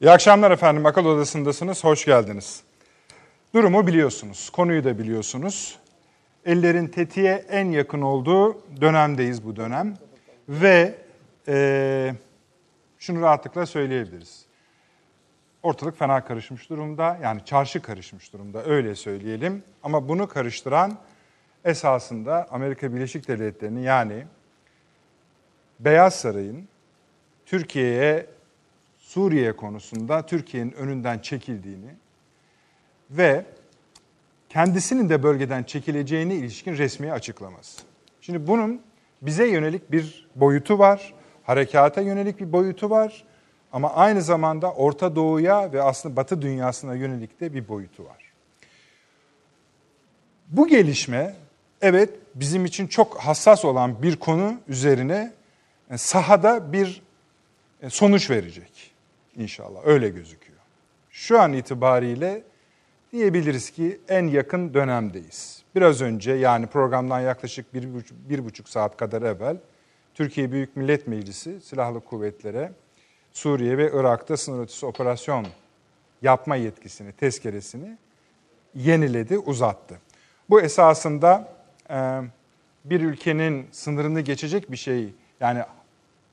İyi akşamlar efendim. Akıl Odası'ndasınız. Hoş geldiniz. Durumu biliyorsunuz. Konuyu da biliyorsunuz. Ellerin tetiğe en yakın olduğu dönemdeyiz bu dönem. Ve e, şunu rahatlıkla söyleyebiliriz. Ortalık fena karışmış durumda. Yani çarşı karışmış durumda öyle söyleyelim. Ama bunu karıştıran esasında Amerika Birleşik Devletleri'nin yani Beyaz Saray'ın Türkiye'ye Suriye konusunda Türkiye'nin önünden çekildiğini ve kendisinin de bölgeden çekileceğine ilişkin resmi açıklaması. Şimdi bunun bize yönelik bir boyutu var, harekata yönelik bir boyutu var ama aynı zamanda Orta Doğu'ya ve aslında Batı dünyasına yönelik de bir boyutu var. Bu gelişme evet bizim için çok hassas olan bir konu üzerine e, sahada bir e, sonuç verecek inşallah öyle gözüküyor. Şu an itibariyle diyebiliriz ki en yakın dönemdeyiz. Biraz önce yani programdan yaklaşık bir buçuk, bir buçuk saat kadar evvel Türkiye Büyük Millet Meclisi Silahlı Kuvvetlere Suriye ve Irak'ta sınır ötesi operasyon yapma yetkisini, tezkeresini yeniledi, uzattı. Bu esasında bir ülkenin sınırını geçecek bir şey yani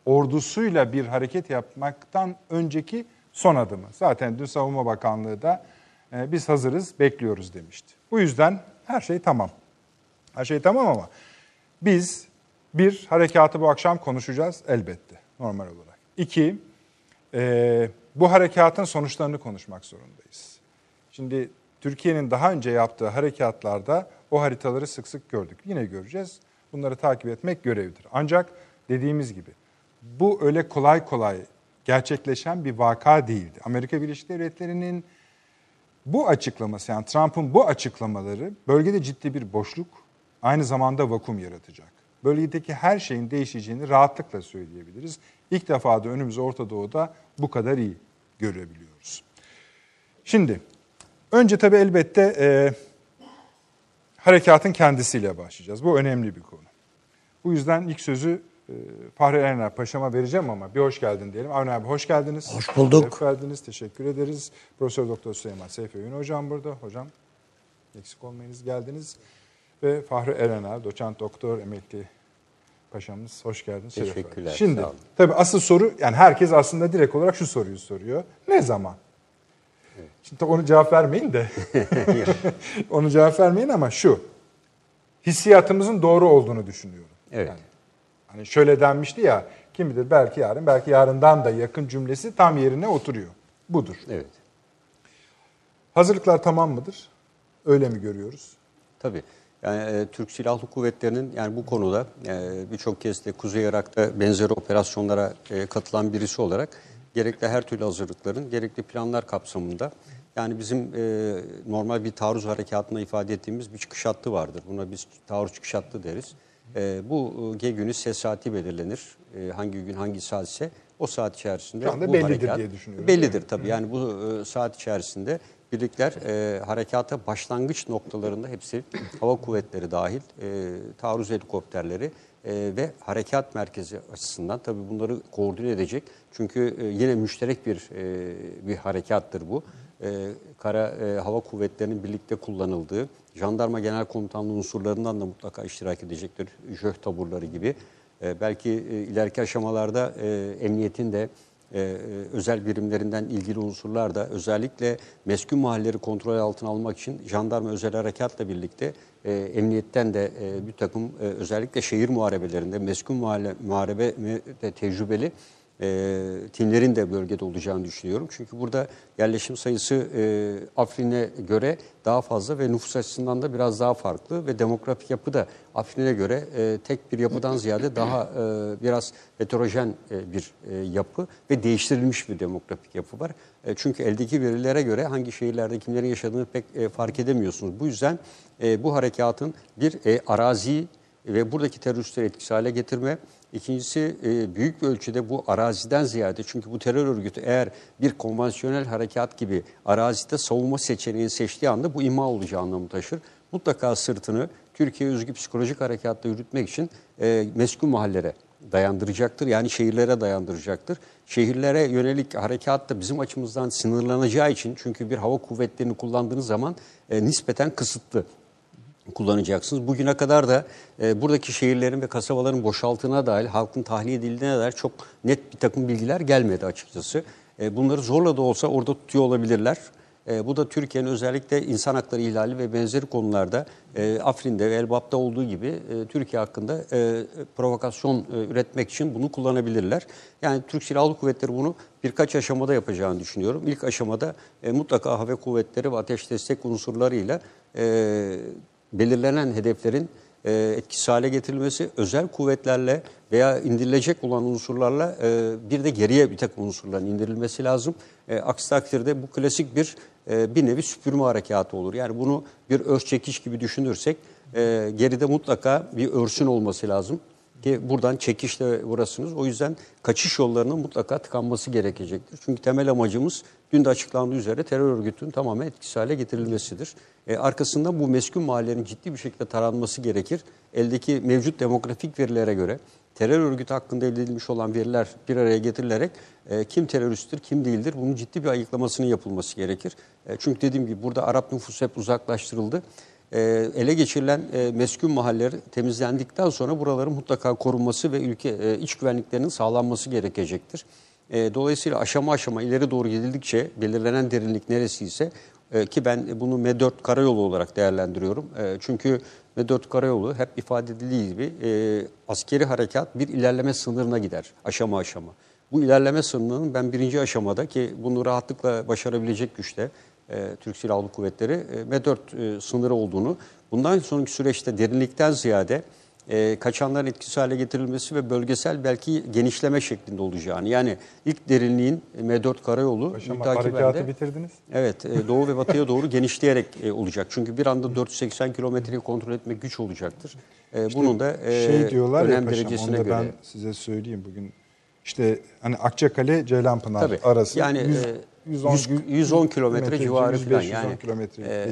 ordusuyla bir hareket yapmaktan önceki son adımı. Zaten dün Savunma Bakanlığı da e, biz hazırız, bekliyoruz demişti. Bu yüzden her şey tamam. Her şey tamam ama biz bir, harekatı bu akşam konuşacağız elbette normal olarak. İki, e, bu harekatın sonuçlarını konuşmak zorundayız. Şimdi Türkiye'nin daha önce yaptığı harekatlarda o haritaları sık sık gördük. Yine göreceğiz. Bunları takip etmek görevlidir. Ancak dediğimiz gibi bu öyle kolay kolay gerçekleşen bir vaka değildi. Amerika Birleşik Devletleri'nin bu açıklaması yani Trump'ın bu açıklamaları bölgede ciddi bir boşluk aynı zamanda vakum yaratacak. Bölgedeki her şeyin değişeceğini rahatlıkla söyleyebiliriz. İlk defa da önümüzü Orta Doğu'da bu kadar iyi görebiliyoruz. Şimdi önce tabii elbette e, harekatın kendisiyle başlayacağız. Bu önemli bir konu. Bu yüzden ilk sözü Fahri Erener Paşam'a vereceğim ama bir hoş geldin diyelim. Avni abi hoş geldiniz. Hoş bulduk. Hoş geldiniz. Teşekkür ederiz. Profesör Doktor Süleyman Seyfi Öğün hocam burada. Hocam eksik olmayınız geldiniz. Ve Fahri Erener, doçent doktor emekli paşamız hoş geldiniz. Teşekkürler. Şimdi tabii asıl soru yani herkes aslında direkt olarak şu soruyu soruyor. Ne zaman? Evet. Şimdi onu cevap vermeyin de. onu cevap vermeyin ama şu. Hissiyatımızın doğru olduğunu düşünüyorum. Evet. Yani Hani şöyle denmişti ya, kim bilir belki yarın, belki yarından da yakın cümlesi tam yerine oturuyor. Budur. Evet. Hazırlıklar tamam mıdır? Öyle mi görüyoruz? Tabii. Yani e, Türk Silahlı Kuvvetleri'nin yani bu konuda e, birçok kez de Kuzey Irak'ta benzer operasyonlara e, katılan birisi olarak gerekli her türlü hazırlıkların gerekli planlar kapsamında yani bizim e, normal bir taarruz harekatına ifade ettiğimiz bir çıkış hattı vardır. Buna biz taarruz çıkış hattı deriz. E, bu G günü ses saati belirlenir. E, hangi gün hangi saatse o saat içerisinde Şu anda bu bellidir harekat, diye düşünüyorum. Bellidir tabii. Yani bu e, saat içerisinde birlikler e, harekata başlangıç noktalarında hepsi hava kuvvetleri dahil, e, taarruz helikopterleri e, ve harekat merkezi açısından tabii bunları koordine edecek. Çünkü e, yine müşterek bir e, bir harekattır bu. E, kara e, hava kuvvetlerinin birlikte kullanıldığı, jandarma genel komutanlığı unsurlarından da mutlaka iştirak edecektir. Jöh taburları gibi. E, belki e, ileriki aşamalarda e, emniyetin de e, özel birimlerinden ilgili unsurlar da özellikle meskun mahalleleri kontrol altına almak için jandarma özel harekatla birlikte e, emniyetten de e, bir takım e, özellikle şehir muharebelerinde meskun mahalle, muharebe tecrübeli e, timlerin de bölgede olacağını düşünüyorum. Çünkü burada yerleşim sayısı e, Afrin'e göre daha fazla ve nüfus açısından da biraz daha farklı ve demografik yapı da Afrin'e göre e, tek bir yapıdan ziyade daha e, biraz heterojen e, bir e, yapı ve değiştirilmiş bir demografik yapı var. E, çünkü eldeki verilere göre hangi şehirlerde kimlerin yaşadığını pek e, fark edemiyorsunuz. Bu yüzden e, bu harekatın bir e, arazi ve buradaki teröristleri etkisiz hale getirme, İkincisi e, büyük bir ölçüde bu araziden ziyade çünkü bu terör örgütü eğer bir konvansiyonel harekat gibi arazide savunma seçeneğini seçtiği anda bu imha olacağı anlamı taşır. Mutlaka sırtını Türkiye özgü psikolojik harekatta yürütmek için e, meskun mahallere dayandıracaktır. Yani şehirlere dayandıracaktır. Şehirlere yönelik harekat da bizim açımızdan sınırlanacağı için çünkü bir hava kuvvetlerini kullandığınız zaman e, nispeten kısıtlı kullanacaksınız. Bugüne kadar da e, buradaki şehirlerin ve kasabaların boşaltına dair, halkın tahliye edildiğine dair çok net bir takım bilgiler gelmedi açıkçası. E, bunları zorla da olsa orada tutuyor olabilirler. E, bu da Türkiye'nin özellikle insan hakları ihlali ve benzeri konularda e, Afrin'de ve Elbap'ta olduğu gibi e, Türkiye hakkında e, provokasyon e, üretmek için bunu kullanabilirler. Yani Türk Silahlı Kuvvetleri bunu birkaç aşamada yapacağını düşünüyorum. İlk aşamada e, mutlaka hava kuvvetleri ve ateş destek unsurlarıyla e, belirlenen hedeflerin e, etkisiz hale getirilmesi, özel kuvvetlerle veya indirilecek olan unsurlarla e, bir de geriye bir takım unsurların indirilmesi lazım. E, aksi takdirde bu klasik bir e, bir nevi süpürme harekatı olur. Yani bunu bir örs çekiş gibi düşünürsek e, geride mutlaka bir örsün olması lazım ki buradan çekişle vurasınız. O yüzden kaçış yollarının mutlaka tıkanması gerekecektir. Çünkü temel amacımız dün de açıklandığı üzere terör örgütünün tamamen etkisiz hale getirilmesidir. E, arkasından bu meskun mahallelerin ciddi bir şekilde taranması gerekir. Eldeki mevcut demografik verilere göre terör örgütü hakkında elde edilmiş olan veriler bir araya getirilerek e, kim teröristtir, kim değildir bunun ciddi bir ayıklamasının yapılması gerekir. E, çünkü dediğim gibi burada Arap nüfusu hep uzaklaştırıldı. E, ele geçirilen e, meskun mahalleler temizlendikten sonra buraların mutlaka korunması ve ülke e, iç güvenliklerinin sağlanması gerekecektir. E, dolayısıyla aşama aşama ileri doğru gidildikçe belirlenen derinlik neresi ise e, ki ben bunu M4 karayolu olarak değerlendiriyorum. E, çünkü M4 karayolu hep ifade edildiği gibi askeri harekat bir ilerleme sınırına gider aşama aşama. Bu ilerleme sınırının ben birinci aşamada ki bunu rahatlıkla başarabilecek güçte Türk Silahlı Kuvvetleri e, M4 e, sınırı olduğunu, bundan sonraki süreçte derinlikten ziyade e, kaçanların etkisiz hale getirilmesi ve bölgesel belki genişleme şeklinde olacağını. Yani ilk derinliğin M4 karayolu Paşam bitirdiniz. Evet, e, doğu ve batıya doğru genişleyerek e, olacak. Çünkü bir anda 480 kilometreyi kontrol etmek güç olacaktır. E, bunun da e, şey diyorlar ya önem paşam, derecesine göre. ben size söyleyeyim bugün. İşte hani Akçakale Ceylanpınar Tabii. arası Yani, yüz- e, 110, 100 110 kilometre civarı 105, falan 110 yani. kilometre E,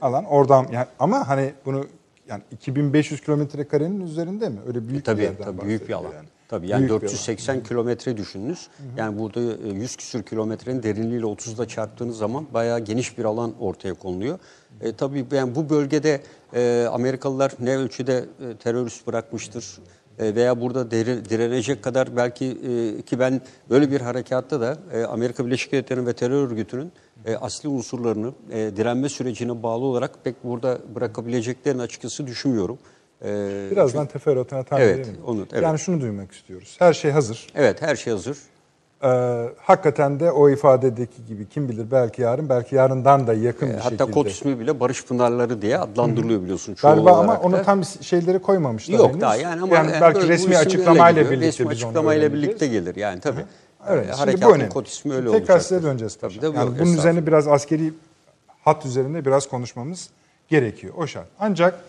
alan oradan yani ama hani bunu yani 2500 kilometre karenin üzerinde mi? Öyle büyük bir Tabii yerden tabii büyük bir alan. Tabii yani Büyük bir 480 kilometre düşününüz. Yani burada e, 100 küsür kilometrenin derinliğiyle 30'da çarptığınız zaman bayağı geniş bir alan ortaya konuluyor. E, tabii yani bu bölgede e, Amerikalılar ne ölçüde e, terörist bırakmıştır e, veya burada direnecek kadar belki e, ki ben böyle bir harekatta da e, Amerika Birleşik Devletleri'nin ve terör örgütünün e, asli unsurlarını e, direnme sürecine bağlı olarak pek burada bırakabileceklerini açıkçası düşünmüyorum. E, Birazdan teferruatına tam Evet, onu- evet. Yani şunu duymak istiyoruz. Her şey hazır. Evet her şey hazır. Ee, hakikaten de o ifadedeki gibi kim bilir belki yarın belki yarından da yakın bir Hatta şekilde. kod ismi bile Barış Pınarları diye adlandırılıyor biliyorsun. Galiba ama olarak onu da. tam şeyleri koymamışlar Yok henüz. daha yani ama yani yani belki böyle resmi açıklamayla birlikte resmi açıklamayla birlikte gelir yani tabii. Evet. Ee, Şimdi bu önemli. kod ismi öyle Tekrar olacak. size döneceğiz Tabii, tabii, yani bunun üzerine biraz askeri hat üzerinde biraz konuşmamız gerekiyor. O şart. Ancak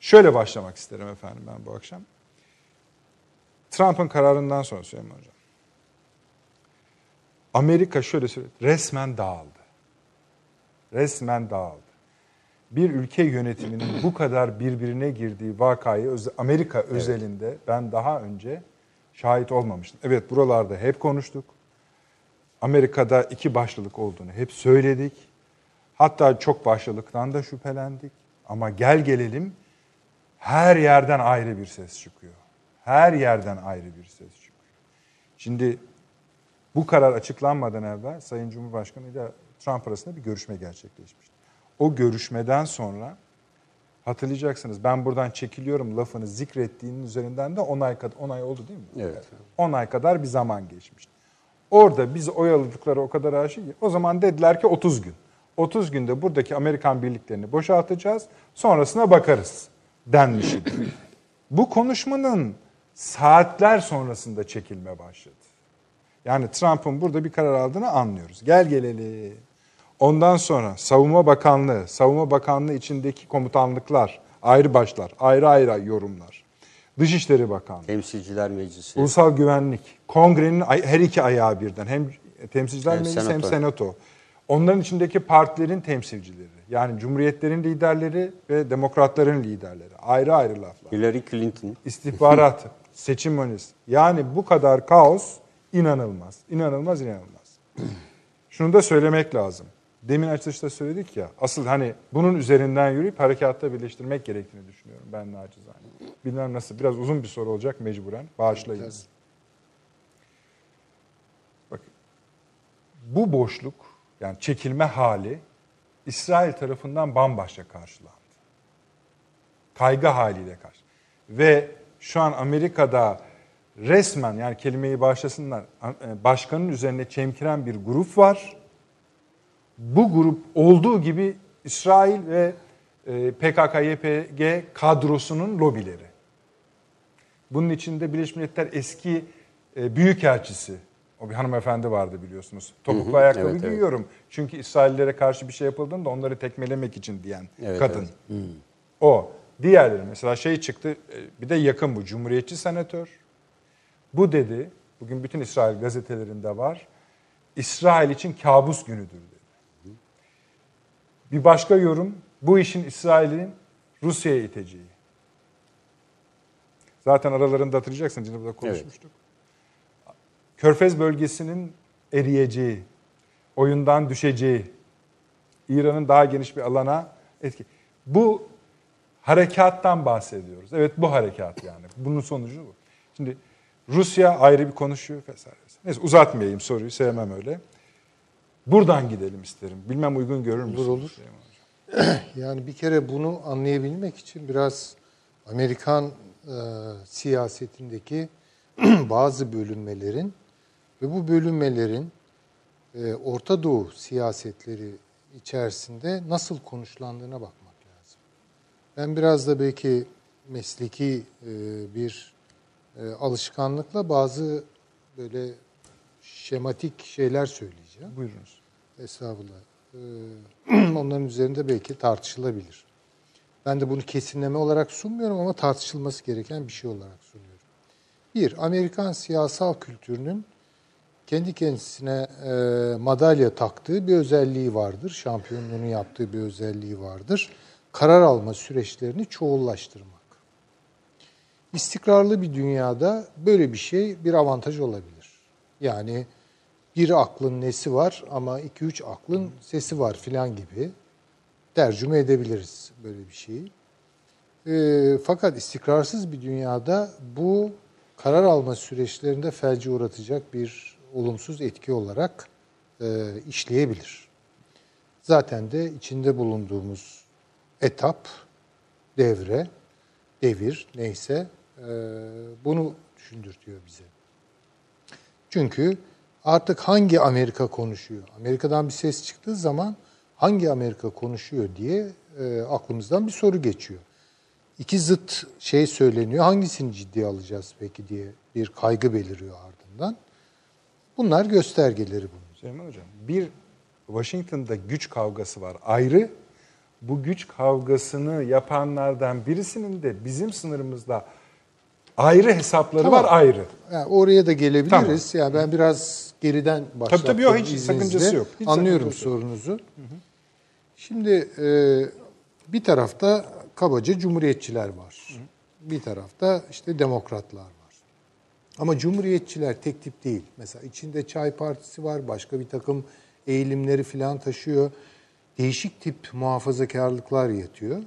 şöyle başlamak isterim efendim ben bu akşam. Trump'ın kararından sonra Süleyman Hocam. Amerika şöyle söyleyeyim, resmen dağıldı. Resmen dağıldı. Bir ülke yönetiminin bu kadar birbirine girdiği vakayı Amerika özelinde ben daha önce şahit olmamıştım. Evet buralarda hep konuştuk. Amerika'da iki başlılık olduğunu hep söyledik. Hatta çok başlılıktan da şüphelendik. Ama gel gelelim her yerden ayrı bir ses çıkıyor. Her yerden ayrı bir ses çıkıyor. Şimdi bu karar açıklanmadan evvel Sayın Cumhurbaşkanı ile Trump arasında bir görüşme gerçekleşmişti. O görüşmeden sonra hatırlayacaksınız ben buradan çekiliyorum lafını zikrettiğinin üzerinden de 10 ay, kad- 10 ay oldu değil mi? Evet. 10 ay kadar bir zaman geçmişti. Orada biz oyaladıkları o kadar aşık ki o zaman dediler ki 30 gün. 30 günde buradaki Amerikan birliklerini boşaltacağız sonrasına bakarız denmiş idi. Bu konuşmanın saatler sonrasında çekilme başladı. Yani Trump'ın burada bir karar aldığını anlıyoruz. Gel geleli. Ondan sonra Savunma Bakanlığı, Savunma Bakanlığı içindeki komutanlıklar, ayrı başlar, ayrı ayrı yorumlar. Dışişleri Bakanlığı, Temsilciler Meclisi. Ulusal Güvenlik, Kongrenin her iki ayağı birden. Hem Temsilciler Hem Meclisi hem Senato. Senato. Onların içindeki partilerin temsilcileri. Yani Cumhuriyetlerin liderleri ve Demokratların liderleri. Ayrı ayrı laflar Hillary Clinton. istihbarat, seçim öncesi. Yani bu kadar kaos inanılmaz. İnanılmaz, inanılmaz. Şunu da söylemek lazım. Demin açılışta söyledik ya, asıl hani bunun üzerinden yürüyüp harekatta birleştirmek gerektiğini düşünüyorum ben nacizane. Bilmem nasıl, biraz uzun bir soru olacak mecburen. Bağışlayınız. Bak, bu boşluk, yani çekilme hali İsrail tarafından bambaşka karşılandı. Kaygı haliyle karşı. Ve şu an Amerika'da resmen yani kelimeyi bağışlasınlar e, başkanın üzerine çemkiren bir grup var. Bu grup olduğu gibi İsrail ve e, PKK-YPG kadrosunun lobileri. Bunun içinde Birleşmiş Milletler eski e, büyükelçisi, o bir hanımefendi vardı biliyorsunuz. Topuklu ayakkabı evet, giyiyorum. Evet. Çünkü İsraillere karşı bir şey yapıldığında onları tekmelemek için diyen evet, kadın. Evet. O. Diğerleri mesela şey çıktı, bir de yakın bu, Cumhuriyetçi senatör. Bu dedi, bugün bütün İsrail gazetelerinde var, İsrail için kabus günüdür dedi. Bir başka yorum, bu işin İsrail'in Rusya'ya iteceği. Zaten aralarında hatırlayacaksın, şimdi burada konuşmuştuk. Evet. Körfez bölgesinin eriyeceği, oyundan düşeceği, İran'ın daha geniş bir alana etki. Bu harekattan bahsediyoruz. Evet bu harekat yani. Bunun sonucu bu. Şimdi Rusya ayrı bir konuşuyor vesaire. Neyse uzatmayayım soruyu sevmem öyle. Buradan gidelim isterim. Bilmem uygun görür müsünüz? Olur olur. yani bir kere bunu anlayabilmek için biraz Amerikan e, siyasetindeki bazı bölünmelerin ve bu bölünmelerin e, Orta Doğu siyasetleri içerisinde nasıl konuşlandığına bakmak lazım. Ben biraz da belki mesleki e, bir e, alışkanlıkla bazı böyle şematik şeyler söyleyeceğim. Buyurunuz. Estağfurullah. E, onların üzerinde belki tartışılabilir. Ben de bunu kesinleme olarak sunmuyorum ama tartışılması gereken bir şey olarak sunuyorum. Bir, Amerikan siyasal kültürünün kendi kendisine e, madalya taktığı bir özelliği vardır. Şampiyonluğunu yaptığı bir özelliği vardır. Karar alma süreçlerini çoğullaştırmak. İstikrarlı bir dünyada böyle bir şey bir avantaj olabilir. Yani bir aklın nesi var ama iki üç aklın sesi var filan gibi tercüme edebiliriz böyle bir şeyi. E, fakat istikrarsız bir dünyada bu karar alma süreçlerinde felci uğratacak bir olumsuz etki olarak e, işleyebilir. Zaten de içinde bulunduğumuz etap, devre, devir neyse e, bunu düşündürtüyor bize. Çünkü artık hangi Amerika konuşuyor? Amerika'dan bir ses çıktığı zaman hangi Amerika konuşuyor diye e, aklımızdan bir soru geçiyor. İki zıt şey söyleniyor. Hangisini ciddiye alacağız peki diye bir kaygı beliriyor ardından. Bunlar göstergeleri bunun. Süleyman Hocam, bir Washington'da güç kavgası var ayrı. Bu güç kavgasını yapanlardan birisinin de bizim sınırımızda ayrı hesapları tamam. var ayrı. Yani oraya da gelebiliriz. Tamam. Yani ben biraz geriden başlattım. Tabii tabii yok hiç izninizle. sakıncası yok. Hiç Anlıyorum sakıncası sorunuzu. Hı hı. Şimdi e, bir tarafta kabaca cumhuriyetçiler var. Hı. Bir tarafta işte demokratlar var. Ama cumhuriyetçiler tek tip değil. Mesela içinde Çay Partisi var, başka bir takım eğilimleri falan taşıyor. Değişik tip muhafazakarlıklar yatıyor.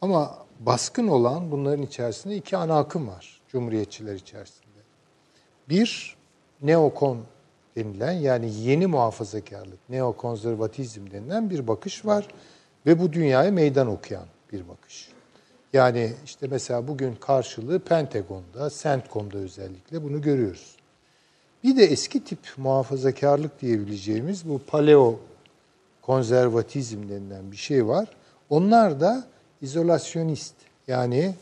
Ama baskın olan bunların içerisinde iki ana akım var cumhuriyetçiler içerisinde. Bir, neokon denilen yani yeni muhafazakarlık, neokonservatizm denilen bir bakış var ve bu dünyaya meydan okuyan bir bakış. Yani işte mesela bugün karşılığı Pentagon'da, CENTCOM'da özellikle bunu görüyoruz. Bir de eski tip muhafazakarlık diyebileceğimiz bu paleo konservatizm denilen bir şey var. Onlar da izolasyonist yani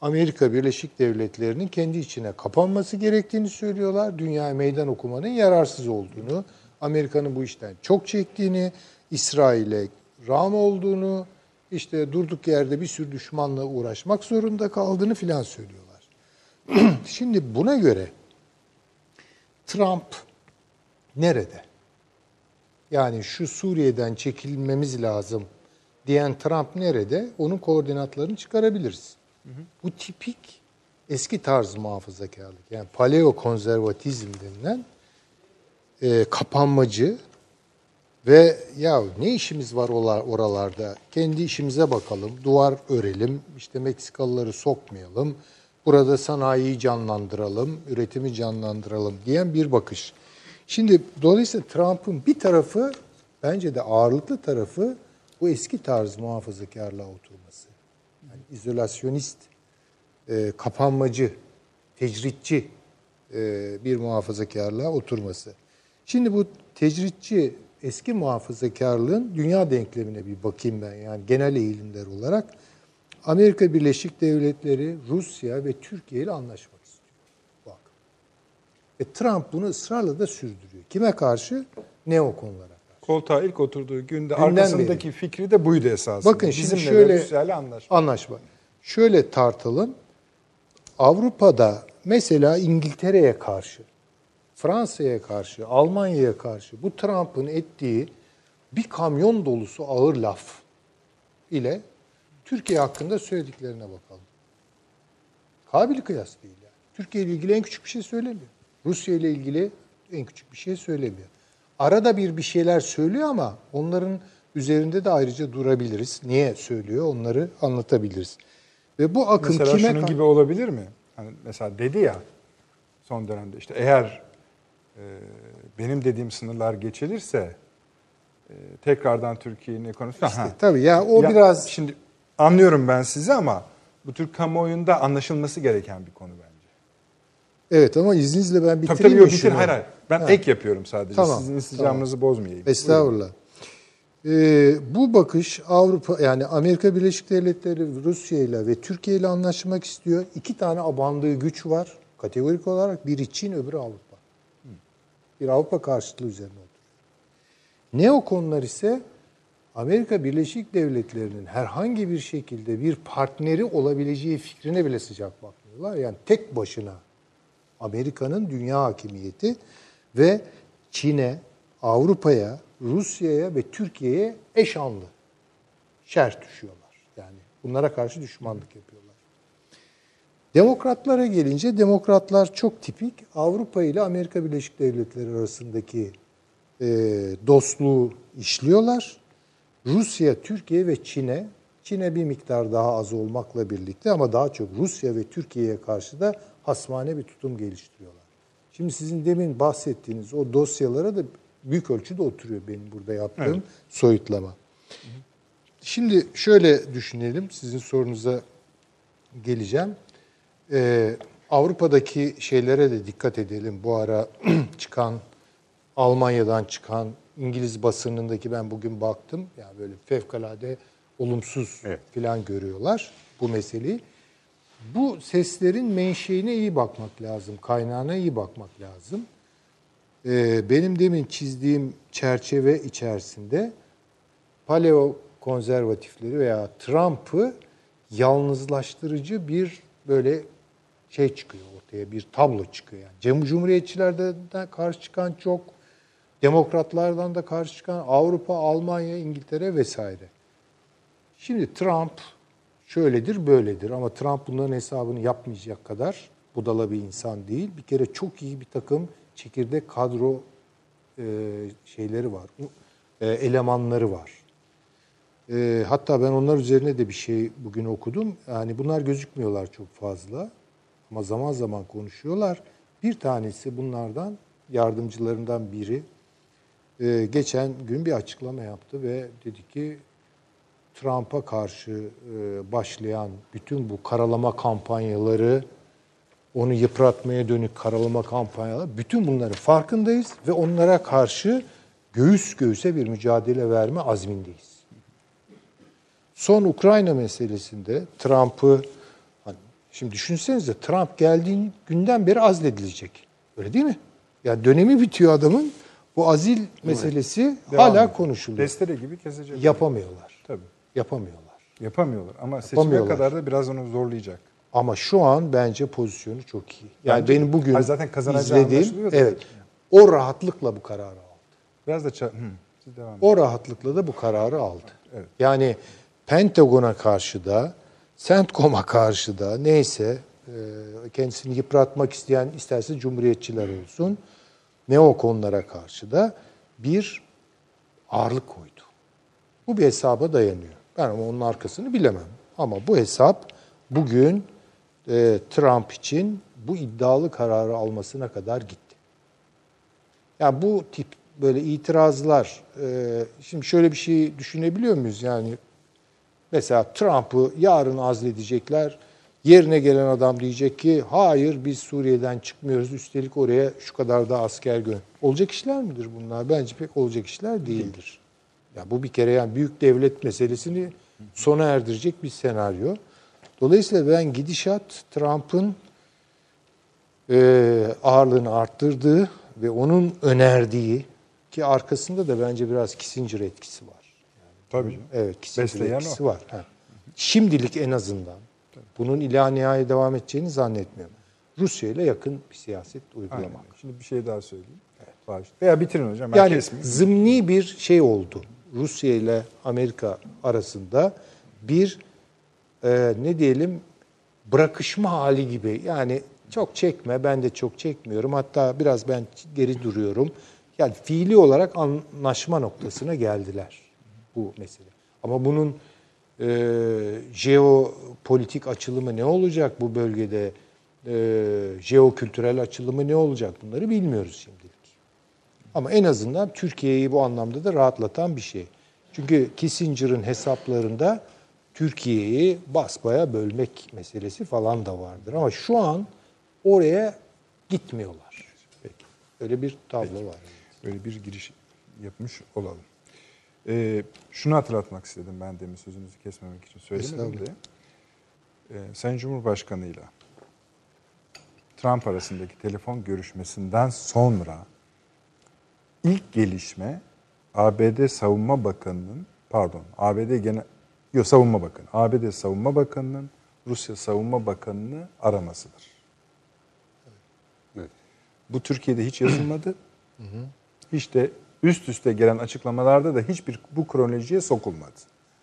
Amerika Birleşik Devletleri'nin kendi içine kapanması gerektiğini söylüyorlar. Dünyaya meydan okumanın yararsız olduğunu, Amerika'nın bu işten çok çektiğini, İsrail'e ram olduğunu, işte durduk yerde bir sürü düşmanla uğraşmak zorunda kaldığını filan söylüyorlar. Şimdi buna göre Trump nerede? Yani şu Suriye'den çekilmemiz lazım diyen Trump nerede? Onun koordinatlarını çıkarabiliriz. Bu tipik eski tarz muhafazakarlık yani paleo konservatizm denilen e, kapanmacı ve ya ne işimiz var oralarda? Kendi işimize bakalım, duvar örelim, işte Meksikalıları sokmayalım, burada sanayiyi canlandıralım, üretimi canlandıralım diyen bir bakış. Şimdi dolayısıyla Trump'ın bir tarafı, bence de ağırlıklı tarafı bu eski tarz muhafazakarlığa oturması. İzolasyonist, e, kapanmacı, tecritçi e, bir muhafazakarlığa oturması. Şimdi bu tecritçi eski muhafazakarlığın dünya denklemine bir bakayım ben yani genel eğilimler olarak. Amerika Birleşik Devletleri, Rusya ve Türkiye ile anlaşmak istiyor. Bak. Ve Trump bunu ısrarla da sürdürüyor. Kime karşı? Neokonlara. Koltuğa ilk oturduğu günde Günden arkasındaki beri. fikri de buydu esasında. Bakın şimdi Bizimle şöyle ve Rusya'yla anlaşma. anlaşma. Şöyle tartalım. Avrupa'da mesela İngiltere'ye karşı, Fransa'ya karşı, Almanya'ya karşı bu Trump'ın ettiği bir kamyon dolusu ağır laf ile Türkiye hakkında söylediklerine bakalım. Kabil kıyas değil yani. Türkiye ile ilgili en küçük bir şey söylemiyor. Rusya ile ilgili en küçük bir şey söylemiyor. Arada bir bir şeyler söylüyor ama onların üzerinde de ayrıca durabiliriz. Niye söylüyor onları anlatabiliriz. Ve bu akım Mesela kime şunun gibi olabilir mi? Hani mesela dedi ya son dönemde işte eğer e, benim dediğim sınırlar geçilirse e, tekrardan Türkiye'nin ekonomisi... İşte Ha. tabii ya o Ya biraz Şimdi anlıyorum ben sizi ama bu Türk kamuoyunda anlaşılması gereken bir konu bence. Evet ama izninizle ben Tabii bitireyim tabii yok bitir hayır hayır. Ben Ha. ek yapıyorum sadece. Tamam, Sizin isticamınızı bozmayayım. Estağfurullah. Ee, bu bakış Avrupa yani Amerika Birleşik Devletleri Rusya ile ve Türkiye ile anlaşmak istiyor. İki tane abandığı güç var kategorik olarak. Biri Çin, öbürü Avrupa. Bir Avrupa karşıtlığı üzerine oturuyor. Neokonlar ise Amerika Birleşik Devletleri'nin herhangi bir şekilde bir partneri olabileceği fikrine bile sıcak bakmıyorlar. Yani tek başına Amerika'nın dünya hakimiyeti ve Çin'e, Avrupa'ya, Rusya'ya ve Türkiye'ye eşanlı şer düşüyorlar. Yani bunlara karşı düşmanlık yapıyorlar. Demokratlara gelince demokratlar çok tipik Avrupa ile Amerika Birleşik Devletleri arasındaki e, dostluğu işliyorlar. Rusya, Türkiye ve Çin'e, Çin'e bir miktar daha az olmakla birlikte ama daha çok Rusya ve Türkiye'ye karşı da hasmane bir tutum geliştiriyorlar. Şimdi sizin demin bahsettiğiniz o dosyalara da büyük ölçüde oturuyor benim burada yaptığım Evet. soyutlama. Şimdi şöyle düşünelim, sizin sorunuza geleceğim. Ee, Avrupa'daki şeylere de dikkat edelim. Bu ara çıkan, Almanya'dan çıkan, İngiliz basınındaki ben bugün baktım. Yani böyle fevkalade olumsuz Evet. filan görüyorlar bu meseleyi. Bu seslerin menşeine iyi bakmak lazım, kaynağına iyi bakmak lazım. Ee, benim demin çizdiğim çerçeve içerisinde paleo konservatifleri veya Trump'ı yalnızlaştırıcı bir böyle şey çıkıyor ortaya, bir tablo çıkıyor. Yani Cumhuriyetçilerden de karşı çıkan çok, demokratlardan da karşı çıkan Avrupa, Almanya, İngiltere vesaire. Şimdi Trump şöyledir, böyledir ama Trump bunların hesabını yapmayacak kadar budala bir insan değil. Bir kere çok iyi bir takım çekirdek kadro e, şeyleri var, e, elemanları var. E, hatta ben onlar üzerine de bir şey bugün okudum. Yani bunlar gözükmüyorlar çok fazla ama zaman zaman konuşuyorlar. Bir tanesi bunlardan yardımcılarından biri e, geçen gün bir açıklama yaptı ve dedi ki Trump'a karşı e, başlayan bütün bu karalama kampanyaları, onu yıpratmaya dönük karalama kampanyaları, bütün bunların farkındayız ve onlara karşı göğüs göğüse bir mücadele verme azmindeyiz. Son Ukrayna meselesinde Trump'ı, hani şimdi düşünsenize Trump geldiğin günden beri azledilecek. Öyle değil mi? Ya dönemi bitiyor adamın. Bu azil meselesi Devam hala ediyor. konuşuluyor. Testere gibi kesecek. Yapamıyorlar. Tabii. Yapamıyorlar. Yapamıyorlar ama seçime Yapamıyorlar. kadar da biraz onu zorlayacak. Ama şu an bence pozisyonu çok iyi. Yani Bence- benim bugün Hayır, zaten kazanacağı izlediğim, da. evet, o rahatlıkla bu kararı aldı. Biraz da ça- Hı, siz devam edin. O rahatlıkla da bu kararı aldı. Evet. Yani Pentagon'a karşı da, CENTCOM'a karşı da neyse kendisini yıpratmak isteyen isterse cumhuriyetçiler olsun ne o konulara karşı da bir ağırlık koydu. Bu bir hesaba dayanıyor. Ama onun arkasını bilemem. Ama bu hesap bugün e, Trump için bu iddialı kararı almasına kadar gitti. Yani bu tip böyle itirazlar, e, şimdi şöyle bir şey düşünebiliyor muyuz? Yani mesela Trump'ı yarın azledecekler, yerine gelen adam diyecek ki hayır biz Suriye'den çıkmıyoruz, üstelik oraya şu kadar da asker gön. Olacak işler midir bunlar? Bence pek olacak işler değildir. Ya bu bir kere yani büyük devlet meselesini sona erdirecek bir senaryo. Dolayısıyla ben gidişat Trump'ın e, ağırlığını arttırdığı ve onun önerdiği ki arkasında da bence biraz Kissinger etkisi var. Yani, Tabii. Evet, Kissinger Besleyen etkisi o. var. Ha. Şimdilik en azından bunun ila nihaya devam edeceğini zannetmiyorum. Rusya ile yakın bir siyaset uygulamak. Aynen. Şimdi bir şey daha söyleyeyim. Evet. Veya bitirin hocam. Yani kesmeyeyim. zımni bir şey oldu. Rusya ile Amerika arasında bir e, ne diyelim bırakışma hali gibi. Yani çok çekme, ben de çok çekmiyorum. Hatta biraz ben geri duruyorum. Yani fiili olarak anlaşma noktasına geldiler bu mesele. Ama bunun e, jeopolitik açılımı ne olacak bu bölgede? E, jeokültürel açılımı ne olacak? Bunları bilmiyoruz şimdilik. Ama en azından Türkiye'yi bu anlamda da rahatlatan bir şey. Çünkü Kissinger'ın hesaplarında Türkiye'yi basbaya bölmek meselesi falan da vardır. Ama şu an oraya gitmiyorlar. Peki. Öyle bir tablo Peki. var. Öyle bir giriş yapmış olalım. Ee, şunu hatırlatmak istedim ben demin sözünüzü kesmemek için söylemedim de. Ee, Sayın Cumhurbaşkanı ile Trump arasındaki telefon görüşmesinden sonra ilk gelişme ABD Savunma Bakanı'nın pardon ABD Genel Yok Savunma Bakanı. ABD Savunma Bakanı'nın Rusya Savunma Bakanı'nı aramasıdır. Evet. Bu Türkiye'de hiç yazılmadı. hiç de üst üste gelen açıklamalarda da hiçbir bu kronolojiye sokulmadı.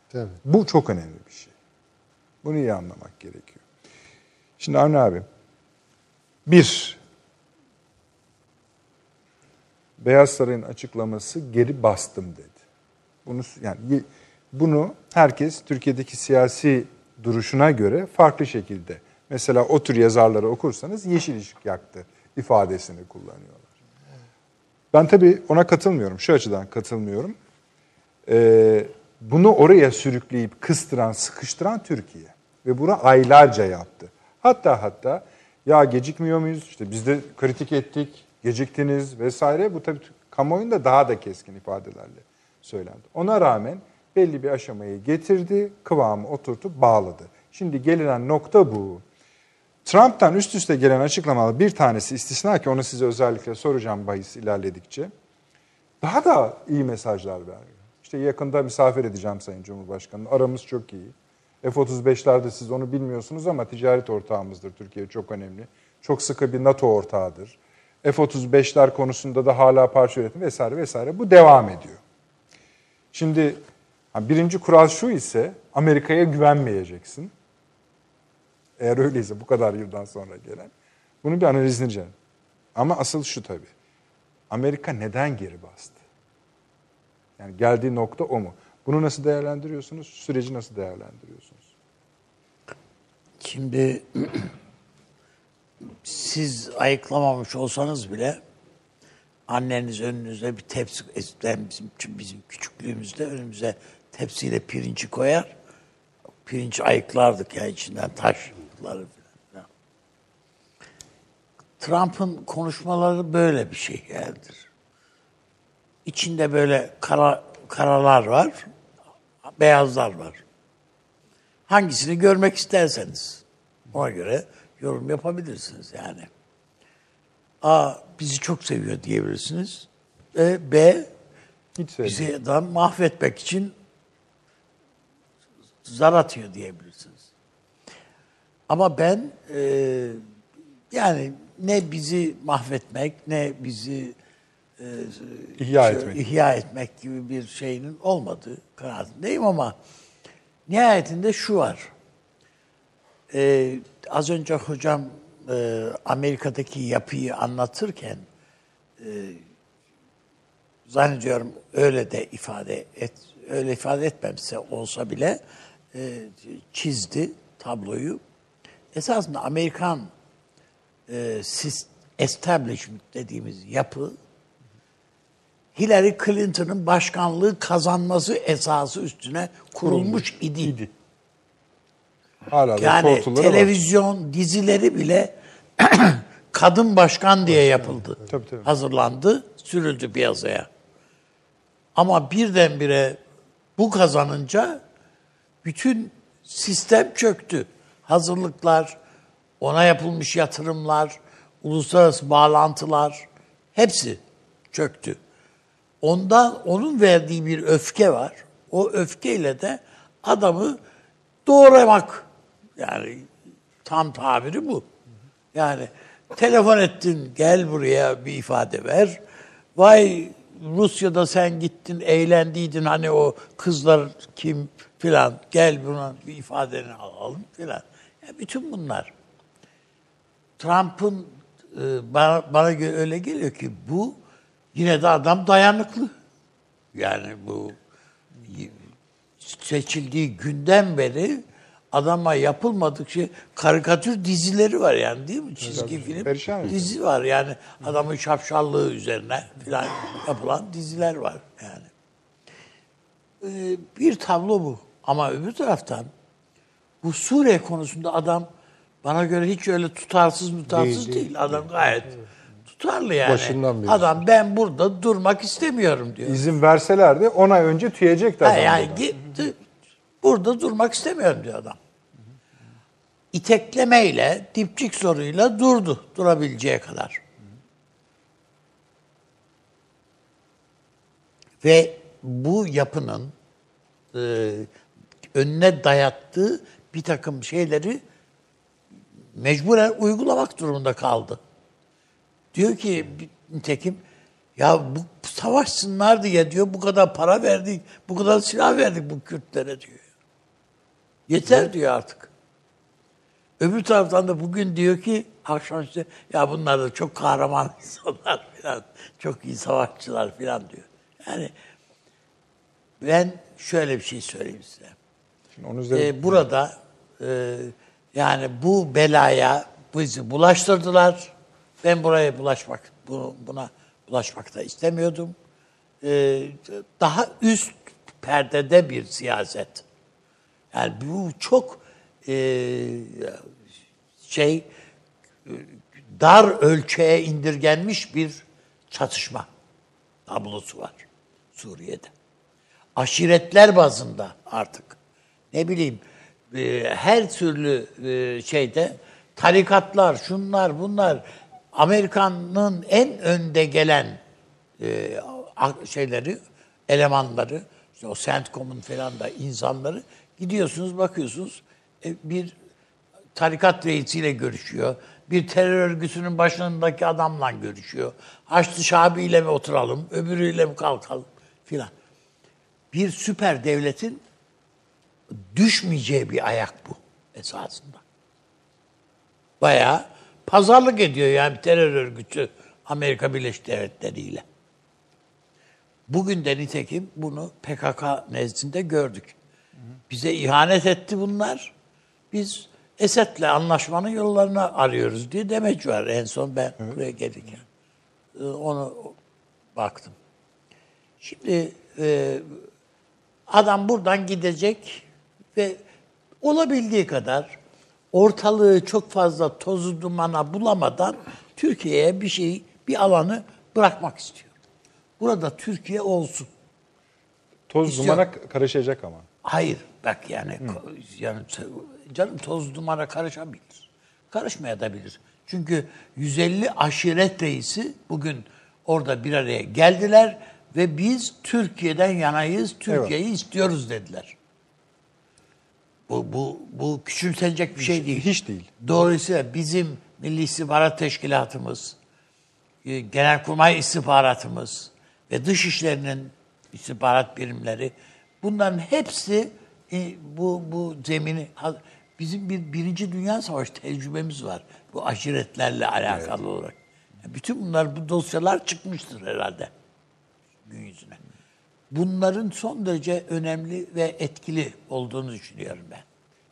Tabii. Bu çok önemli bir şey. Bunu iyi anlamak gerekiyor. Şimdi Avni abi, bir, Beyaz Saray'ın açıklaması geri bastım dedi. Bunu yani bunu herkes Türkiye'deki siyasi duruşuna göre farklı şekilde mesela o tür yazarları okursanız yeşil ışık yaktı ifadesini kullanıyorlar. Ben tabii ona katılmıyorum. Şu açıdan katılmıyorum. Ee, bunu oraya sürükleyip kıstıran, sıkıştıran Türkiye. Ve bunu aylarca yaptı. Hatta hatta ya gecikmiyor muyuz? İşte biz de kritik ettik, geciktiniz vesaire. Bu tabii kamuoyunda daha da keskin ifadelerle söylendi. Ona rağmen belli bir aşamayı getirdi, kıvamı oturtup bağladı. Şimdi gelinen nokta bu. Trump'tan üst üste gelen açıklamalar bir tanesi istisna ki onu size özellikle soracağım bahis ilerledikçe. Daha da iyi mesajlar veriyor. İşte yakında misafir edeceğim Sayın Cumhurbaşkanı. Aramız çok iyi. F-35'lerde siz onu bilmiyorsunuz ama ticaret ortağımızdır Türkiye çok önemli. Çok sıkı bir NATO ortağıdır. F-35'ler konusunda da hala parça üretim vesaire vesaire bu devam ediyor. Şimdi birinci kural şu ise Amerika'ya güvenmeyeceksin. Eğer öyleyse bu kadar yıldan sonra gelen. Bunu bir analizini edeceğim. Ama asıl şu tabii. Amerika neden geri bastı? Yani geldiği nokta o mu? Bunu nasıl değerlendiriyorsunuz? Süreci nasıl değerlendiriyorsunuz? Şimdi siz ayıklamamış olsanız bile anneniz önünüze bir tepsi eskiden bizim bizim küçüklüğümüzde önümüze tepsiyle pirinci koyar. Pirinç ayıklardık ya içinden taşları falan. Trump'ın konuşmaları böyle bir şey geldir. İçinde böyle kara, karalar var, beyazlar var. Hangisini görmek isterseniz ona göre yorum yapabilirsiniz yani. A bizi çok seviyor diyebilirsiniz. E, B Hiç bizi adam mahvetmek için zar atıyor diyebilirsiniz. Ama ben e, yani ne bizi mahvetmek ne bizi e, ihya, şöyle, etmek. ihya etmek gibi bir şeyinin olmadığı kanaatindeyim ama nihayetinde şu var. e, az önce hocam e, Amerika'daki yapıyı anlatırken e, zannediyorum öyle de ifade et öyle ifade etmemse olsa bile e, çizdi tabloyu. Esasında Amerikan e, establishment dediğimiz yapı Hillary Clinton'ın başkanlığı kazanması esası üstüne kurulmuş idi. idi. Hala da yani televizyon var. dizileri bile kadın başkan diye yapıldı. Tabii, tabii. Hazırlandı, sürüldü piyasaya. Ama birdenbire bu kazanınca bütün sistem çöktü. Hazırlıklar, ona yapılmış yatırımlar, uluslararası bağlantılar hepsi çöktü. Ondan onun verdiği bir öfke var. O öfkeyle de adamı doğramak yani tam tabiri bu. Yani telefon ettin gel buraya bir ifade ver. Vay Rusya'da sen gittin eğlendiydin hani o kızlar kim filan gel buna bir ifadeni alalım filan. Yani bütün bunlar. Trump'ın e, bana, bana göre öyle geliyor ki bu yine de adam dayanıklı. Yani bu seçildiği günden beri adama yapılmadık şey karikatür dizileri var yani değil mi? Çizgi film Perişan dizi var yani adamın şapşallığı üzerine falan yapılan diziler var yani. Ee, bir tablo bu. Ama öbür taraftan bu Suriye konusunda adam bana göre hiç öyle tutarsız tutarsız değil. değil. Adam gayet tutarlı yani. Başından beri. Adam ben burada durmak istemiyorum diyor. İzin verselerdi 10 ay önce tüyecekti adam. yani. Burada durmak istemiyorum diyor adam. İteklemeyle, dipçik soruyla durdu durabileceği kadar. Ve bu yapının e, önüne dayattığı bir takım şeyleri mecburen uygulamak durumunda kaldı. Diyor ki nitekim ya bu savaşsınlar diye diyor bu kadar para verdik, bu kadar silah verdik bu Kürtlere diyor. Yeter diyor artık. Öbür taraftan da bugün diyor ki akşam işte ya bunlar da çok kahraman insanlar falan, çok iyi savaşçılar falan diyor. Yani ben şöyle bir şey söyleyeyim size. Şimdi onun üzerine- Ee, burada e, yani bu belaya bizi bulaştırdılar. Ben buraya bulaşmak, bu- buna bulaşmak da istemiyordum. Ee, daha üst perdede bir siyaset. Yani bu çok e, şey dar ölçüye indirgenmiş bir çatışma tablosu var Suriye'de. Aşiretler bazında artık ne bileyim e, her türlü e, şeyde tarikatlar, şunlar, bunlar Amerika'nın en önde gelen e, şeyleri, elemanları, işte o CENTCOM'un falan da insanları gidiyorsunuz, bakıyorsunuz e, bir tarikat reisiyle görüşüyor. Bir terör örgütünün başındaki adamla görüşüyor. Haçlı Şabi ile mi oturalım, öbürüyle mi kalkalım filan. Bir süper devletin düşmeyeceği bir ayak bu esasında. Bayağı pazarlık ediyor yani terör örgütü Amerika Birleşik Devletleri ile. Bugün de nitekim bunu PKK nezdinde gördük. Bize ihanet etti bunlar. Biz Esed'le anlaşmanın yollarını arıyoruz diye demeç var en son ben buraya gelirken. Ee, Onu baktım. Şimdi e, adam buradan gidecek ve olabildiği kadar ortalığı çok fazla tozu dumana bulamadan Türkiye'ye bir şey, bir alanı bırakmak istiyor. Burada Türkiye olsun. Toz İstiyor. dumana karışacak ama. Hayır bak yani ko- yani canım toz dumana karışabilir. Karışmaya da bilir. Çünkü 150 aşiret reisi bugün orada bir araya geldiler ve biz Türkiye'den yanayız, Türkiye'yi istiyoruz dediler. Bu, bu, bu küçümsenecek bir şey değil. hiç değil. Dolayısıyla bizim Milli İstihbarat Teşkilatımız, e, Genelkurmay İstihbaratımız ve Dışişleri'nin istihbarat birimleri bunların hepsi e, bu bu zemini bizim bir birinci dünya savaşı tecrübemiz var. Bu aşiretlerle alakalı olarak. Yani bütün bunlar bu dosyalar çıkmıştır herhalde gün yüzüne. Bunların son derece önemli ve etkili olduğunu düşünüyorum ben.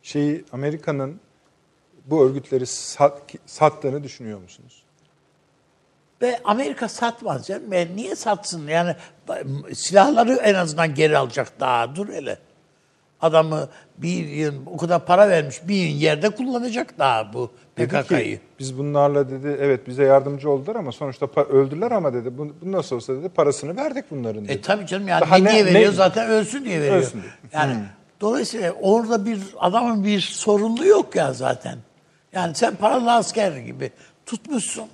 Şeyi Amerika'nın bu örgütleri sat, sattığını düşünüyor musunuz? Ve Amerika satmaz canım. E niye satsın? Yani silahları en azından geri alacak daha. Dur hele. Adamı bir yıl o kadar para vermiş bir yıl yerde kullanacak daha bu PKK'yı. biz bunlarla dedi evet bize yardımcı oldular ama sonuçta öldüler ama dedi bu, bu nasıl olsa dedi parasını verdik bunların dedi. E tabii canım yani Daha ne, diye veriyor ne- zaten ölsün diye veriyor. Ölsün diye. Yani dolayısıyla orada bir adamın bir sorumluluğu yok ya zaten. Yani sen paralı asker gibi tutmuşsun.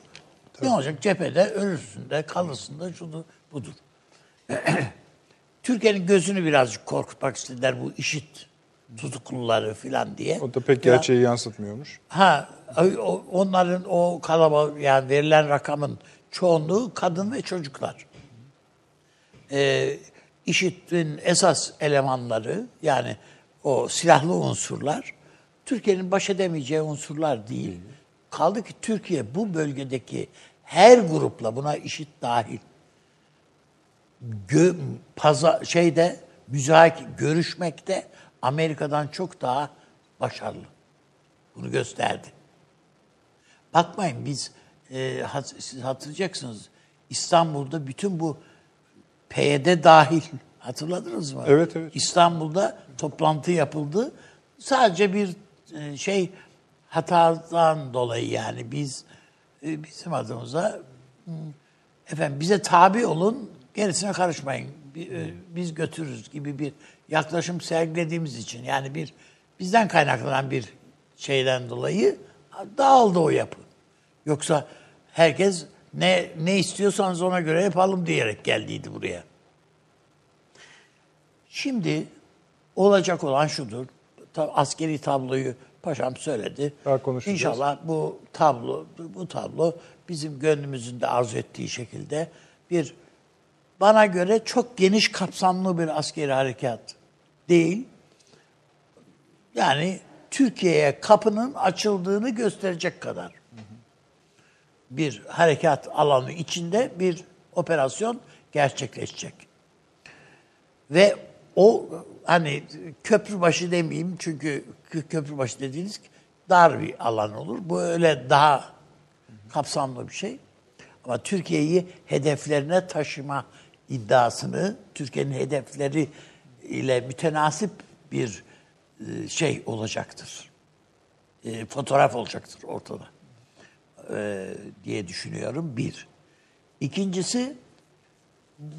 Ne olacak cephede ölürsün de kalırsın da şudur budur. Türkiye'nin gözünü birazcık korkutmak istediler bu işit tutukluları falan diye. O da pek Ya- gerçeği yansıtmıyor. Ha, o- onların o kalabalık yani verilen rakamın çoğunluğu kadın ve çocuklar. Ee, IŞİD'in esas elemanları yani o silahlı unsurlar Türkiye'nin baş edemeyeceği unsurlar değil. Kaldı ki Türkiye bu bölgedeki her grupla buna IŞİD dahil gö, paza, şeyde müzakere görüşmekte Amerika'dan çok daha başarılı. Bunu gösterdi. Bakmayın biz e, hat- siz hatırlayacaksınız İstanbul'da bütün bu PYD dahil hatırladınız mı? Evet, evet. İstanbul'da toplantı yapıldı. Sadece bir e, şey hatadan dolayı yani biz bizim adımıza hmm, efendim bize tabi olun gerisine karışmayın. E, Biz götürürüz gibi bir yaklaşım sergilediğimiz için yani bir bizden kaynaklanan bir şeyden dolayı dağıldı o yapı. Yoksa herkes ne ne istiyorsanız ona göre yapalım diyerek geldiydi buraya. Şimdi olacak olan şudur. Askeri tabloyu paşam söyledi. Daha konuşacağız. İnşallah bu tablo bu tablo bizim gönlümüzün de arzu ettiği şekilde bir bana göre çok geniş kapsamlı bir askeri harekat değil. Yani Türkiye'ye kapının açıldığını gösterecek kadar bir harekat alanı içinde bir operasyon gerçekleşecek. Ve o hani köprübaşı demeyeyim çünkü kö- köprübaşı dediğiniz dar bir alan olur. Bu öyle daha kapsamlı bir şey. Ama Türkiye'yi hedeflerine taşıma iddiasını, Türkiye'nin hedefleri ile mütenasip bir e, şey olacaktır. E, Fotoğraf olacaktır ortada e, diye düşünüyorum. Bir. İkincisi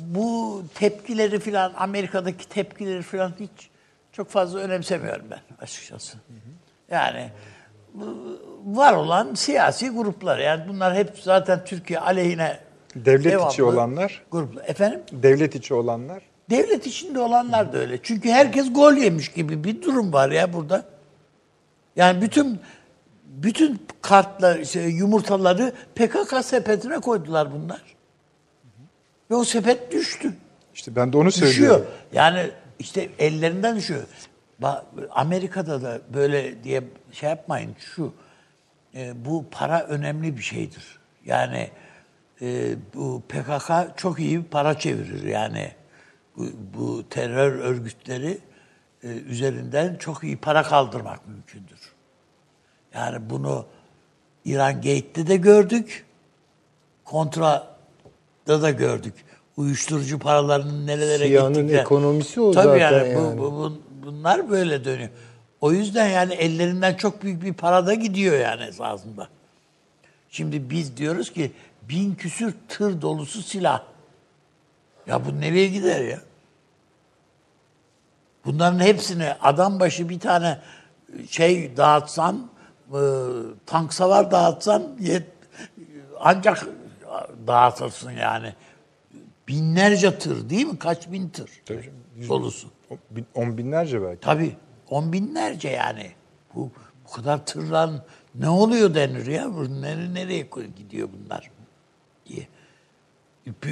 bu tepkileri filan Amerika'daki tepkileri filan hiç çok fazla önemsemiyorum ben açıkçası. Yani var olan siyasi gruplar yani bunlar hep zaten Türkiye aleyhine Devlet içi olanlar? gruplar. Efendim? Devlet içi olanlar Devlet içinde olanlar da öyle. Çünkü herkes gol yemiş gibi bir durum var ya burada. Yani bütün bütün kartlar, şey, yumurtaları PKK sepetine koydular bunlar. Ve o sepet düştü. işte ben de onu Düşüyor. söylüyorum. Yani işte ellerinden düşüyor. Amerika'da da böyle diye şey yapmayın. Şu e, bu para önemli bir şeydir. Yani e, bu PKK çok iyi para çevirir. Yani bu, bu terör örgütleri e, üzerinden çok iyi para kaldırmak mümkündür. Yani bunu İran Gate'de de gördük. Kontra'da da gördük. Uyuşturucu paralarının nerelere Siyanın gittikleri. ekonomisi o Tabii zaten yani, yani. Bu, bu- bu- bunlar böyle dönüyor. O yüzden yani ellerinden çok büyük bir para da gidiyor yani esasında. Şimdi biz diyoruz ki bin küsür tır dolusu silah. Ya bu nereye gider ya? Bunların hepsini adam başı bir tane şey dağıtsan, e, tank savar dağıtsan yet, ancak dağıtırsın yani. Binlerce tır değil mi? Kaç bin tır dolusu. O bin- On binlerce belki. Tabii. On binlerce yani. Bu, bu kadar tırlan ne oluyor denir ya? Bu Nereye, gidiyor bunlar diye.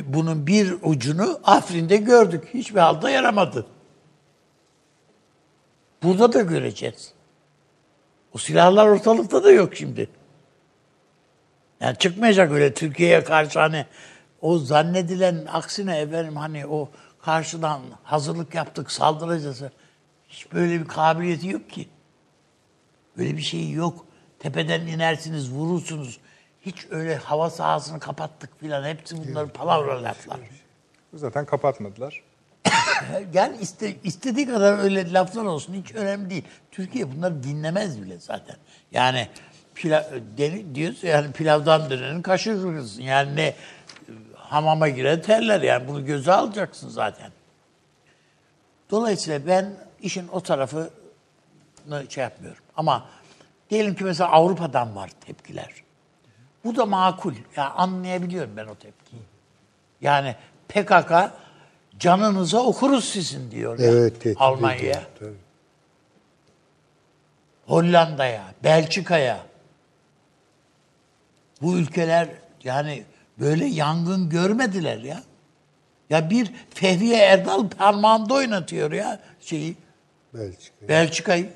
Bunun bir ucunu Afrin'de gördük. Hiçbir halde yaramadı. Burada da göreceğiz. O silahlar ortalıkta da yok şimdi. Yani çıkmayacak öyle Türkiye'ye karşı hani o zannedilen aksine efendim hani o karşıdan hazırlık yaptık saldıracağız. Hiç böyle bir kabiliyeti yok ki. Böyle bir şey yok. Tepeden inersiniz, vurursunuz. Hiç öyle hava sahasını kapattık filan. Hepsi bunlar palavra laflar. Zaten kapatmadılar. Yani iste, istediği kadar öyle laflar olsun hiç önemli değil. Türkiye bunları dinlemez bile zaten. Yani pilav, deni, diyoruz ya, yani pilavdan dönenin kaşırırsın. Yani ne hamama giren terler yani bunu göze alacaksın zaten. Dolayısıyla ben işin o tarafını şey yapmıyorum. Ama diyelim ki mesela Avrupa'dan var tepkiler. Bu da makul. Ya anlayabiliyorum ben o tepkiyi. Yani PKK canınıza okuruz sizin diyor. Evet, tehdit Almanya'ya. Hollanda'ya, Belçika'ya. Bu ülkeler yani böyle yangın görmediler ya. Ya bir Fehriye Erdal parmağında oynatıyor ya şeyi Belçika. Belçika'yı.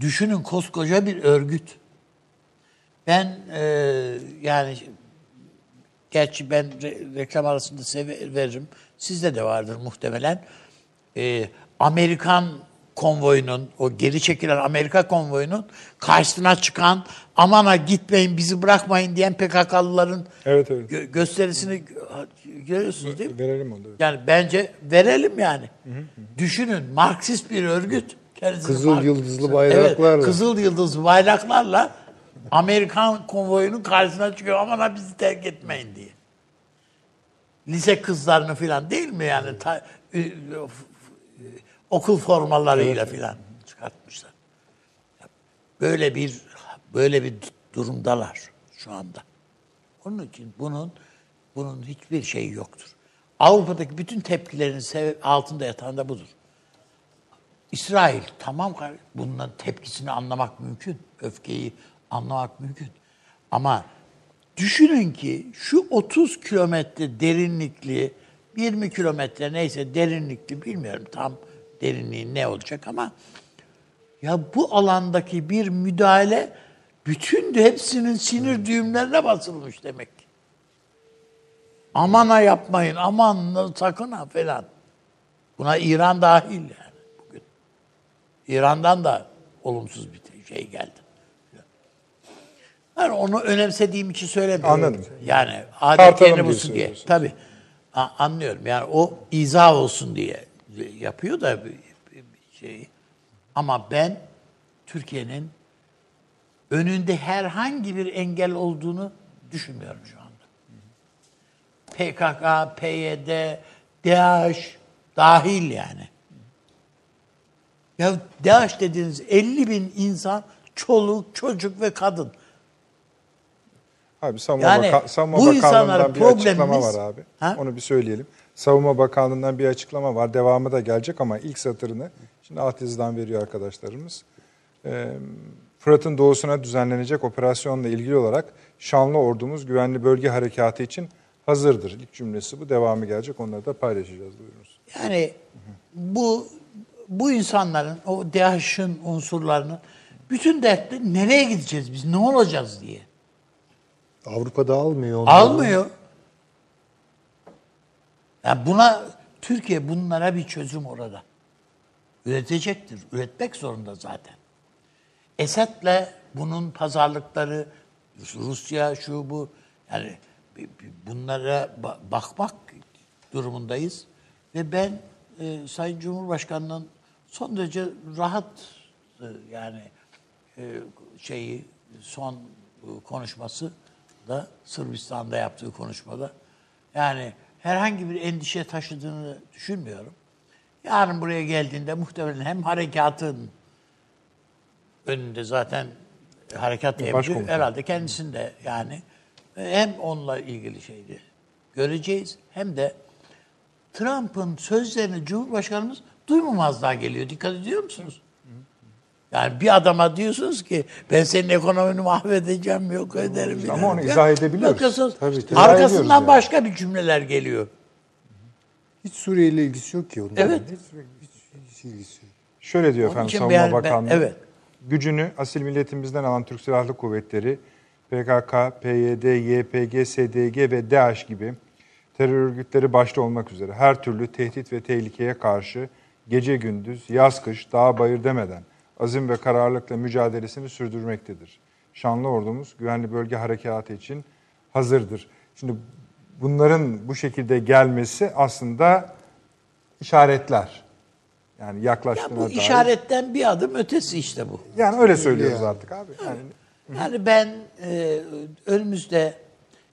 Düşünün koskoca bir örgüt. Ben e, yani gerçi ben re- reklam arasında size ve- veririm. Sizde de vardır muhtemelen. E, Amerikan konvoyunun, o geri çekilen Amerika konvoyunun karşısına çıkan aman ha gitmeyin bizi bırakmayın diyen PKK'lıların Evet, evet. gö- gösterisini gö- görüyorsunuz değil mi? Verelim onu da. Yani bence verelim yani. Düşünün Marksist bir örgüt. Kızıl Mark- yıldızlı bayraklarla. Evet, kızıl yıldızlı bayraklarla Amerikan konvoyunun karşısına çıkıyor. Aman ha bizi terk etmeyin diye. Lise kızlarını falan değil mi yani? Ta- okul formalarıyla falan çıkartmışlar. Böyle bir böyle bir durumdalar şu anda. Onun için bunun bunun hiçbir şeyi yoktur. Avrupa'daki bütün tepkilerin sebep altında yatan da budur. İsrail tamam bunların tepkisini anlamak mümkün. Öfkeyi anlamak mümkün. Ama düşünün ki şu 30 kilometre derinlikli 20 kilometre neyse derinlikli bilmiyorum tam derinliği ne olacak ama ya bu alandaki bir müdahale bütün de hepsinin sinir düğümlerine basılmış demek. ki. Aman ha yapmayın, aman sakın ha falan. Buna İran dahil yani bugün. İran'dan da olumsuz bir şey geldi. Ben onu önemsediğim için söylemiyorum. Anladım. Yani adetlerini bulsun diye. Tabii. Anlıyorum. Yani o izah olsun diye yapıyor da şeyi. Ama ben Türkiye'nin önünde herhangi bir engel olduğunu düşünmüyorum şu anda. PKK, PYD, DAEŞ dahil yani. Ya DAEŞ dediğiniz 50 bin insan, çoluk, çocuk ve kadın. Abi Savunma, Yani Baka- Savunma bu Bakanlığı'ndan bir açıklama problemimiz- var abi. Ha? Onu bir söyleyelim. Savunma Bakanlığı'ndan bir açıklama var. Devamı da gelecek ama ilk satırını şimdi alt yazıdan veriyor arkadaşlarımız. Ee, Fırat'ın doğusuna düzenlenecek operasyonla ilgili olarak şanlı ordumuz güvenli bölge harekatı için hazırdır. İlk cümlesi bu. Devamı gelecek. Onları da paylaşacağız. Buyurunuz. Yani bu bu insanların o DAEŞ'in unsurlarının bütün dertleri nereye gideceğiz biz, ne olacağız diye. Avrupa'da almıyor onları. Almıyor. Yani buna Türkiye bunlara bir çözüm orada. Üretecektir. Üretmek zorunda zaten. Esad'la bunun pazarlıkları, Rusya şu bu yani bunlara ba- bakmak durumundayız. Ve ben e, Sayın Cumhurbaşkanı'nın son derece rahat e, yani e, şeyi son e, konuşması da Sırbistan'da yaptığı konuşmada yani herhangi bir endişe taşıdığını düşünmüyorum. Yarın buraya geldiğinde muhtemelen hem harekatın önünde zaten harekat emri herhalde kendisinde yani hem onunla ilgili şeydi göreceğiz hem de Trump'ın sözlerini Cumhurbaşkanımız duymamazlığa geliyor. Dikkat ediyor musunuz? Yani bir adama diyorsunuz ki ben senin ekonomini mahvedeceğim yok ederim. Ama onu izah edebiliyoruz. Bakıyorsunuz, Tabii, tabii. Arkasından yani. başka bir cümleler geliyor. Hiç Suriye ile ilgisi yok ki onun. Evet. Hiç, hiç, hiç ilgisi yok. Şöyle diyor Onun efendim Savunma ben- ben- Bakanlığı. evet. gücünü asil milletimizden alan Türk Silahlı Kuvvetleri, PKK, PYD, YPG, SDG ve DAEŞ gibi terör örgütleri başta olmak üzere her türlü tehdit ve tehlikeye karşı gece gündüz, yaz kış, dağ bayır demeden azim ve kararlılıkla mücadelesini sürdürmektedir. Şanlı ordumuz güvenli bölge harekatı için hazırdır. Şimdi bunların bu şekilde gelmesi aslında işaretler. Yani yaklaştığına Ya bu dair. işaretten bir adım ötesi işte bu. Yani öyle söylüyoruz artık abi. Yani Yani ben e, önümüzde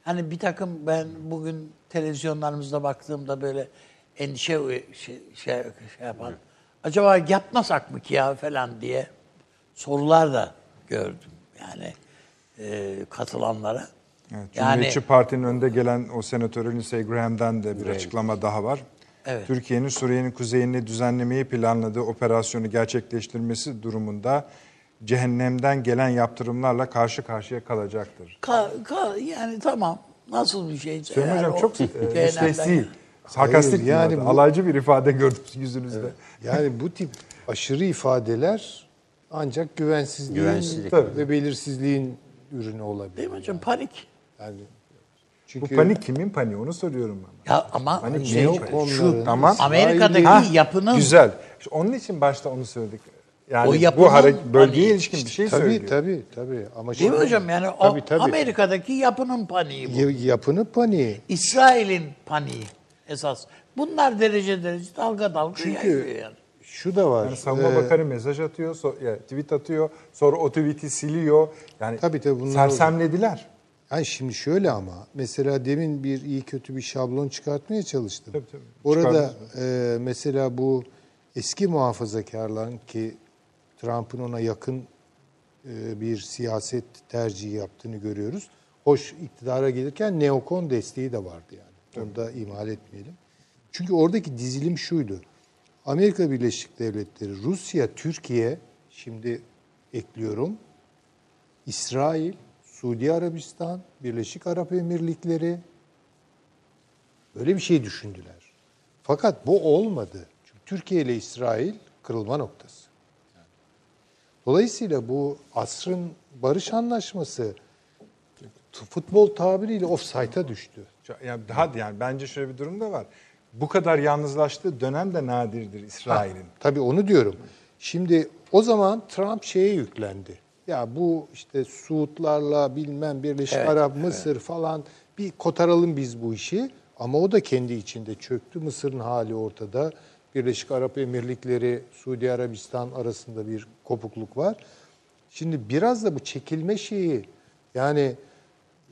hani bir takım ben bugün televizyonlarımızda baktığımda böyle endişe şey, şey, şey yapan acaba yapmasak mı ki ya falan diye sorular da gördüm yani e, katılanlara. Evet, yani Cumhuriyetçi Parti'nin önde gelen o senatör Lindsey Graham'den de bir açıklama daha var. Evet. Türkiye'nin Suriye'nin kuzeyini düzenlemeyi planladığı operasyonu gerçekleştirmesi durumunda cehennemden gelen yaptırımlarla karşı karşıya kalacaktır. ka- ka- yani tamam nasıl bir şey? Süleyman Yani Hocam o çok e, müstehsi, sarkastik Hayır, yani yani bu- alaycı bir ifade gördüm yüzünüzde. Yani bu tip aşırı ifadeler ancak güvensizliğin Güvensizlik. ve belirsizliğin ürünü olabilir. Değil mi hocam? Panik. Yani Bu çünkü panik kimin paniği onu soruyorum ben. Ya ama Panik şey, neyin neokonların, şu Tamam. Amerika'daki Ha, yapının Güzel. İşte onun için başta onu söyledik. Yani O yapının bu hare- bölgeye hani- ilişkin bir şey tabii söylüyor. tabii tabii ama Değil mi hocam? Yani o Tabii, tabii. Amerika'daki yapının paniği bu. Ya- yapının paniği. İsrail'in paniği esas. Bunlar derece derece dalga dalga Çünkü yayılıyor yani. şu da var. Yani savunma e, bakanı mesaj atıyor, so- ya, tweet atıyor, sonra o tweet'i siliyor. Yani Tabii, tabii, bunlar sersemlediler. Yani şimdi şöyle ama mesela demin bir iyi kötü bir şablon çıkartmaya çalıştım. Tabii, tabii. Orada e, mesela bu eski muhafazakarların ki Trump'ın ona yakın e, bir siyaset tercihi yaptığını görüyoruz. Hoş iktidara gelirken neokon desteği de vardı yani. Onu da ihmal etmeyelim. Çünkü oradaki dizilim şuydu. Amerika Birleşik Devletleri, Rusya, Türkiye şimdi ekliyorum. İsrail, Suudi Arabistan, Birleşik Arap Emirlikleri böyle bir şey düşündüler. Fakat bu olmadı. Çünkü Türkiye ile İsrail kırılma noktası. Dolayısıyla bu asrın barış anlaşması futbol tabiriyle offside'a düştü. Yani daha yani bence şöyle bir durum da var. Bu kadar yalnızlaştığı dönem de nadirdir İsrail'in. Tabii onu diyorum. Şimdi o zaman Trump şeye yüklendi. Ya bu işte Suudlarla bilmem Birleşik Evet, Arap, Mısır falan bir kotaralım biz bu işi. Ama o da kendi içinde çöktü. Mısır'ın hali ortada. Birleşik Arap Emirlikleri, Suudi Arabistan arasında bir kopukluk var. Şimdi biraz da bu çekilme şeyi yani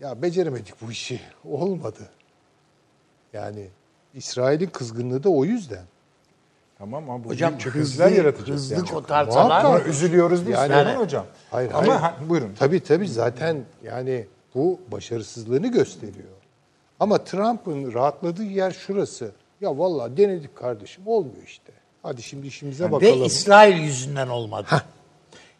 ya beceremedik bu işi. Olmadı. Yani İsrail'in kızgınlığı da o yüzden. Tamam ama bu Hocam çöküntüler yaratacak. hızlı yani. kotarsalar Muhakkak. Üzülüyoruz değil Yani- Süleyman Hocam. Hayır, ama hayır. ha, buyurun. Tabii tabii zaten yani bu başarısızlığını gösteriyor. Ama Trump'ın rahatladığı yer şurası. Ya vallahi denedik kardeşim olmuyor işte. Hadi şimdi işimize bakalım. Ve İsrail yüzünden olmadı.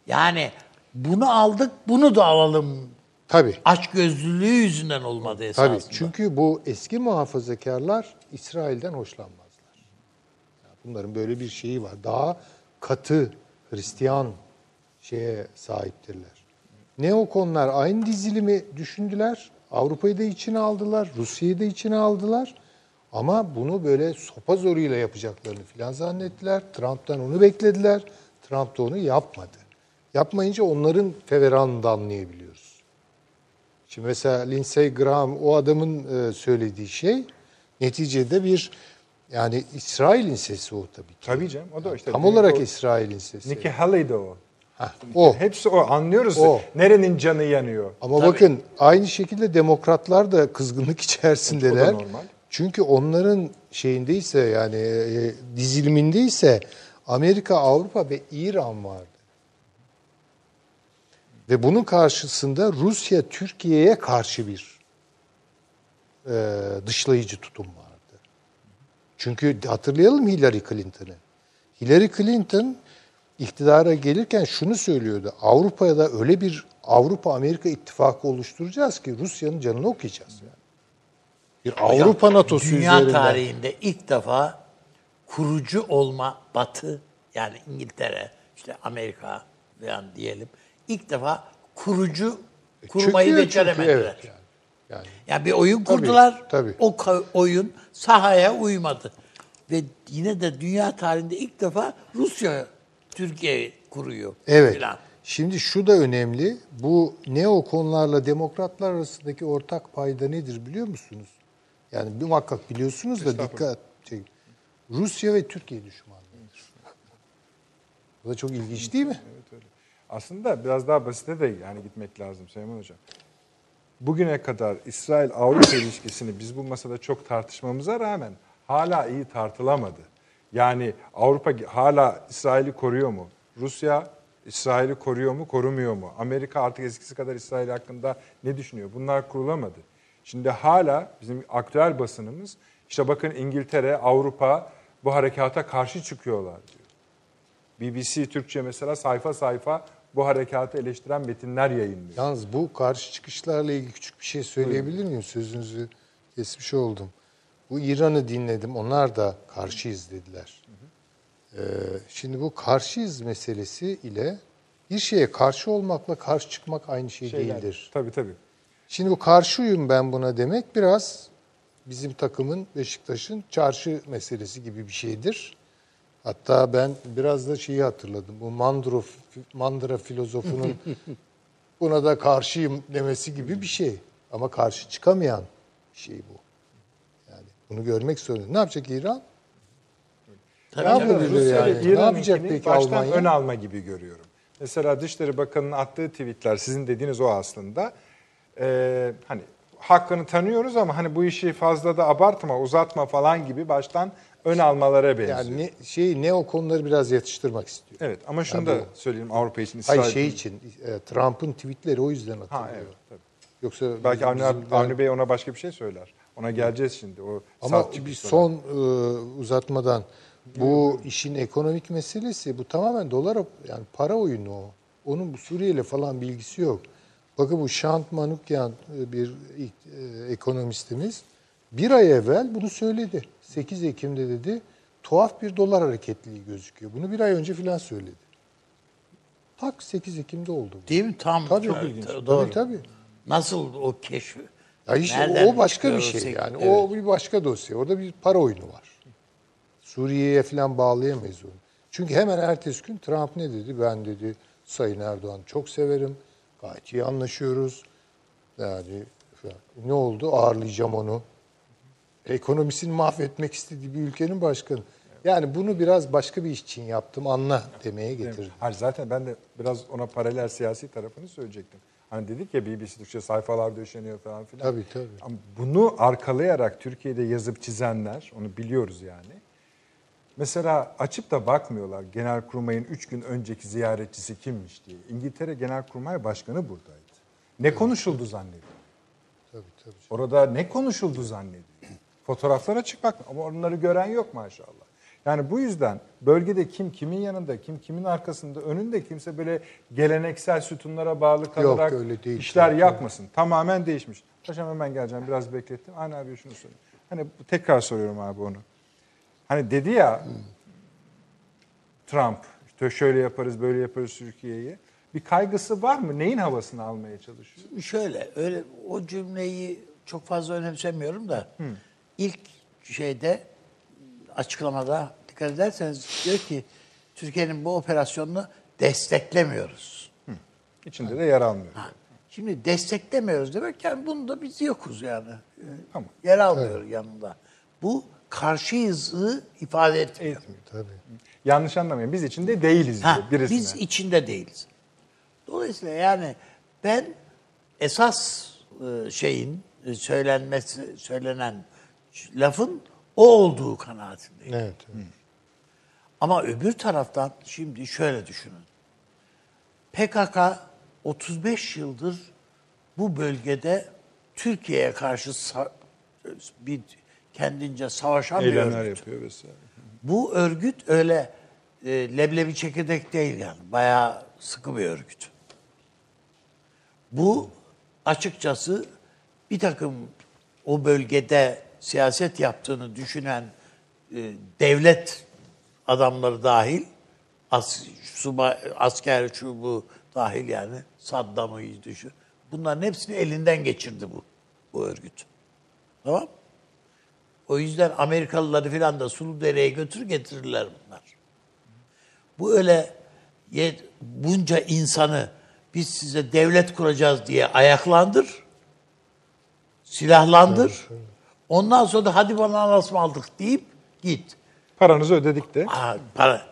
Yani bunu aldık, bunu da alalım. Tabii. Açgözlülüğü yüzünden olmadı esasında. Tabii. Çünkü bu eski muhafazakarlar İsrail'den hoşlanmazlar. Bunların böyle bir şeyi var. Daha katı Hristiyan şeye sahiptirler. Neokonlar aynı dizilimi düşündüler. Avrupa'yı da içine aldılar. Rusya'yı da içine aldılar. Ama bunu böyle sopa zoruyla yapacaklarını filan zannettiler. Trump'tan onu beklediler. Trump da onu yapmadı. Yapmayınca onların feveranını da anlayabiliyoruz. Şimdi mesela Lindsey Graham o adamın e, söylediği şey neticede bir yani İsrail'in sesi o tabii ki. Tabii canım. O da işte. Tam olarak o, İsrail'in sesi. Nikki Haley de o. Heh, o. Hepsi o. Anlıyoruz. O. Nerenin canı yanıyor. Ama bakın aynı şekilde demokratlar da kızgınlık içerisindeler. Normal. Çünkü onların şeyindeyse yani e, dizilimindeyse Amerika, Avrupa ve İran vardı. Ve bunun karşısında Rusya Türkiye'ye karşı bir e, dışlayıcı tutum vardı. Çünkü hatırlayalım Hillary Clinton'ı. Hillary Clinton iktidara gelirken şunu söylüyordu. Avrupa'da öyle bir Avrupa-Amerika ittifakı oluşturacağız ki Rusya'nın canını okuyacağız. Yani. Bir Hocam, Avrupa NATO'su Dünya üzerinden. tarihinde ilk defa kurucu olma Batı yani İngiltere, işte Amerika, falan diyelim. İlk defa kurucu kurmayı Çöküyor çünkü, beceremediler. evet yani. Yani Yani bir oyun Tabii, kurdular. tabii. O ka- oyun sahaya uymadı. Ve yine de dünya tarihinde ilk defa Rusya Türkiye kuruyor. Evet. Filan. Şimdi şu da önemli. Bu neokonlarla demokratlar arasındaki ortak payda nedir biliyor musunuz? Yani bir muhakkak biliyorsunuz da dikkat çekin. Rusya ve Türkiye düşmanlığıdır. Bu da çok ilginç değil mi? Evet öyle. Aslında biraz daha basite de yani gitmek lazım Süleyman Hocam. Bugüne kadar İsrail-Avrupa ilişkisini biz bu masada çok tartışmamıza rağmen hala iyi tartılamadı. Yani Avrupa hala İsrail'i koruyor mu? Rusya İsrail'i koruyor mu, korumuyor mu? Amerika artık eskisi kadar İsrail hakkında ne düşünüyor? Bunlar kurulamadı. Şimdi hala bizim aktüel basınımız işte bakın İngiltere, Avrupa bu harekata karşı çıkıyorlar diyor. BBC Türkçe mesela sayfa sayfa bu harekatı eleştiren metinler yayınlıyor. Yalnız bu karşı çıkışlarla ilgili küçük bir şey söyleyebilir miyim? Sözünüzü kesmiş oldum. Bu İran'ı dinledim. Onlar da karşıyız dediler. Ee, şimdi bu karşıyız meselesi ile bir şeye karşı olmakla karşı çıkmak aynı şey Şeyler. değildir. Tabii tabii. Şimdi bu karşıyım ben buna demek biraz bizim takımın Beşiktaş'ın çarşı meselesi gibi bir şeydir. Hatta ben biraz da şeyi hatırladım. Bu Mandro, Mandıra filozofunun buna da karşıyım demesi gibi bir şey. Ama karşı çıkamayan bir şey bu. Yani bunu görmek zorunda. Ne yapacak İran? Ne yapabilir Rusya yani? ile Ne yapacak peki baştan Almanya? ön alma gibi görüyorum. Mesela Dışişleri Bakanı'nın attığı tweetler sizin dediğiniz o aslında. Ee, hani hakkını tanıyoruz ama hani bu işi fazla da abartma, uzatma falan gibi baştan ön almalara benziyor. Yani ne, şey ne o konuları biraz yatıştırmak istiyor. Evet ama şunu Ya da söyleyeyim Avrupa için. Hayır İsrail şey için. e, Trump'ın tweetleri o yüzden Ha atılıyor. evet tabii. Yoksa Belki bizim- Avni, bizim- Avni Bey ona başka bir şey söyler. Ona geleceğiz şimdi. O Ama bir son e, uzatmadan bu işin ekonomik meselesi bu tamamen dolar yani para oyunu o. Onun bu Suriye ile falan bir ilgisi yok. Bakın bu Şant Manukyan e, bir e, ekonomistimiz bir ay evvel bunu söyledi. 8 Ekim'de dedi tuhaf bir dolar hareketliliği gözüküyor. Bunu bir ay önce falan söyledi. Tak 8 Ekim'de oldu. bu. Değil mi? Tam Tabii, çok tabii, ilginç. Doğru. tabii. Nasıl o keşfi? Ya işte o başka bir o şey yani. Evet. O bir başka dosya. Orada bir para oyunu var. Suriye'ye falan bağlayamayız onu. Çünkü hemen ertesi gün Trump ne dedi? Ben dedi Sayın Erdoğan çok severim. Gayet iyi anlaşıyoruz. Yani ne oldu? Ağırlayacağım onu. Ekonomisini mahvetmek istediği bir ülkenin başkanı. Yani bunu biraz başka bir iş için yaptım anla demeye getirdim. Hayır zaten ben de biraz ona paralel siyasi tarafını söyleyecektim. Hani dedik ya BBC Türkçe sayfalar döşeniyor falan filan. Tabii, tabii. Ama bunu arkalayarak Türkiye'de yazıp çizenler, onu biliyoruz yani. Mesela açıp da bakmıyorlar Genelkurmay'ın 3 gün önceki ziyaretçisi kimmiş diye. İngiltere Genelkurmay Başkanı buradaydı. Ne konuşuldu zannediyor? Tabii tabii. Orada ne konuşuldu zannediyor? Fotoğraflara açık bak ama onları gören yok maşallah. Yani bu yüzden bölgede kim kimin yanında, kim kimin arkasında, önünde kimse böyle geleneksel sütunlara bağlı kalarak öyle değil. işler Tabii, yapmasın. Tamamen değişmiş. Paşam hemen geleceğim biraz beklettim. Aynen abi şunu söyle. Hani tekrar soruyorum abi onu. Hani dedi ya Trump işte şöyle yaparız böyle yaparız Türkiye'yi. Bir kaygısı var mı? Neyin havasını almaya çalışıyor? Şöyle, öyle o cümleyi çok fazla önemsemiyorum da ilk şeyde açıklamada dikkat ederseniz diyor ki Türkiye'nin bu operasyonunu desteklemiyoruz. İçinde de yer almıyor. Ha, Şimdi desteklemiyoruz demek yani bunda biz yokuz yani. Tamam. Yer almıyor yanında. Bu karşıyızı ifade etmiyor. Etmiyor. Tabii. Yanlış anlamayın. Biz içinde değiliz Ha, diyor birisine. biz içinde değiliz. Dolayısıyla yani ben esas e, şeyin e, söylenmesi söylenen lafın o olduğu kanaatindeyim. Evet. evet. Ama öbür taraftan şimdi şöyle düşünün. PKK 35 yıldır bu bölgede Türkiye'ye karşı bir kendince savaşan bir Eylemler örgüt. yapıyor vesaire. Bu örgüt öyle e, leblebi çekirdek değil yani. Bayağı sıkı bir örgüt. Bu açıkçası bir takım o bölgede siyaset yaptığını düşünen e, devlet adamları dahil as, subay, asker şu bu dahil yani Saddam'ı düşün. Bunların hepsini elinden geçirdi bu bu örgüt. Tamam? O yüzden Amerikalıları filan da Suludere'ye götür getirirler bunlar. Bu öyle bunca insanı biz size devlet kuracağız diye ayaklandır, silahlandır. Ondan sonra da hadi bana anasını aldık deyip git. Paranızı ödedik de. Aa, para,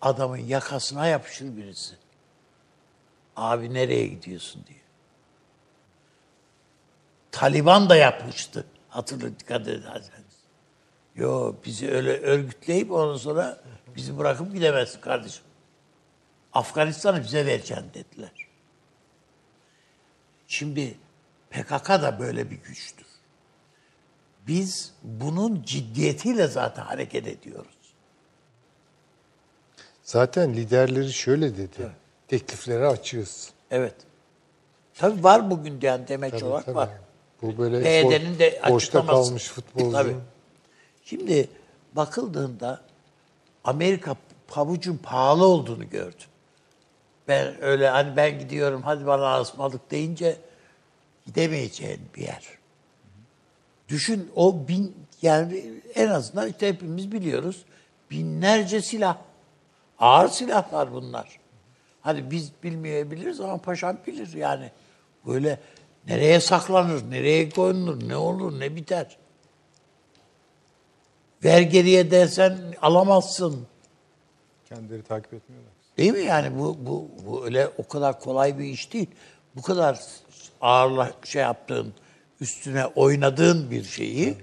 adamın yakasına yapışır birisi. Abi nereye gidiyorsun diye. Taliban da yapmıştı. Hatırlı dikkat ederseniz. Yo bizi öyle örgütleyip ondan sonra bizi bırakıp gidemezsin kardeşim. Afganistan'ı bize vereceksin dediler. Şimdi PKK da böyle bir güçtür. Biz bunun ciddiyetiyle zaten hareket ediyoruz. Zaten liderleri şöyle dedi. Tekliflere açığız. Evet. Tabii var bugün yani demeç Tabii, olarak tabii. var. Bu böyle PYD'nin de bo- boşta kalmış futbolcu. Tabii. Şimdi bakıldığında Amerika pabucun pahalı olduğunu gördüm. Ben öyle hani ben gidiyorum hadi bana asmalık deyince gidemeyeceğin bir yer. Düşün o bin yani en azından işte hepimiz biliyoruz binlerce silah. Ağır silahlar bunlar. Hadi biz bilmeyebiliriz ama paşam bilir yani. Böyle nereye saklanır, nereye koyulur, ne olur, ne biter. Ver geriye dersen alamazsın. Kendileri takip etmiyorlar. Değil mi yani bu bu bu öyle o kadar kolay bir iş değil. Bu kadar ağırla şey yaptığın, üstüne oynadığın bir şeyi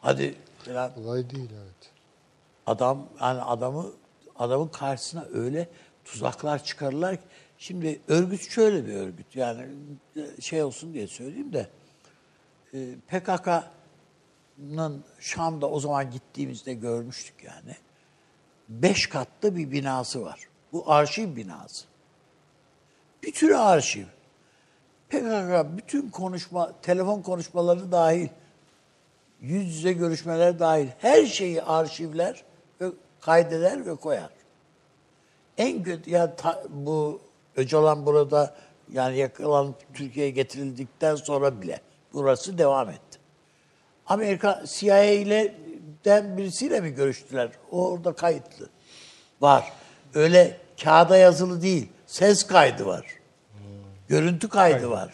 hadi falan Kolay değil evet. adam yani adamı adamın karşısına öyle tuzaklar çıkarırlar ki şimdi örgüt şöyle bir örgüt yani şey olsun diye söyleyeyim de e, PKK'nın Şam'da o zaman gittiğimizde görmüştük yani. Beş katlı bir binası var. Bu arşiv binası. Bir tür arşiv. PKK bütün konuşma, telefon konuşmaları dahil, yüz yüze görüşmeler dahil her şeyi arşivler ve kaydeder ve koyar. En kötü ya ta- bu Öcalan burada yani yakalanıp Türkiye'ye getirildikten sonra bile burası devam etti. Amerika CIA ile den birisiyle mi görüştüler? O orada kayıtlı. Var. Öyle kağıda yazılı değil. Ses kaydı var. Görüntü kaydı var.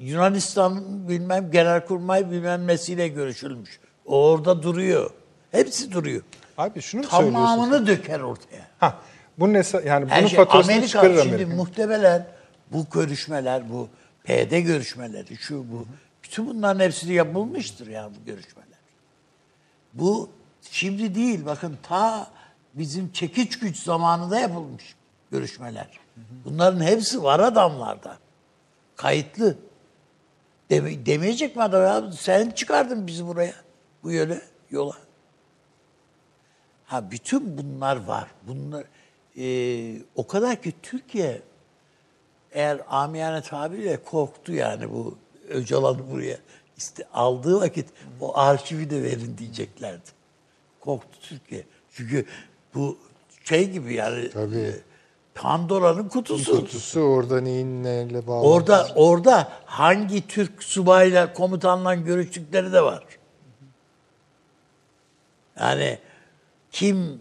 Yunanistan bilmem genelkurmay bilmem nesiyle görüşülmüş. O orada duruyor. Hepsi duruyor. Abi şunu mu söylüyorsun? Tamamını döker ortaya. Ha, bunun hesa- yani bunun Her şey faturasını Amerika çıkarır şimdi Amerika. muhtemelen bu görüşmeler, bu PD görüşmeleri, şu bu, bütün bunların hepsi yapılmıştır yani bu görüşmeler. Bu şimdi değil, bakın ta bizim çekiç güç zamanında yapılmış görüşmeler. Bunların hepsi var adamlarda. Kayıtlı. Deme, demeyecek mi adam ya? Sen çıkardın bizi buraya, bu yöne, yola. Ha bütün bunlar var. Bunlar e, o kadar ki Türkiye eğer amiyane tabiriyle korktu yani bu Öcalan'ı buraya iste, aldığı vakit o arşivi de verin diyeceklerdi. Korktu Türkiye. Çünkü bu şey gibi yani Tabii. Pandora'nın kutusu. Kutusu orada neyin neyle bağlı? Orada orada hangi Türk subayla komutanla görüştükleri de var. Yani kim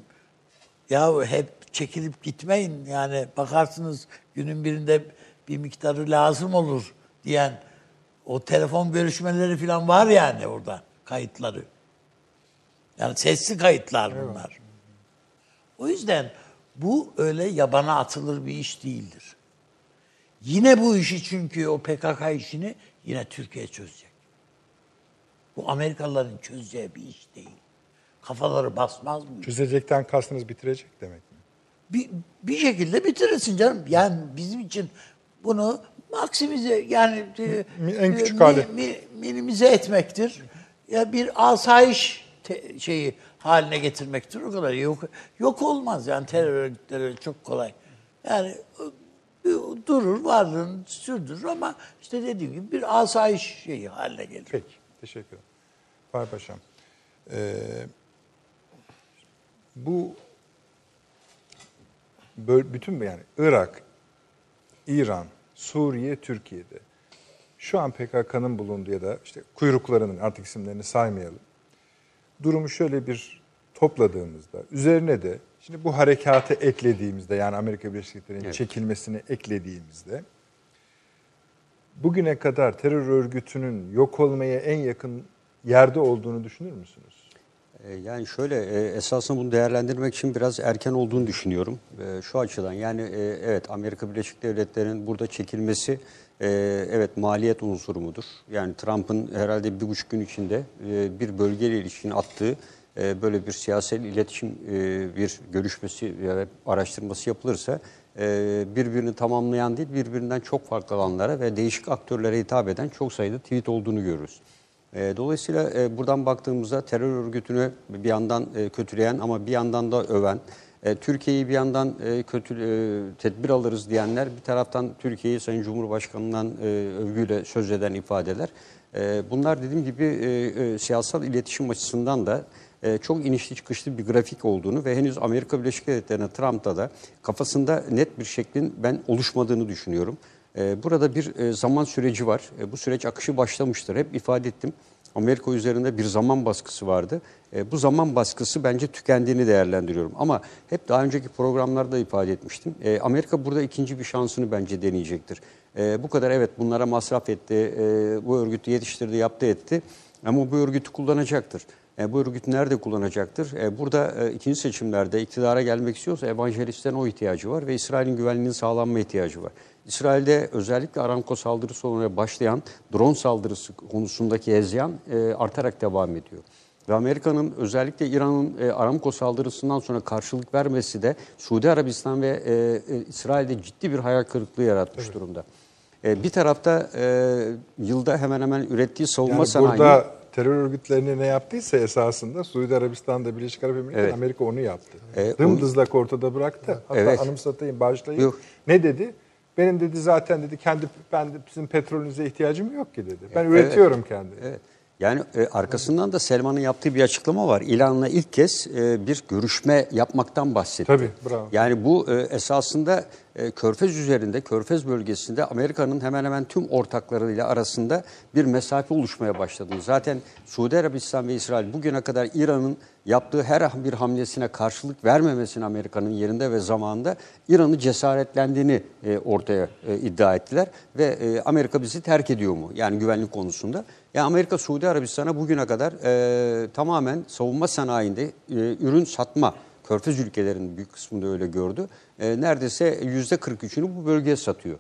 ya hep çekilip gitmeyin yani bakarsınız günün birinde bir miktarı lazım olur diyen o telefon görüşmeleri falan var yani orada kayıtları. Yani sesli kayıtlar bunlar. O yüzden bu öyle yabana atılır bir iş değildir. Yine bu işi çünkü o PKK işini yine Türkiye çözecek. Bu Amerikalıların çözeceği bir iş değil. Kafaları basmaz iş. Çözecekten kastınız bitirecek demek mi? Bir, bir şekilde bitirirsin canım. Yani bizim için bunu maksimize yani e, en küçük mi- hali. mi- minimize etmektir. Ya bir asayiş te- şeyi haline getirmektir o kadar. Yok yok olmaz yani terör örgütleri çok kolay. Yani durur varlığını sürdürür ama işte dediğim gibi bir asayiş şeyi haline gelir. Peki, teşekkür ederim. Fahri Paşam, ee, bu bütün yani Irak, İran, Suriye, Türkiye'de şu an PKK'nın bulunduğu ya da işte kuyruklarının artık isimlerini saymayalım. Durumu şöyle bir topladığımızda üzerine de şimdi bu harekatı eklediğimizde yani Amerika Birleşik Devletleri'nin Evet. çekilmesini eklediğimizde bugüne kadar terör örgütünün yok olmaya en yakın yerde olduğunu düşünür müsünüz? E, Yani şöyle e, esasında bunu değerlendirmek için biraz erken olduğunu düşünüyorum. E, Şu açıdan yani e, evet Amerika Birleşik Devletleri'nin burada çekilmesi e, evet maliyet unsuru mudur? Yani Trump'ın herhalde bir buçuk gün içinde bir bölgeyle ilişkin attığı böyle bir siyasal iletişim bir görüşmesi da araştırması yapılırsa birbirini tamamlayan değil birbirinden çok farklı alanlara ve değişik aktörlere hitap eden çok sayıda tweet olduğunu görürüz. E, Dolayısıyla e, buradan baktığımızda terör örgütünü bir yandan e, kötüleyen ama bir yandan da öven, e, Türkiye'yi bir yandan kötü tedbir alırız diyenler, bir taraftan Türkiye'yi Sayın Cumhurbaşkanı'ndan övgüyle söz eden ifadeler. Bunlar dediğim gibi siyasal iletişim açısından da çok inişli çıkışlı bir grafik olduğunu ve henüz Amerika Birleşik Devletleri'ne Trump'ta da kafasında net bir şeklin ben oluşmadığını düşünüyorum. Ee, Burada bir e, zaman süreci var. E, Bu süreç akışı başlamıştır. Hep ifade ettim. Amerika üzerinde bir zaman baskısı vardı. E, Bu zaman baskısı bence tükendiğini değerlendiriyorum. Ama hep daha önceki programlarda ifade etmiştim. Amerika burada ikinci bir şansını bence deneyecektir. Bu kadar evet bunlara masraf etti, bu örgütü yetiştirdi, yaptı etti. Ama bu örgütü kullanacaktır. Bu örgüt nerede kullanacaktır? Burada ikinci seçimlerde iktidara gelmek istiyorsa evangelistlerin o ihtiyacı var ve İsrail'in güvenliğinin sağlanma ihtiyacı var. İsrail'de özellikle Aramco saldırısı sonra başlayan drone saldırısı konusundaki ezyan e, artarak devam ediyor. Ve Amerika'nın özellikle İran'ın e, Aramco saldırısından sonra karşılık vermesi de Suudi Arabistan ve e, e, İsrail'de ciddi bir hayal kırıklığı yaratmış durumda. E, bir tarafta e, yılda hemen hemen ürettiği savunma Yani sanayi... burada terör örgütlerine ne yaptıysa esasında Suudi Arabistan'da Birleşik Arap Emirlikleri Evet. Amerika onu yaptı. E, Dımdızlak ortada bıraktı. Hatta Evet. anımsatayım, bağışlayın. Yok. Ne dedi? Benim dedi zaten dedi kendi ben de sizin petrolünüze ihtiyacım yok ki dedi. Ben Evet. üretiyorum kendi. Evet. Yani e, arkasından da Selman'ın yaptığı bir açıklama var. İlan'la ilk kez e, bir görüşme yapmaktan bahsetti. Tabii, bravo. Yani bu e, esasında e, Körfez üzerinde, Körfez bölgesinde Amerika'nın hemen hemen tüm ortaklarıyla arasında bir mesafe oluşmaya başladığını. Zaten Suudi Arabistan ve İsrail bugüne kadar İran'ın yaptığı her bir hamlesine karşılık vermemesini Amerika'nın yerinde ve zamanında İran'ı cesaretlendiğini e, ortaya e, iddia ettiler. Ve e, Amerika bizi terk ediyor mu? Yani güvenlik konusunda. Yani Amerika Suudi Arabistan'a bugüne kadar e, tamamen savunma sanayinde e, ürün satma Körfez ülkelerinin büyük kısmında öyle gördü. E, neredeyse yüzde 43'ünü bu bölgeye satıyor.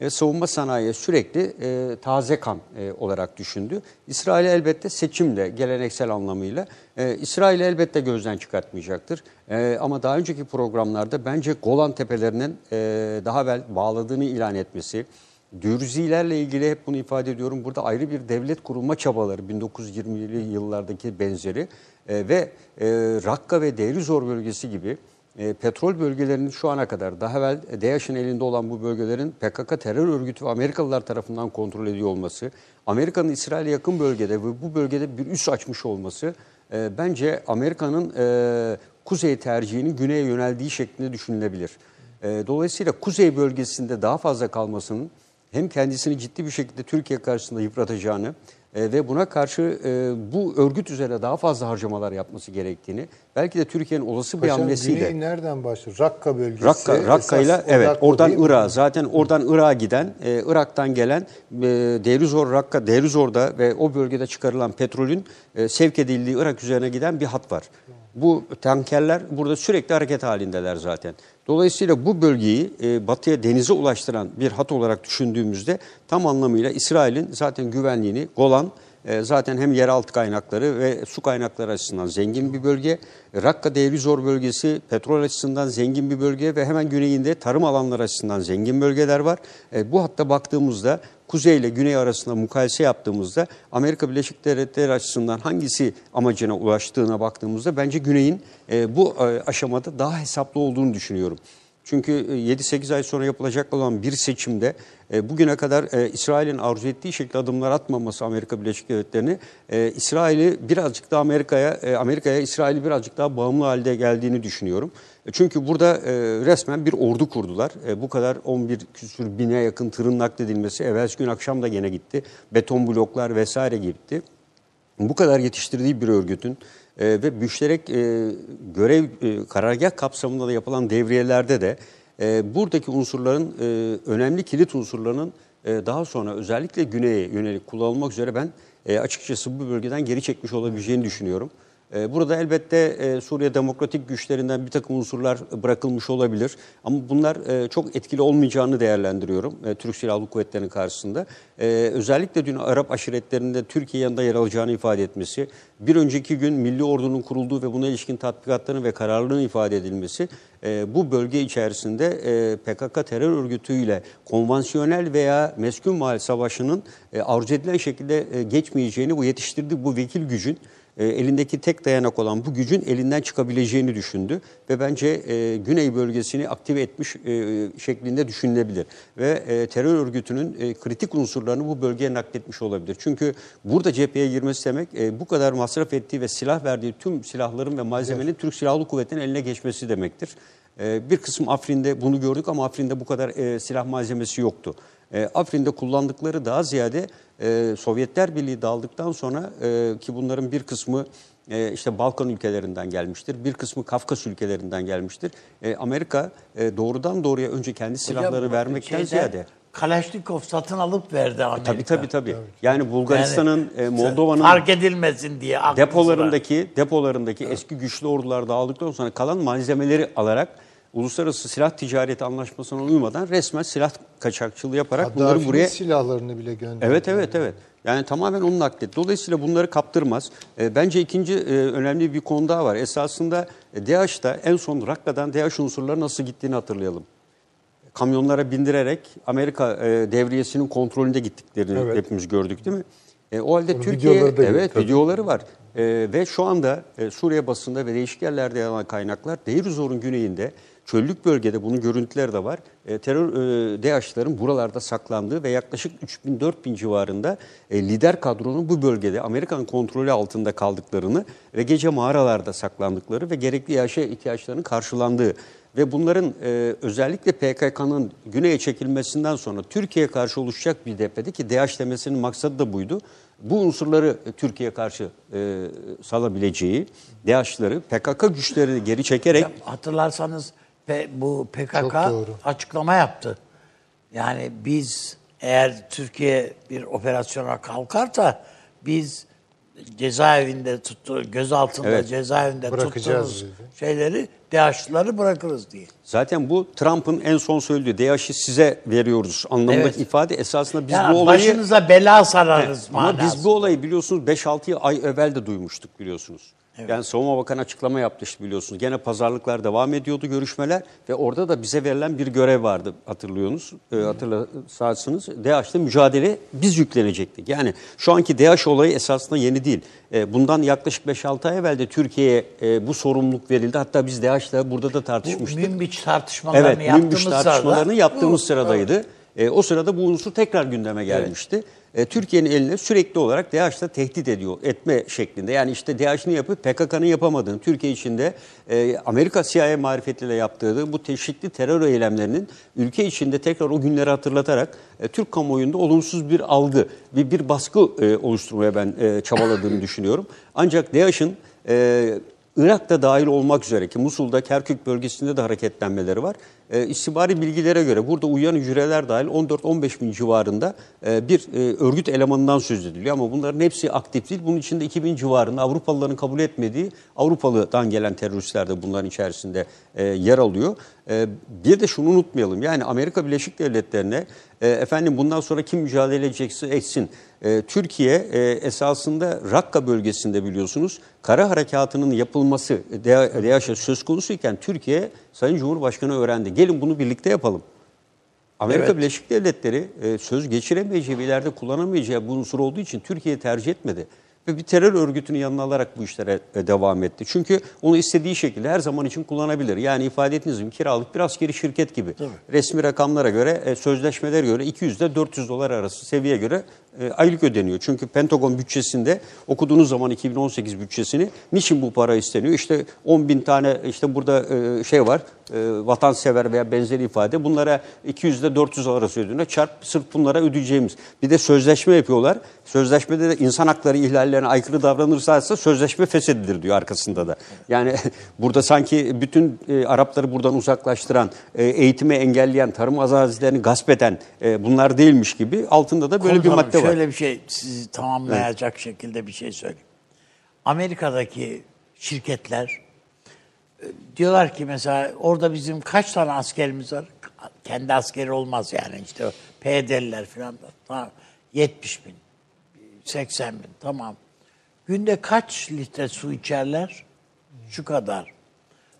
E, savunma sanayiye sürekli e, taze kan e, olarak düşündü. İsrail elbette seçimle, geleneksel anlamıyla e, İsrail elbette gözden çıkartmayacaktır. E, ama daha önceki programlarda bence Golan Tepelerinin e, daha evvel bağladığını ilan etmesi, Dürzilerle ilgili hep bunu ifade ediyorum. Burada ayrı bir devlet kurulma çabaları 1920'li yıllardaki benzeri e, ve e, Rakka ve Deirizor bölgesi gibi e, petrol bölgelerinin şu ana kadar daha evvel DAEŞ'in elinde olan bu bölgelerin PKK terör örgütü ve Amerikalılar tarafından kontrol ediyor olması, Amerika'nın İsrail'e yakın bölgede ve bu bölgede bir üs açmış olması e, bence Amerika'nın e, kuzey tercihinin güneye yöneldiği şeklinde düşünülebilir. E, dolayısıyla kuzey bölgesinde daha fazla kalmasının hem kendisini ciddi bir şekilde Türkiye karşısında yıpratacağını e, ve buna karşı e, bu örgüt üzerine daha fazla harcamalar yapması gerektiğini, belki de Türkiye'nin olası bir Paşam hamlesiyle... güney nereden başlıyor? Rakka bölgesi. Rakka, Rakka'yla esas evet oradan? Irak'a zaten oradan Irak'a giden e, Irak'tan gelen e, Derizor Rakka Derizor'da ve o bölgede çıkarılan petrolün e, sevk edildiği Irak üzerine giden bir hat var. Bu tankerler burada sürekli hareket halindeler zaten. Dolayısıyla bu bölgeyi e, batıya denize ulaştıran bir hat olarak düşündüğümüzde tam anlamıyla İsrail'in zaten güvenliğini Golan zaten hem yeraltı kaynakları ve su kaynakları açısından zengin bir bölge. Rakka Derizor bölgesi petrol açısından zengin bir bölge ve hemen güneyinde tarım alanları açısından zengin bölgeler var. E, bu hatta baktığımızda kuzey ile güney arasında mukayese yaptığımızda Amerika Birleşik Devletleri açısından hangisi amacına ulaştığına baktığımızda bence güneyin e, bu e, aşamada daha hesaplı olduğunu düşünüyorum. Çünkü e, 7-8 ay sonra yapılacak olan bir seçimde e, bugüne kadar e, İsrail'in arzu ettiği şekilde adımlar atmaması Amerika Birleşik Devletleri'ni e, İsrail'i birazcık daha Amerika'ya e, Amerika'ya İsrail'i birazcık daha bağımlı halde geldiğini düşünüyorum. E, Çünkü burada e, resmen bir ordu kurdular. E, bu kadar 11 küsür bine yakın tırın nakledilmesi evvelsi gün akşam da gene gitti. Beton bloklar vesaire gitti bu kadar yetiştirdiği bir örgütün e, ve müşterek e, görev e, karargah kapsamında da yapılan devriyelerde de e, buradaki unsurların e, önemli kilit unsurlarının e, daha sonra özellikle güneye yönelik kullanılmak üzere ben e, açıkçası bu bölgeden geri çekmiş olabileceğini düşünüyorum. E, Burada elbette e, Suriye demokratik güçlerinden bir takım unsurlar bırakılmış olabilir. Ama bunlar e, çok etkili olmayacağını değerlendiriyorum e, Türk Silahlı Kuvvetleri'nin karşısında. Özellikle dün Arap aşiretlerinde Türkiye yanında yer alacağını ifade etmesi, bir önceki gün Milli Ordu'nun kurulduğu ve buna ilişkin tatbikatlarının ve kararlılığının ifade edilmesi bu bölge içerisinde PKK terör örgütüyle konvansiyonel veya meskun mahal savaşının arzu edilen şekilde geçmeyeceğini bu yetiştirdiği bu vekil gücün e, elindeki tek dayanak olan bu gücün elinden çıkabileceğini düşündü ve bence e, Güney bölgesini aktive etmiş e, şeklinde düşünülebilir ve e, terör örgütünün e, kritik unsurlarını bu bölgeye nakletmiş olabilir. Çünkü burada cepheye girmesi demek e, bu kadar masraf ettiği ve silah verdiği tüm silahların ve malzemenin Türk Silahlı Kuvvetleri'nin eline geçmesi demektir. E, bir kısım Afrin'de bunu gördük ama Afrin'de bu kadar e, silah malzemesi yoktu. E, Afrin'de kullandıkları daha ziyade e, Sovyetler Birliği dağıldıktan sonra e, ki bunların bir kısmı e, işte Balkan ülkelerinden gelmiştir, bir kısmı Kafkas ülkelerinden gelmiştir. E, Amerika e, doğrudan doğruya önce kendi silahları Hocam, vermekten şeyde ziyade Kalaşnikov satın alıp verdi Amerika. tabii tabii tabii. Yani Bulgaristan'ın, e, Moldova'nın fark edilmesin diye. depolarındaki depolarındaki eski güçlü ordular dağıldıktan sonra kalan malzemeleri alarak uluslararası silah ticareti anlaşmasına uymadan resmen silah kaçakçılığı yaparak bunları Kaddafi'nin buraya silahlarını bile gönderdi. Evet evet evet. Yani tamamen onun naklet. Dolayısıyla bunları kaptırmaz. E, bence ikinci e, önemli bir konu daha var. Esasında e, DAEŞ'ta en son Rakka'dan DAEŞ unsurları nasıl gittiğini hatırlayalım. Kamyonlara bindirerek Amerika e, devriyesinin kontrolünde gittiklerini Evet. hepimiz gördük değil mi? E, o halde Onun Türkiye videoları da evet tabii. videoları var. E, ve şu anda e, Suriye basında ve değişik yerlerde yer alan kaynaklar Deir Zor'un güneyinde çöllük bölgede bunun görüntüleri de var. E, terör e, DAEŞ'lerin buralarda saklandığı ve yaklaşık 3000-4000 civarında e, lider kadronun bu bölgede Amerikan kontrolü altında kaldıklarını ve gece mağaralarda saklandıkları ve gerekli yaşa ihtiyaçlarının karşılandığı ve bunların e, özellikle PKK'nın güneye çekilmesinden sonra Türkiye'ye karşı oluşacak bir deprede ki DAEŞ demesinin maksadı da buydu. Bu unsurları Türkiye'ye karşı e, salabileceği, DAEŞ'ları PKK güçlerini geri çekerek Hocam, hatırlarsanız bu PKK açıklama yaptı. Yani biz eğer Türkiye bir operasyona kalkarsa biz cezaevinde tuttu, gözaltında Evet. cezaevinde tuttuğumuz dedi. şeyleri DAEŞ'ları bırakırız diye. Zaten bu Trump'ın en son söylediği DAEŞ'i size veriyoruz anlamındaki Evet. ifade esasında biz Yani bu olayı başınıza bela sararız Ama manasında. biz bu olayı biliyorsunuz 5-6 ay evvel de duymuştuk biliyorsunuz. Yani Savunma Bakanı açıklama yapmıştı biliyorsunuz. Gene pazarlıklar devam ediyordu görüşmeler ve orada da bize verilen bir görev vardı hatırlıyorsunuz. E, hatırlarsanız DAEŞ'le mücadele biz yüklenecektik. Yani şu anki DAEŞ olayı esasında yeni değil. E, bundan yaklaşık 5-6 ay evvel de Türkiye'ye e, bu sorumluluk verildi. Hatta biz DAEŞ'le burada da bu tartışmıştık. Münbiç tartışmalarını Evet, yaptığımız sırada tartışmalarını yaptığımız bu- sıradaydı. E, o sırada bu unsur tekrar gündeme gelmişti. E, Türkiye'nin eline sürekli olarak DAEŞ'la tehdit ediyor, etme şeklinde. Yani işte DAEŞ ne yapıp PKK'nın yapamadığını, Türkiye içinde e, Amerika CIA marifetiyle yaptığı bu teşvikli terör eylemlerinin ülke içinde tekrar o günleri hatırlatarak e, Türk kamuoyunda olumsuz bir algı, bir, bir baskı oluşturmaya ben çabaladığını düşünüyorum. Ancak DAEŞ'in Irak'ta dahil olmak üzere ki Musul'da Kerkük bölgesinde de hareketlenmeleri var. E, istihbari bilgilere göre burada uyuyan hücreler dahil 14-15 bin civarında e, bir e, örgüt elemanından söz ediliyor. Ama bunların hepsi aktif değil. Bunun içinde 2000 civarında Avrupalıların kabul etmediği Avrupalı'dan gelen teröristler de bunların içerisinde e, yer alıyor. E, bir de şunu unutmayalım. Yani Amerika Birleşik Devletleri'ne e, efendim bundan sonra kim mücadele edecekse etsin. E, Türkiye e, esasında Rakka bölgesinde biliyorsunuz kara harekatının yapılması DAEŞ'e söz konusuyken Türkiye Sayın Cumhurbaşkanı öğrendi. Gelin bunu birlikte yapalım. Amerika Evet. Birleşik Devletleri e, söz geçiremeyeceği ileride kullanamayacağı bu unsur olduğu için Türkiye'yi tercih etmedi. Ve bir terör örgütünü yanına alarak bu işlere e, devam etti. Çünkü onu istediği şekilde her zaman için kullanabilir. Yani ifade ettiğiniz gibi kiralık bir askeri şirket gibi. Resmi rakamlara göre, e, sözleşmelere göre 200 ile 400 dolar arası seviyeye göre e, aylık ödeniyor. Çünkü Pentagon bütçesinde okuduğunuz zaman 2018 bütçesini niçin bu para isteniyor? İşte 10 bin tane işte burada şey var vatansever veya benzeri ifade bunlara 200 ile 400 arası ödeniyor. Çarp sırf bunlara ödeyeceğimiz. Bir de sözleşme yapıyorlar. Sözleşmede de insan hakları ihlallerine aykırı davranırsa sözleşme feshedilir diyor arkasında da. Yani burada sanki bütün e, Arapları buradan uzaklaştıran, e, eğitimi engelleyen, tarım arazilerini gasp eden e, bunlar değilmiş gibi altında da böyle bir Komutanım, madde var. Şöyle bir şey sizi tamamlayacak şekilde bir şey söyleyeyim. Amerika'daki şirketler e, diyorlar ki mesela orada bizim kaç tane askerimiz var? Kendi askeri olmaz yani işte o PYD'liler falan da. Tamam. 70 bin, 80 bin tamam. Günde kaç litre su içerler? Şu kadar.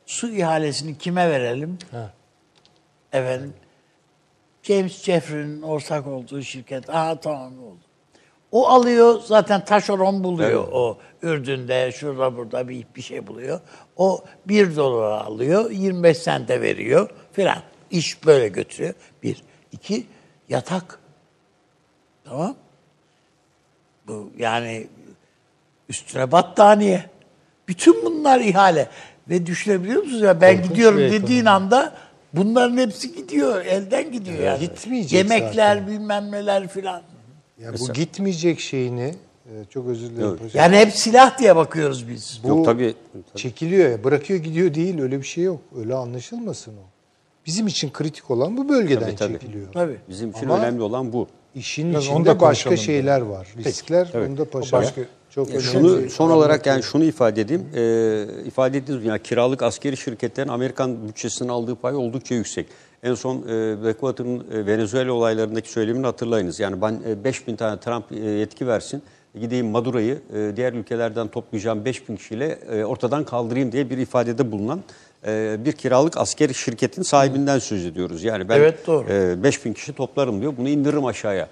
Su ihalesini kime verelim? Efendim James Jeffrey'nin ortak olduğu şirket. Aha tamam oldu. O alıyor zaten taşeron buluyor o Ürdün'de şurada burada bir, bir şey buluyor. O 1 dolara alıyor 25 sente veriyor filan. İş böyle götürüyor. Bir. iki yatak. Tamam. Bu yani üstüne battaniye. Bütün bunlar ihale. Ve düşünebiliyor musunuz ya ben Korkunç gidiyorum dediğin anda bunların hepsi gidiyor. Elden gidiyor yani. gitmeyecek Yemekler zaten. bilmem neler filan. Ya bu gitmeyecek şeyini e, çok özür dilerim hocam. Yani hep silah diye bakıyoruz biz. Bu Yok tabii. çekiliyor ya bırakıyor gidiyor değil öyle bir şey yok. Öyle anlaşılmasın o. Bizim için kritik olan bu bölgeden Tabii, tabii. çekiliyor. Tabii. Bizim için Ama- önemli olan bu. İşin onu içinde başka şeyler var. Riskler onu da paşa. başka- çok önemli. Şunu son olarak yani şunu ifade edeyim. Ee, ifade ettiğiniz yani kiralık askeri şirketlerin Amerikan bütçesinden aldığı pay oldukça yüksek. En son e, Blackwater'ın e, Venezuela olaylarındaki söylemini hatırlayınız. Yani ben e, 5000 tane Trump e, yetki versin. Gideyim Maduro'yu e, diğer ülkelerden toplayacağım 5000 kişiyle e, ortadan kaldırayım diye bir ifadede bulunan e, bir kiralık askeri şirketin sahibinden söz ediyoruz. Yani ben Evet, doğru. e, 5000 kişi toplarım diyor. Bunu indiririm aşağıya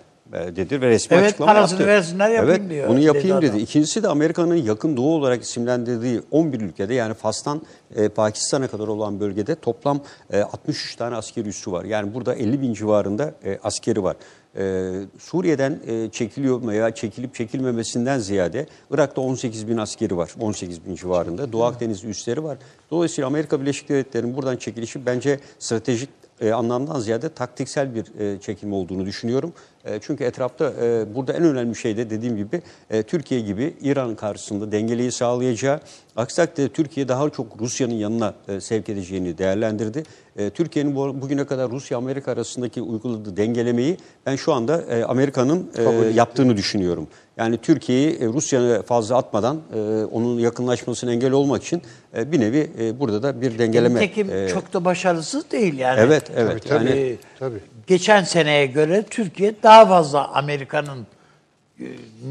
dedi ve resmi Evet, açıklama parasını yaptı. versinler, yapayım evet, diyor, Bunu dedi yapayım dedi. adam. İkincisi de Amerika'nın yakın doğu olarak isimlendirdiği 11 ülkede yani Fas'tan e, Pakistan'a kadar olan bölgede toplam e, 63 tane askeri üssü var. Yani burada 50 bin civarında e, askeri var. E, Suriye'den e, çekiliyor veya çekilip çekilmemesinden ziyade Irak'ta 18 bin askeri var. 18 bin civarında. Doğu Akdeniz üsleri var. Dolayısıyla Amerika Birleşik Devletleri'nin buradan çekilişi bence stratejik e, anlamdan ziyade taktiksel bir e, çekilme olduğunu düşünüyorum. E, çünkü etrafta e, burada en önemli şey de dediğim gibi e, Türkiye gibi İran karşısında dengeleyi sağlayacağı, aksi takdirde Türkiye daha çok Rusya'nın yanına e, sevk edeceğini değerlendirdi. E, Türkiye'nin bu, bugüne kadar Rusya-Amerika arasındaki uyguladığı dengelemeyi ben şu anda e, Amerika'nın e, yaptığını düşünüyorum. Yani Türkiye'yi e, Rusya'ya fazla atmadan e, onun yakınlaşmasına engel olmak için e, bir nevi burada da bir dengeleme. Nitekim e, çok da başarısız değil yani. Evet, evet. Tabii, tabii. Yani Tabii. Geçen seneye göre Türkiye daha fazla Amerika'nın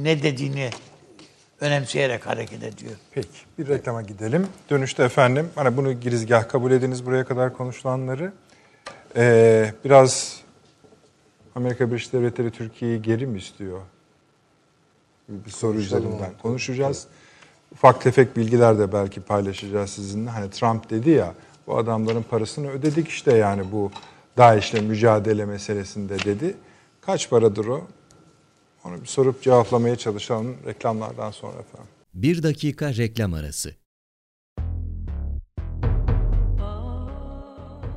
ne dediğini önemseyerek hareket ediyor. Peki bir reklama gidelim. Dönüşte efendim hani bunu girizgah kabul ediniz buraya kadar konuşulanları. Ee, biraz Amerika Birleşik Devletleri Türkiye'yi geri mi istiyor? Bir soru üzerinden konuşacağız. Ufak tefek bilgiler de belki paylaşacağız sizinle. Hani Trump dedi ya bu adamların parasını ödedik işte yani bu DAEŞ'le mücadele meselesinde dedi. Kaç paradır o? Onu bir sorup cevaplamaya çalışalım reklamlardan sonra efendim. Bir dakika reklam arası.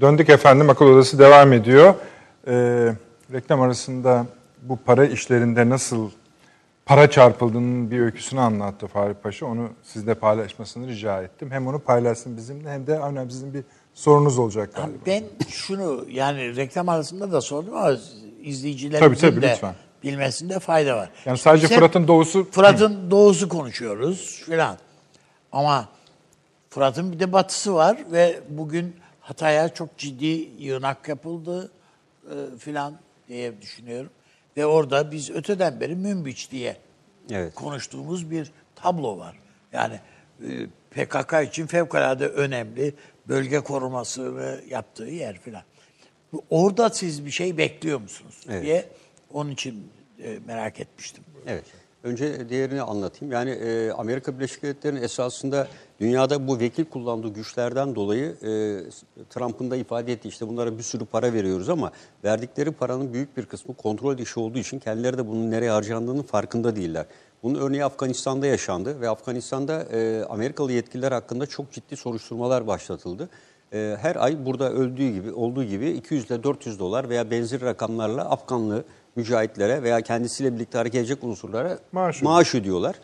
Döndük efendim akıl odası devam ediyor. Ee, reklam arasında bu para işlerinde nasıl para çarpıldığının bir öyküsünü anlattı Fahri Paşa. Onu sizle paylaşmasını rica ettim. Hem onu paylaşsın bizimle hem de önemli sizin bir sorunuz olacak galiba. Ben şunu yani reklam arasında da sordum ama izleyicilerimizin Tabii, tabii, de lütfen. bilmesinde fayda var. Yani sadece Biz Fırat'ın doğusu... Fırat'ın doğusu konuşuyoruz filan. Ama Fırat'ın bir de batısı var ve bugün Hatay'a çok ciddi yığınak yapıldı e, filan diye düşünüyorum. Ve orada biz öteden beri Münbiç diye Evet. konuştuğumuz bir tablo var. Yani e, PKK için fevkalade önemli bölge korumasını yaptığı yer filan. Orada siz bir şey bekliyor musunuz Evet. diye onun için e, merak etmiştim. Evet. Önce diğerini anlatayım. Yani e, Amerika Birleşik Devletleri'nin esasında dünyada bu vekil kullandığı güçlerden dolayı e, Trump'ın da ifade ettiği işte bunlara bir sürü para veriyoruz ama verdikleri paranın büyük bir kısmı kontrol dışı olduğu için kendileri de bunun nereye harcandığının farkında değiller. Bunun örneği Afganistan'da yaşandı ve Afganistan'da e, Amerikalı yetkililer hakkında çok ciddi soruşturmalar başlatıldı. E, her ay burada öldüğü gibi olduğu gibi 200 ile 400 dolar veya benzeri rakamlarla Afganlı mücahitlere veya kendisiyle birlikte hareket edecek unsurlara Maaş maaş, ödüyorlar.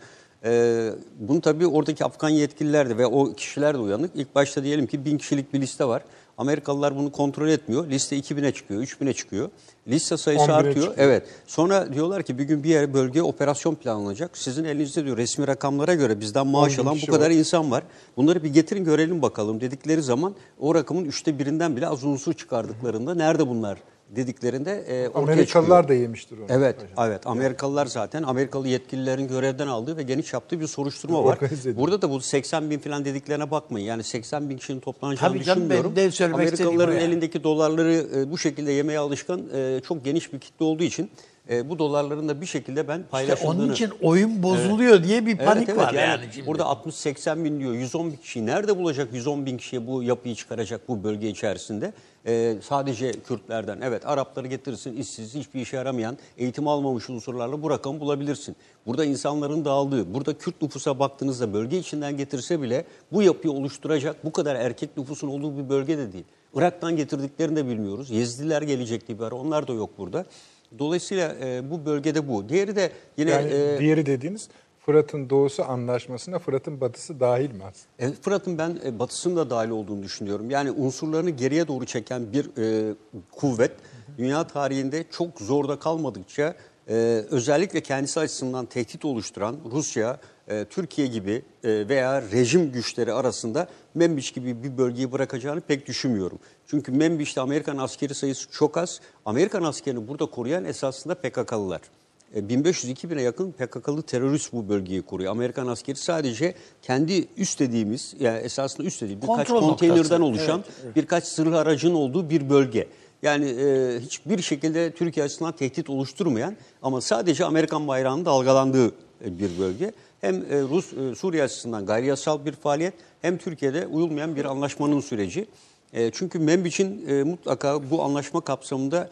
Ee, bunu tabii oradaki Afgan yetkililer de ve o kişiler de uyanık. İlk başta diyelim ki bin kişilik bir liste var. Amerikalılar bunu kontrol etmiyor. Liste 2000'e çıkıyor, 3000'e çıkıyor. Liste sayısı 11'e artıyor. çıkıyor. Evet. Sonra diyorlar ki bir gün bir yer bölgeye operasyon planlanacak. Sizin elinizde diyor resmi rakamlara göre bizden maaş 10 bin alan bu kadar var. insan var. Bunları bir getirin görelim bakalım dedikleri zaman o rakamın üçte birinden bile az unsur çıkardıklarında nerede bunlar dediklerinde e, ortaya Amerikalılar çıkıyor. da yemiştir onu. Evet, evet. Amerikalılar zaten Amerikalı yetkililerin görevden aldığı ve geniş yaptığı bir soruşturma var. Burada da bu 80 bin falan dediklerine bakmayın. Yani 80 bin kişinin toplanacağını Tabii canım, düşünmüyorum. benim de söylemek Amerikalıların yani. elindeki dolarları e, bu şekilde yemeye alışkan e, çok geniş bir kitle olduğu için e, bu dolarların da bir şekilde ben İşte paylaşıldığını... onun için oyun bozuluyor diye bir panik Evet, evet. var yani. şimdi. Burada 60-80 bin diyor, 110 bin kişi nerede bulacak 110 bin kişiye bu yapıyı çıkaracak bu bölge içerisinde? Ee, sadece Kürtlerden, evet Arapları getirirsin, işsiz, hiçbir işe yaramayan, eğitim almamış unsurlarla bu rakamı bulabilirsin. Burada insanların dağıldığı, burada Kürt nüfusa baktığınızda bölge içinden getirse bile bu yapıyı oluşturacak bu kadar erkek nüfusun olduğu bir bölge de değil. Irak'tan getirdiklerini de bilmiyoruz. Yezidiler gelecekti bir ara, onlar da yok burada. Dolayısıyla e, bu bölgede bu. Diğeri de yine... Yani e, diğeri dediğiniz Fırat'ın doğusu anlaşmasına Fırat'ın batısı dahil mi aslında? E, Fırat'ın ben e, batısının da dahil olduğunu düşünüyorum. Yani unsurlarını geriye doğru çeken bir e, kuvvet dünya tarihinde çok zorda kalmadıkça e, özellikle kendisi açısından tehdit oluşturan Rusya, e, Türkiye gibi e, veya rejim güçleri arasında Membiç gibi bir bölgeyi bırakacağını pek düşünmüyorum. Çünkü Membiç'te Amerikan askeri sayısı çok az. Amerikan askerini burada koruyan esasında PKK'lılar. E, 1500-2000'e yakın PKK'lı terörist bu bölgeyi koruyor. Amerikan askeri sadece kendi üst dediğimiz, yani esasında üst dediğimiz birkaç Kontrol konteynerden noktası. oluşan birkaç sırlı aracın olduğu bir bölge. Yani e, hiçbir şekilde Türkiye açısından tehdit oluşturmayan ama sadece Amerikan bayrağının dalgalandığı e, bir bölge. Hem e, Rus e, Suriye açısından gayri yasal bir faaliyet hem Türkiye'de uyulmayan bir anlaşmanın süreci. Çünkü Membiç'in mutlaka bu anlaşma kapsamında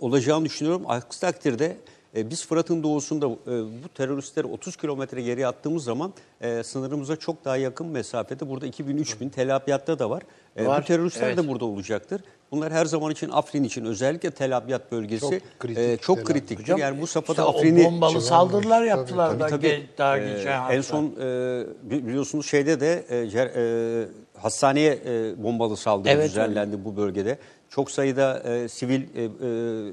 olacağını düşünüyorum. Aksi takdirde e, biz Fırat'ın doğusunda e, bu teröristleri 30 kilometre geriye attığımız zaman e, sınırımıza çok daha yakın mesafede burada 2000-3000 Tel Abyad'da da var. E, Var, bu teröristler evet. de burada olacaktır. Bunlar her zaman için Afrin için özellikle Tel Abyad bölgesi Çok çok, kritik çok Tel Abyad. kritiktir. Hocam, yani bu safhada işte Afrin'i bombalı saldırılar yaptılar Tabii da tabii. ge- daha Ee, geçen en hafta. son e, bi- biliyorsunuz şeyde de e, e, hastaneye e, bombalı saldırı Evet, düzenlendi bu bölgede. Çok sayıda e, sivil e, e,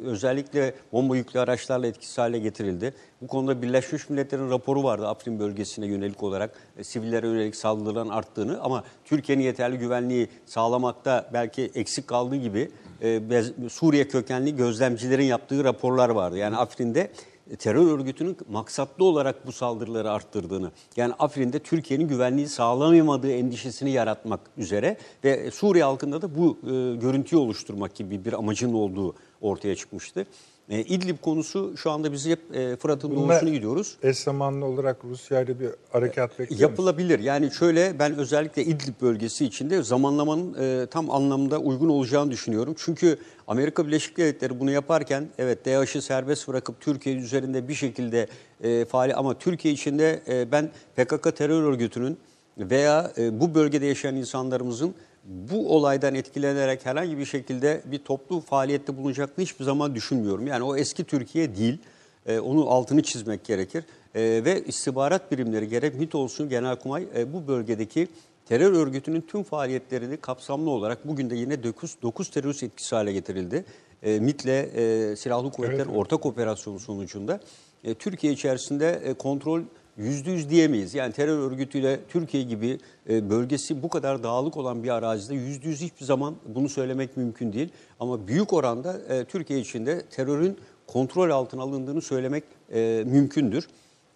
özellikle bomba yüklü araçlarla etkisiz hale getirildi. Bu konuda Birleşmiş Milletler'in raporu vardı Afrin bölgesine yönelik olarak e, sivillere yönelik saldırıların arttığını ama Türkiye'nin yeterli güvenliği sağlamakta belki eksik kaldığı gibi e, Suriye kökenli gözlemcilerin yaptığı raporlar vardı. Yani Afrin'de terör örgütünün maksatlı olarak bu saldırıları arttırdığını, yani Afrin'de Türkiye'nin güvenliği sağlayamadığı endişesini yaratmak üzere ve Suriye halkında da bu e, görüntüyü oluşturmak gibi bir amacın olduğu ortaya çıkmıştı. E, İdlib konusu şu anda biz hep e, Fırat'ın doğusunu gidiyoruz. Eş zamanlı olarak Rusya ile bir harekat bekliyor musunuz? Yapılabilir. Yani şöyle ben özellikle İdlib bölgesi içinde zamanlamanın e, tam anlamda uygun olacağını düşünüyorum. Çünkü Amerika Birleşik Devletleri bunu yaparken evet DAEŞ'i serbest bırakıp Türkiye üzerinde bir şekilde e, faali ama Türkiye içinde e, ben PKK terör örgütünün veya e, bu bölgede yaşayan insanlarımızın bu olaydan etkilenerek herhangi bir şekilde bir toplu faaliyette bulunacakını hiçbir zaman düşünmüyorum. Yani o eski Türkiye değil. E, onun altını çizmek gerekir. E, ve istihbarat birimleri gerek MİT olsun Genelkurmay e, bu bölgedeki terör örgütünün tüm faaliyetlerini kapsamlı olarak bugün de yine 9, 9 terörist etkisi hale getirildi. E, MİT'le e, Silahlı Kuvvetler ortak operasyonu sonucunda e, Türkiye içerisinde e, kontrol yüzde yüz diyemeyiz. Yani terör örgütüyle Türkiye gibi e, bölgesi bu kadar dağlık olan bir arazide yüzde yüz hiçbir zaman bunu söylemek mümkün değil. Ama büyük oranda e, Türkiye içinde terörün kontrol altına alındığını söylemek e, mümkündür.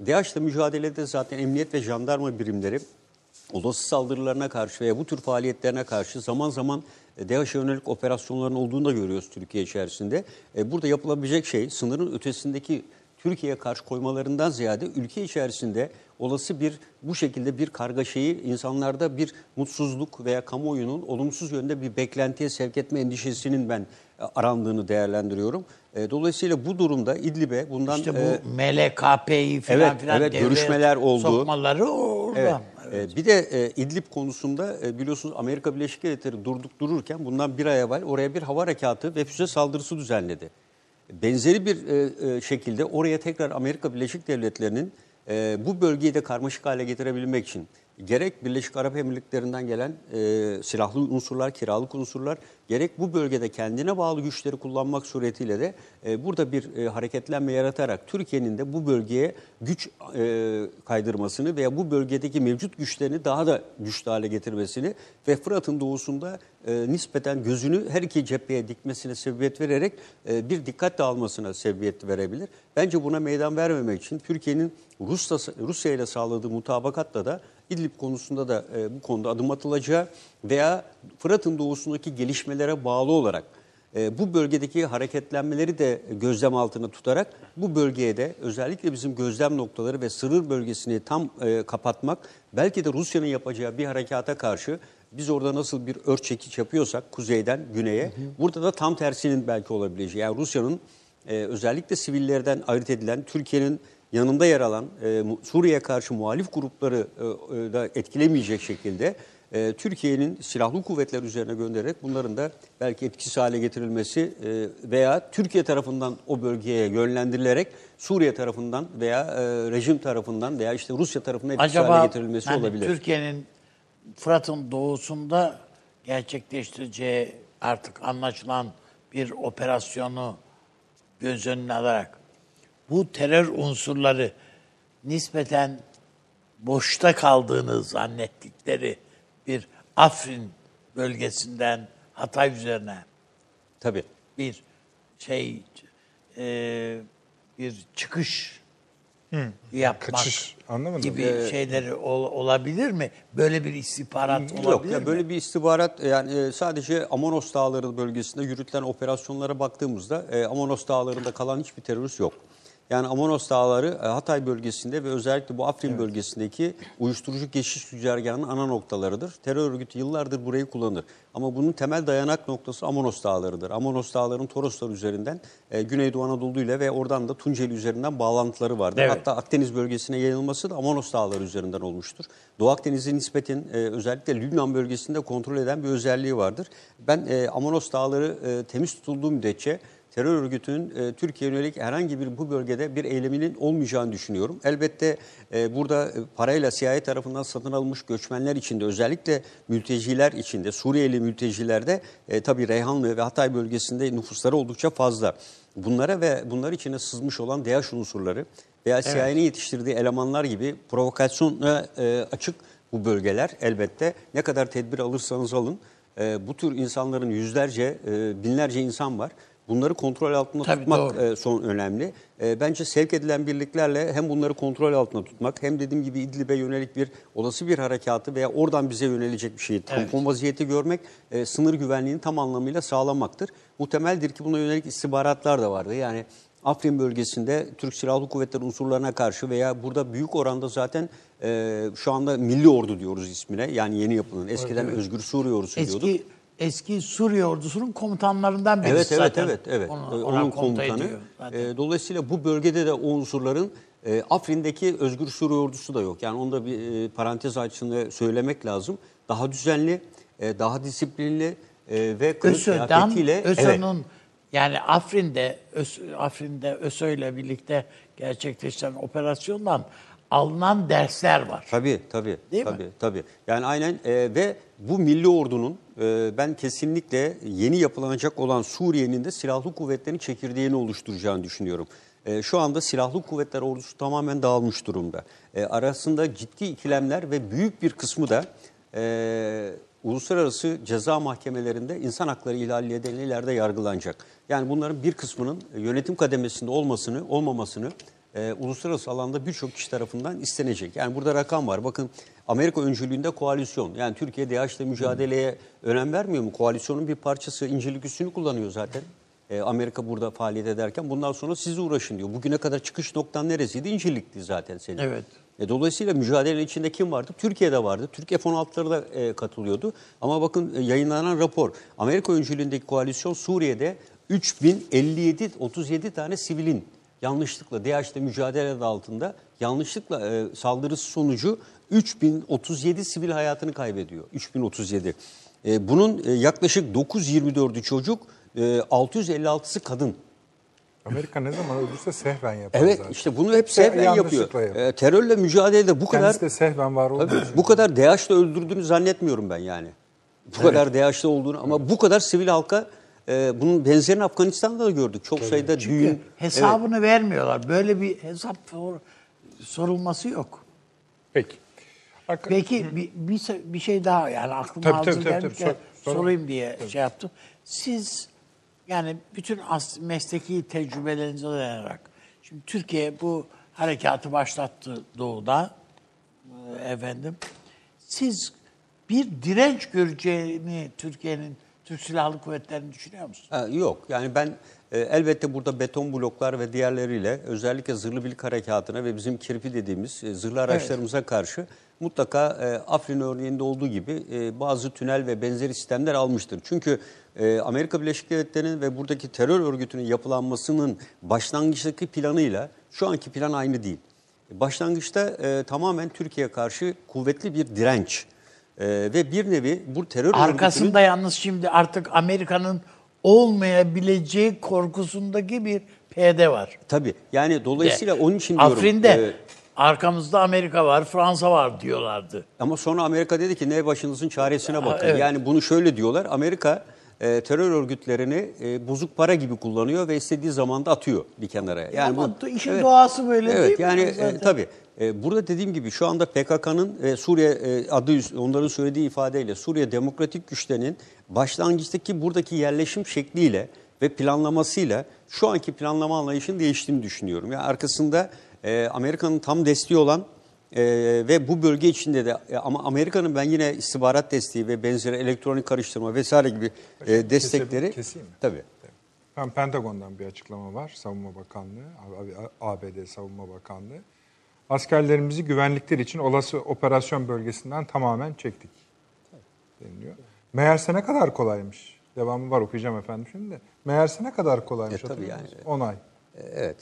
DAEŞ'le mücadelede zaten emniyet ve jandarma birimleri olası saldırılarına karşı veya bu tür faaliyetlerine karşı zaman zaman DAEŞ'e yönelik operasyonların olduğunu da görüyoruz Türkiye içerisinde. Burada yapılabilecek şey sınırın ötesindeki Türkiye'ye karşı koymalarından ziyade ülke içerisinde olası bir bu şekilde bir kargaşayı insanlarda bir mutsuzluk veya kamuoyunun olumsuz yönde bir beklentiye sevk etme endişesinin ben e, arandığını değerlendiriyorum. E, Dolayısıyla bu durumda İdlib'e bundan İşte bu e, MLKP'yi falan evet, filan evet, görüşmeler oldu. Sokmaları oradan. Evet. Ee, Bir de e, İdlib konusunda e, biliyorsunuz Amerika Birleşik Devletleri durduk dururken bundan bir ay evvel oraya bir hava harekatı ve füze saldırısı düzenledi. Benzeri bir e, e, şekilde oraya tekrar Amerika Birleşik Devletleri'nin e, bu bölgeyi de karmaşık hale getirebilmek için gerek Birleşik Arap Emirlikleri'nden gelen e, silahlı unsurlar, kiralık unsurlar, gerek bu bölgede kendine bağlı güçleri kullanmak suretiyle de e, burada bir e, hareketlenme yaratarak Türkiye'nin de bu bölgeye güç e, kaydırmasını veya bu bölgedeki mevcut güçlerini daha da güçlü hale getirmesini ve Fırat'ın doğusunda e, nispeten gözünü her iki cepheye dikmesine sebebiyet vererek e, bir dikkat dağılmasına sebebiyet verebilir. Bence buna meydan vermemek için Türkiye'nin Rusya, ile sağladığı mutabakatla da İdlib konusunda da e, bu konuda adım atılacağı veya Fırat'ın doğusundaki gelişmelere bağlı olarak e, bu bölgedeki hareketlenmeleri de gözlem altına tutarak bu bölgeye de özellikle bizim gözlem noktaları ve sınır bölgesini tam e, kapatmak belki de Rusya'nın yapacağı bir harekata karşı biz orada nasıl bir ört çekiç yapıyorsak kuzeyden güneye burada da tam tersinin belki olabileceği. Yani Rusya'nın e, özellikle sivillerden ayırt edilen Türkiye'nin yanında yer alan e, Suriye'ye karşı muhalif grupları e, e, da etkilemeyecek şekilde e, Türkiye'nin silahlı kuvvetler üzerine göndererek bunların da belki etkisiz hale getirilmesi e, veya Türkiye tarafından o bölgeye yönlendirilerek Suriye tarafından veya e, rejim tarafından veya işte Rusya tarafından etkisiz hale Acaba getirilmesi hani olabilir. Türkiye'nin Fırat'ın doğusunda gerçekleştireceği artık anlaşılan bir operasyonu göz önüne alarak bu terör unsurları nispeten boşta kaldığını zannettikleri bir Afrin bölgesinden Hatay üzerine Tabii. bir şey e, bir çıkış yapmak kaçış, anlamadım. gibi şeyleri ol- olabilir mi? Böyle bir istihbarat Yok olabilir ya mi? böyle bir istihbarat yani e, sadece Amonos Dağları bölgesinde yürütülen operasyonlara baktığımızda e, Amonos Dağları'nda kalan hiçbir terörist yok. Yani Amonos Dağları e, Hatay bölgesinde ve özellikle bu Afrin bölgesindeki uyuşturucu geçiş güzergahının ana noktalarıdır. Terör örgütü yıllardır burayı kullanır. Ama bunun temel dayanak noktası Amonos Dağları'dır. Amonos Dağları'nın Toroslar üzerinden e, Güneydoğu Anadolu ile ve oradan da Tunceli üzerinden bağlantıları vardır. Evet. Hatta Akdeniz bölgesine yayılması da Amonos Dağları üzerinden olmuştur. Doğu Akdeniz'in nispeten e, özellikle Lübnan bölgesinde kontrol eden bir özelliği vardır. Ben e, Amonos Dağları e, temiz tutulduğu müddetçe terör örgütünün e, Türkiye'ye yönelik herhangi bir bu bölgede bir eyleminin olmayacağını düşünüyorum. Elbette e, burada e, parayla CIA tarafından satın alınmış göçmenler içinde özellikle mülteciler içinde Suriyeli mültecilerde e, tabii Reyhanlı ve Hatay bölgesinde nüfusları oldukça fazla. Bunlara ve bunlar içine sızmış olan DAEŞ unsurları veya CIA'nin yetiştirdiği elemanlar gibi provokasyona e, açık bu bölgeler elbette. Ne kadar tedbir alırsanız alın e, bu tür insanların yüzlerce, e, binlerce insan var. Bunları kontrol altında Tabii, tutmak doğru. e, son önemli. E, bence sevk edilen birliklerle hem bunları kontrol altında tutmak hem dediğim gibi İdlib'e yönelik bir olası bir harekatı veya oradan bize yönelecek bir şeyi tampon vaziyeti görmek e, sınır güvenliğini tam anlamıyla sağlamaktır. Muhtemeldir ki buna yönelik istihbaratlar da vardı. Yani Afrin bölgesinde Türk Silahlı Kuvvetleri unsurlarına karşı veya burada büyük oranda zaten e, şu anda Milli Ordu diyoruz ismine. Yani yeni yapılan eskiden Özgür Suriye Ordusu diyorduk. Eski Suriye ordusunun komutanlarından birisi Evet evet zaten. evet evet. Onu- Onun komuta komutanı. Ee, dolayısıyla bu bölgede de o unsurların e, Afrin'deki Özgür Suriye Ordusu da yok. Yani onu da bir e, parantez açısında söylemek lazım. Daha düzenli e, daha disiplinli e, ve ÖSÖ'den, kıyafetiyle evet, ÖSÖ'nün yani Afrin'de, ÖS, Afrin'de ÖSÖ ile birlikte gerçekleşen operasyondan alınan dersler var. Tabii tabii. Değil mi? tabii, Tabii. Yani aynen e, ve bu milli ordunun e, ben kesinlikle yeni yapılanacak olan Suriye'nin de silahlı kuvvetlerin çekirdeğini oluşturacağını düşünüyorum. E, şu anda silahlı kuvvetler ordusu tamamen dağılmış durumda. E, arasında ciddi ikilemler ve büyük bir kısmı da e, uluslararası ceza mahkemelerinde insan hakları ihlali nedeniyle yargılanacak. Yani bunların bir kısmının yönetim kademesinde olmasını, olmamasını e, uluslararası alanda birçok kişi tarafından istenecek. Yani burada rakam var. Bakın Amerika öncülüğünde koalisyon. Yani Türkiye DAEŞ'le mücadeleye önem vermiyor mu? Koalisyonun bir parçası İncirlik üssünü kullanıyor zaten. E, Amerika burada faaliyet ederken bundan sonra siz uğraşın diyor. Bugüne kadar çıkış noktan neresiydi? İncirlik'ti zaten senin. Evet. E, dolayısıyla mücadelenin içinde kim vardı? Türkiye'de vardı. Türk F-16'ları da e, katılıyordu. Ama bakın e, yayınlanan rapor. Amerika öncülüğündeki koalisyon Suriye'de 3057 37 tane sivilin yanlışlıkla DAEŞ'le mücadele adı altında yanlışlıkla e, saldırısı sonucu 3037 sivil hayatını kaybediyor. 3037. E, bunun e, yaklaşık 924'ü çocuk, e, 656'sı kadın. Amerika ne zaman öldürse sehven yapar Evet zaten. işte bunu hep sehven yapıyor. E, terörle mücadelede bu kadar Kendisi de sehven var olduğu Tabii, bu kadar DAEŞ'le öldürdüğünü zannetmiyorum ben yani. Bu kadar DAEŞ'le olduğunu ama bu kadar sivil halka e, bunun benzerini Afganistan'da da gördük. Çok sayıda Çünkü düğün. hesabını vermiyorlar. Böyle bir hesap sor- sorulması yok. Peki. Arka- Peki bir, bir, bir şey daha yani aklıma Tabii, hazır tabii, tabii, gelmişken tabii. Sor- sor. sorayım diye şey yaptım. Siz yani bütün as, mesleki tecrübelerinize dayanarak şimdi Türkiye bu harekatı başlattı doğuda e, efendim. Siz bir direnç göreceğini Türkiye'nin Türk Silahlı Kuvvetleri'ni düşünüyor musunuz? Ha, yok yani ben e, elbette burada beton bloklar ve diğerleriyle özellikle zırhlı birlik harekatına ve bizim kirpi dediğimiz e, zırhlı araçlarımıza karşı mutlaka e, Afrin örneğinde olduğu gibi e, bazı tünel ve benzeri sistemler almıştır. Çünkü e, Amerika Birleşik Devletleri'nin ve buradaki terör örgütünün yapılanmasının başlangıçtaki planıyla şu anki plan aynı değil. Başlangıçta e, tamamen Türkiye'ye karşı kuvvetli bir direnç e, ve bir nevi bu terör örgütünün... Arkasında yalnız şimdi artık Amerika'nın olmayabileceği korkusundaki bir PD var. Tabii yani dolayısıyla onun için diyorum. Afrin'de e, arkamızda Amerika var, Fransa var diyorlardı. ama sonra Amerika dedi ki ne başınızın çaresine bakın. evet. Yani bunu şöyle diyorlar. Amerika e, terör örgütlerini e, bozuk para gibi kullanıyor ve istediği zaman da atıyor bir kenara. Yani Ama işin doğası böyle evet, değil mi yani e, tabii. E, burada dediğim gibi şu anda PKK'nın e, Suriye e, adı onların söylediği ifadeyle Suriye Demokratik Güçlerinin başlangıçtaki buradaki yerleşim şekliyle ve planlamasıyla şu anki planlama anlayışının değiştiğini düşünüyorum. Yani arkasında Amerika'nın tam desteği olan ve bu bölge içinde de ama Amerika'nın ben yine istihbarat desteği ve benzeri elektronik karıştırma vesaire gibi e, destekleri keseyim mi? tabii. Pentagon'dan bir açıklama var. Savunma Bakanlığı, ABD Savunma Bakanlığı. Askerlerimizi güvenlikleri için olası operasyon bölgesinden tamamen çektik. Deniliyor. Meğerse ne kadar kolaymış. Devamı var okuyacağım efendim şimdi de. Meğerse ne kadar kolaymış. E, tabii yani. musunuz? 10 ay. E, evet.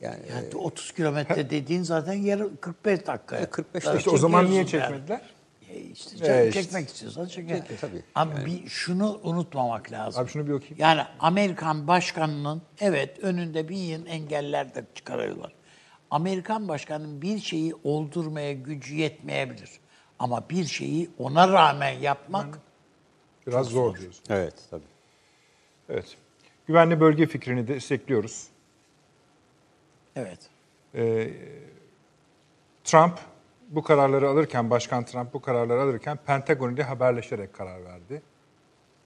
Yani Yani 30 kilometre dediğin zaten yarım 45 dakika. E, 45 Tabii İşte o zaman niye çekiyorsun yani. çekmediler? E işte, E çek- işte. çekmek istiyorsan çeker. tabii. Ama bir şunu unutmamak lazım. Abi şunu bir okuyayım. Yani Amerikan başkanının evet önünde bir yığın engeller de çıkarıyorlar. Amerikan başkanının bir şeyi oldurmaya gücü yetmeyebilir. Ama bir şeyi ona rağmen yapmak Biraz zor diyorsun. evet tabii. Evet. Güvenli bölge fikrini destekliyoruz. evet. Ee, Trump bu kararları alırken, Başkan Trump bu kararları alırken Pentagon ile haberleşerek karar verdi.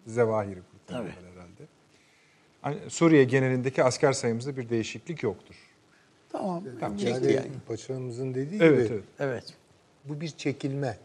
Zevahiri kurtardılar herhalde. Hani Suriye genelindeki asker sayımızda bir değişiklik yoktur. Tamam. Tamam. Yani, yani. paşamızın dediği Evet, gibi evet. Evet. bu bir çekilme.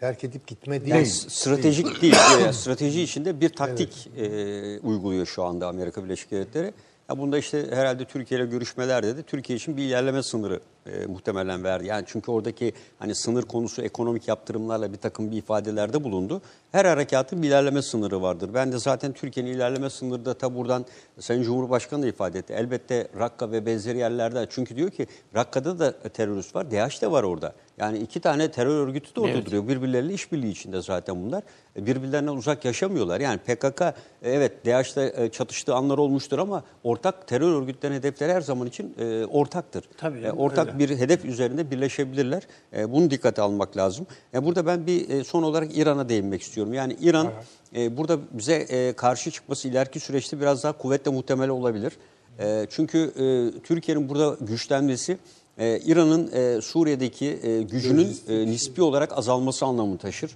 Terk edip gitme değil. Yani stratejik değil. e, strateji içinde bir taktik e, uyguluyor şu anda Amerika Birleşik Devletleri. Ya bunda işte herhalde Türkiye ile görüşmelerde de Türkiye için bir ilerleme sınırı e, muhtemelen verdi. Yani çünkü oradaki hani sınır konusu ekonomik yaptırımlarla bir takım bir ifadelerde bulundu. Her harekatın bir ilerleme sınırı vardır. Ben de zaten Türkiye'nin ilerleme sınırı da ta buradan Sayın Cumhurbaşkanı da ifade etti. Elbette Rakka ve benzeri yerlerde. Çünkü diyor ki Rakka'da da terörist var, DH de var orada. Yani iki tane terör örgütü de orada Evet. duruyor. Birbirleriyle işbirliği içinde zaten bunlar. E, Birbirlerinden uzak yaşamıyorlar. Yani PKK e, evet DH'le çatıştığı anlar olmuştur ama ortak terör örgütlerinin hedefleri her zaman için e, ortaktır. Tabii, ortak öyle. Bir hedef üzerinde birleşebilirler. E, bunu dikkate almak lazım. E, burada ben bir e, son olarak İran'a değinmek istiyorum. Yani İran e, burada bize e, karşı çıkması ileriki süreçte biraz daha kuvvetle muhtemel olabilir. E, çünkü e, Türkiye'nin burada güçlenmesi e, İran'ın e, Suriye'deki e, gücünün e, nispi olarak azalması anlamını taşır.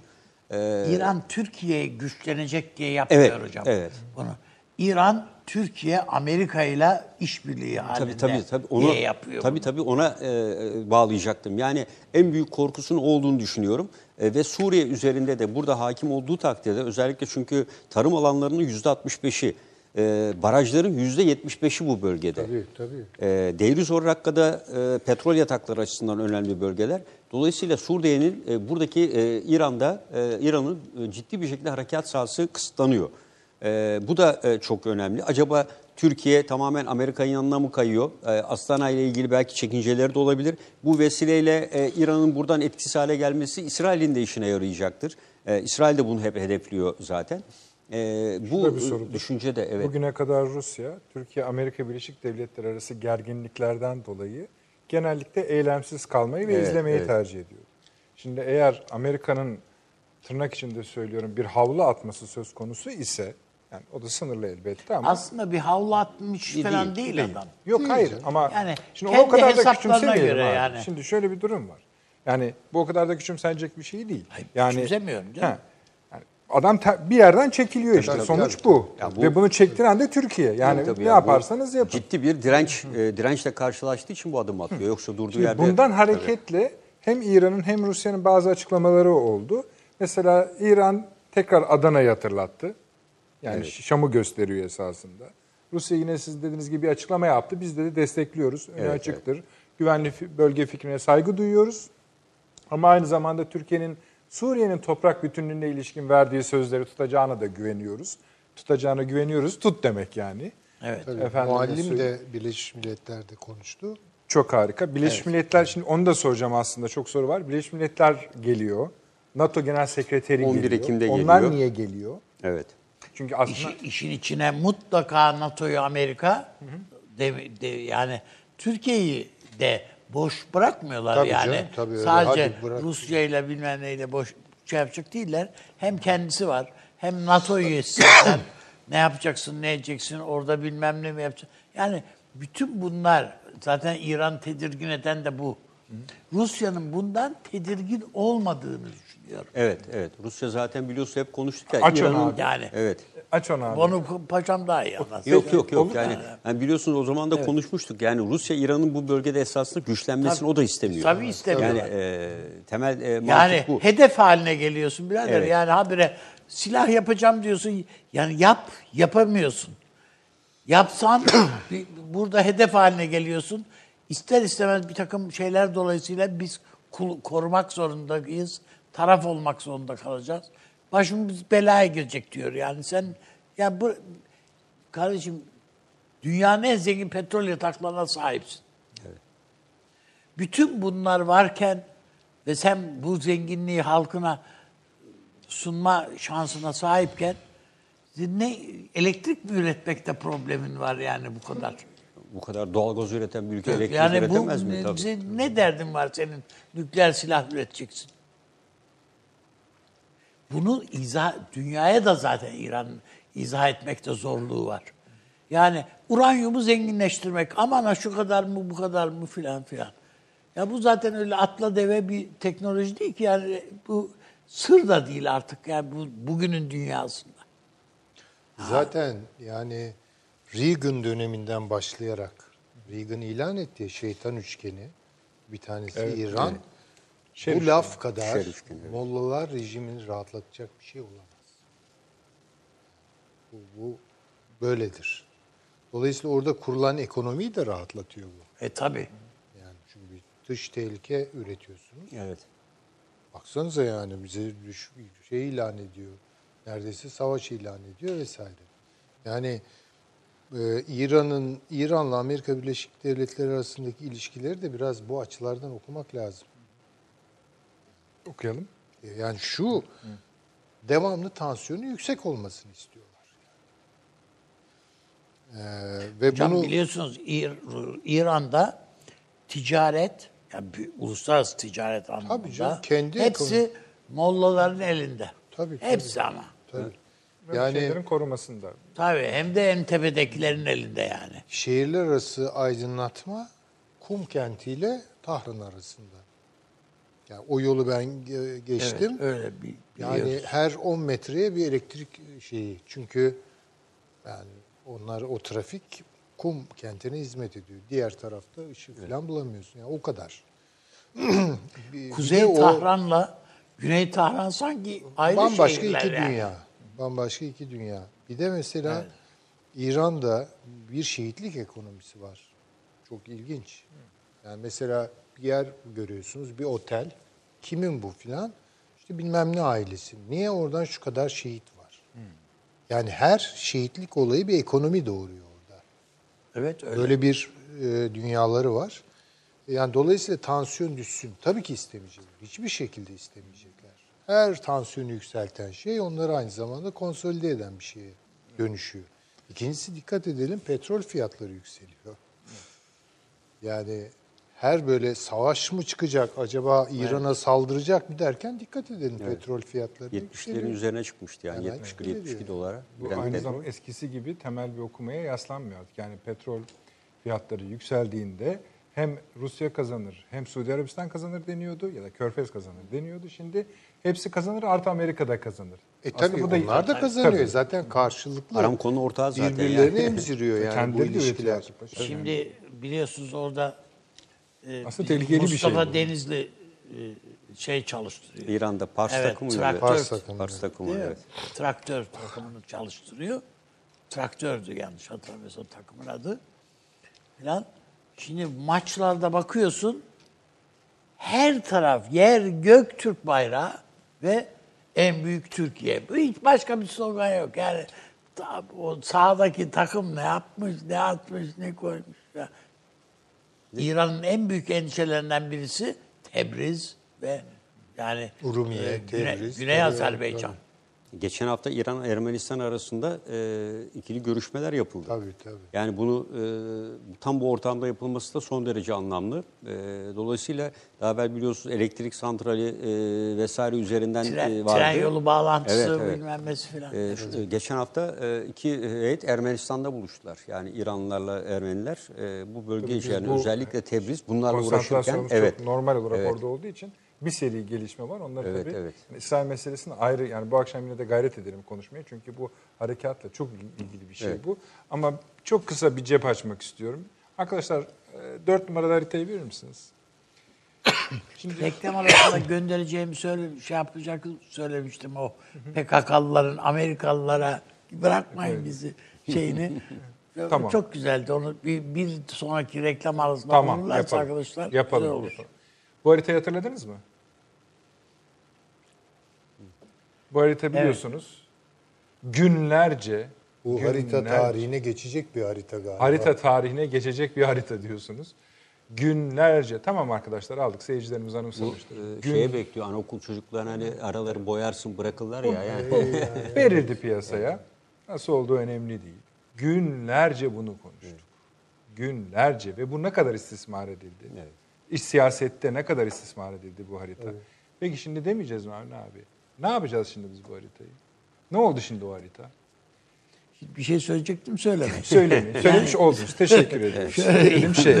E, İran Türkiye'ye güçlenecek diye yapmıyor Evet, hocam. evet. Bunu. İran Türkiye Amerika ile işbirliği halinde Tabii tabii tabii onu diye yapıyor. tabii bunu. tabii ona e, bağlayacaktım. Yani en büyük korkusunun olduğunu düşünüyorum. E, ve Suriye üzerinde de burada hakim olduğu takdirde özellikle çünkü tarım alanlarının %65'i e, barajların %75'i bu bölgede. Tabii tabii. E, Deir Zor Rakka'da e, petrol yatakları açısından önemli bölgeler. Dolayısıyla Suriye'nin e, buradaki e, İran'da e, İran'ın e, ciddi bir şekilde harekat sahası kısıtlanıyor. E, bu da e, çok önemli. Acaba Türkiye tamamen Amerika'nın yanına mı kayıyor? E, Astana ile ilgili belki çekinceleri de olabilir. Bu vesileyle e, İran'ın buradan etkisiz hale gelmesi İsrail'in de işine yarayacaktır. E, İsrail de bunu hep hedefliyor zaten. E, bu Şurada bir sorudur. düşünce de evet. Bugüne kadar Rusya, Türkiye, Amerika Birleşik Devletleri arası gerginliklerden dolayı genellikle eylemsiz kalmayı ve Evet, izlemeyi evet. tercih ediyor. Şimdi eğer Amerika'nın tırnak içinde söylüyorum bir havlu atması söz konusu ise yani o da sınırlı elbette ama Aslında bir havlu atmış Değil, falan değil, değil, adam. Yok hayır ama Yani şimdi o kadar da küçümsemeyelim göre abi. yani. Şimdi şöyle bir durum var. Yani bu o kadar da küçümsenecek bir şey değil. yani küçümsemiyorum canım. He. yani adam te- bir yerden çekiliyor işte. tabii, Sonuç tabii. bu. Ya bu- Ve bunu çektiren de Türkiye. Yani Tabii ne bu yaparsanız yapın. Ciddi bir direnç e, dirençle karşılaştığı için bu adım atıyor. Yoksa durduğu Şimdi yerde bundan hareketle hem İran'ın hem Rusya'nın bazı açıklamaları oldu. Mesela İran tekrar Adana'yı hatırlattı. Yani Şam'ı gösteriyor esasında. Rusya yine siz dediğiniz gibi bir açıklama yaptı. Biz de destekliyoruz. Önü Evet, açıktır. Güvenli fi- bölge fikrine saygı duyuyoruz. Ama aynı zamanda Türkiye'nin Suriye'nin toprak bütünlüğüne ilişkin verdiği sözleri tutacağına da güveniyoruz. Tutacağına güveniyoruz. Tut demek yani. Evet. Tabii, muallim de Birleşmiş Milletler'de konuştu. Çok harika. Birleşmiş Milletler şimdi onu da soracağım aslında çok soru var. Birleşmiş Milletler geliyor. NATO Genel Sekreteri 11 geliyor. Ekim'de Onlar geliyor. niye geliyor? Evet. Çünkü aslında İşi, işin içine mutlaka NATO'yu Amerika de, de- yani Türkiye'yi de boş bırakmıyorlar Tabii yani. canım, tabii öyle. Sadece. Rusya ile bilmem neyle boş şey yapacak değiller. Hem kendisi var hem NATO üyesi zaten. ne yapacaksın ne edeceksin orada bilmem ne mi yapacaksın. Yani bütün bunlar zaten İran tedirgin eden de bu. Rusya'nın bundan tedirgin olmadığını düşünüyorum. Evet, evet. Rusya zaten biliyorsun hep konuştuk ya. Aç onu abi. Yani Evet. Aç onu abi. onu paşam daha iyi anlatsın. Yok yok yok. Yani, yani biliyorsunuz o zaman da konuşmuştuk. Yani Rusya İran'ın bu bölgede esasında güçlenmesini Tabii. o da istemiyor. Tabii istemiyor. Yani e, temel e, mantık Yani bu. hedef haline geliyorsun birader. Evet. Yani habire silah yapacağım diyorsun. Yani yap, yapamıyorsun. Yapsan burada hedef haline geliyorsun. İster istemez bir takım şeyler dolayısıyla biz korumak zorundayız. Taraf olmak zorunda kalacağız. Başımız belaya girecek diyor. Yani sen ya bu kardeşim dünyanın en zengin petrol yataklarına sahipsin. Bütün bunlar varken ve sen bu zenginliği halkına sunma şansına sahipken ne elektrik mi üretmekte problemin var yani bu kadar? Bu kadar doğalgaz üreten bir ülke elektrik yani bu üretemez mi? ne, Tabii. ne derdin var senin nükleer silah üreteceksin? Bunu izah dünyaya da zaten İran izah etmekte zorluğu var. Yani uranyumu zenginleştirmek aman ha şu kadar mı bu kadar mı filan filan. Ya bu zaten öyle atla deve bir teknoloji değil ki yani bu sır da değil artık yani bu bugünün dünyasında. Zaten yani Reagan döneminden başlayarak Reagan ilan ettiği şeytan üçgeni bir tanesi İran. Şerif bu laf kadar Şerif evet. Mollalar rejimini rahatlatacak bir şey olamaz. Bu, bu böyledir. Dolayısıyla orada kurulan ekonomiyi de rahatlatıyor bu. E tabi. Yani çünkü bir dış tehlike üretiyorsunuz. Evet. Baksanıza yani bize şey ilan ediyor. Neredeyse savaş ilan ediyor vesaire. Yani e, İran'ın İran'la Amerika Birleşik Devletleri arasındaki ilişkileri de biraz bu açılardan okumak lazım. Okuyalım. Yani şu devamlı tansiyonu yüksek olmasını istiyorlar. Ee, ve Hocam bunu biliyorsunuz İr- İran'da ticaret, yani bir uluslararası ticaret anlamında canım, kendi hepsi Mollaların elinde. Tabii, tabii. Hepsi ama. tabii, Ve Yani- şeylerin korumasında. Tabii hem de en tepedekilerin elinde yani. şehirler arası aydınlatma Kum kentiyle Tahran arasında. Yani o yolu ben ge- geçtim. Evet, öyle bir Yani biliyoruz. her 10 metreye bir elektrik şeyi. Çünkü yani onlar o trafik kum kentine hizmet ediyor. Diğer tarafta ışık falan bulamıyorsun. Yani o kadar. Bir- Kuzey bir de o Tahran'la Güney Tahran sanki ayrı bambaşka şehirler iki yani. dünya. Bambaşka iki dünya. Bir de mesela İran'da bir şehitlik ekonomisi var. Çok ilginç. Yani mesela bir yer görüyorsunuz, bir otel. Kimin bu filan? İşte bilmem ne ailesi. Niye oradan şu kadar şehit var? Yani her şehitlik olayı bir ekonomi doğuruyor orada. Evet öyle. Böyle bir e, dünyaları var. Yani dolayısıyla tansiyon düşsün. Tabii ki istemeyecekler. Hiçbir şekilde istemeyecekler. Her tansiyonu yükselten şey onları aynı zamanda konsolide eden bir şeye dönüşüyor. İkincisi dikkat edelim petrol fiyatları yükseliyor. Yani her böyle savaş mı çıkacak acaba İran'a saldıracak mı derken dikkat edelim petrol fiyatları 70'lerin yükseliyor. üzerine çıkmıştı yani Hemen 71 yükseliyor. 72 dolara. Bu Brent aynı petrol. zamanda eskisi gibi temel bir okumaya yaslanmıyor artık. Yani petrol fiyatları yükseldiğinde hem Rusya kazanır hem Suudi Arabistan kazanır deniyordu ya da Körfez kazanır deniyordu. Şimdi hepsi kazanır artı Amerika'da kazanır. E Aslında tabii bu da- onlar da kazanıyor. Tabii. Zaten karşılıklı. Aramco'nun ortağı zaten Birbirlerini yani. emziriyor yani bu Kendileri üretiyor ilişkiler. Şimdi biliyorsunuz orada e, Aslında tehlikeli bir şey Mustafa bu. Denizli e, şey çalıştırıyor. İran'da Pars Evet, takımı traktör. Pars takımı. Pars takımı evet. Traktör takımını çalıştırıyor. Traktördü yanlış hatırlamıyorsam takımın adı. Falan. Şimdi maçlarda bakıyorsun her taraf yer gök Türk bayrağı ve en büyük Türkiye. Hiç başka bir slogan yok. Yani o sahadaki takım ne yapmış, ne atmış, ne koymuş. İran'ın en büyük endişelerinden birisi Tebriz ve yani Urumiye, e, Güney, Tebriz, Güney tabii, Azerbaycan. Geçen hafta İran Ermenistan arasında e, ikili görüşmeler yapıldı. Tabii tabii. Yani bunu e, tam bu ortamda yapılması da son derece anlamlı. E, dolayısıyla daha evvel biliyorsunuz elektrik santrali e, vesaire üzerinden Tren, e, vardı. tren yolu bağlantısı Evet, evet. bilmem nesi filan. E, şu- e, geçen hafta e, iki heyet Ermenistan'da buluştular. Yani İranlılarla Ermeniler e, bu bölge biz yani bu özellikle Tebriz bunlarla uğraşırken evet. çok normal olarak Evet. orada olduğu için bir seri gelişme var. Onlar Evet, tabii evet. yani İsrail meselesini ayrı yani bu akşam yine de gayret edelim konuşmaya. Çünkü bu harekatla çok ilgili bir şey Evet. bu. Ama çok kısa bir cep açmak istiyorum. Arkadaşlar 4 numaralı haritayı verir misiniz? Reklam arasında göndereceğimi söyle, şey yapacak söylemiştim o PKK'lıların Amerikalılara bırakmayın bizi şeyini. Tamam. Çok güzeldi. Onu bir, bir sonraki reklam arasında Tamam yapalım. arkadaşlar Yapalım. güzel olur. Bu haritayı hatırladınız mı? Bu harita biliyorsunuz günlerce Bu harita günlerce- tarihine geçecek bir harita galiba. Harita tarihine geçecek bir harita diyorsunuz. Günlerce tamam arkadaşlar aldık seyircilerimiz anımsamıştır. E, Gün şeye bekliyor anaokul çocuklarına hani araları boyarsın bırakırlar ya. Yani. verildi piyasaya. Nasıl olduğu önemli değil. Günlerce bunu konuştuk. Günlerce ve bu ne kadar istismar edildi? Evet. İş siyasette ne kadar istismar edildi bu harita? Peki şimdi demeyeceğiz mi Avni abi? Ne yapacağız şimdi biz bu haritayı? Ne oldu şimdi o harita? Bir şey söyleyecektim söylemeyin. Söylemeyin. Söylemiş oldunuz. Teşekkür ederim. Söylediğim şey.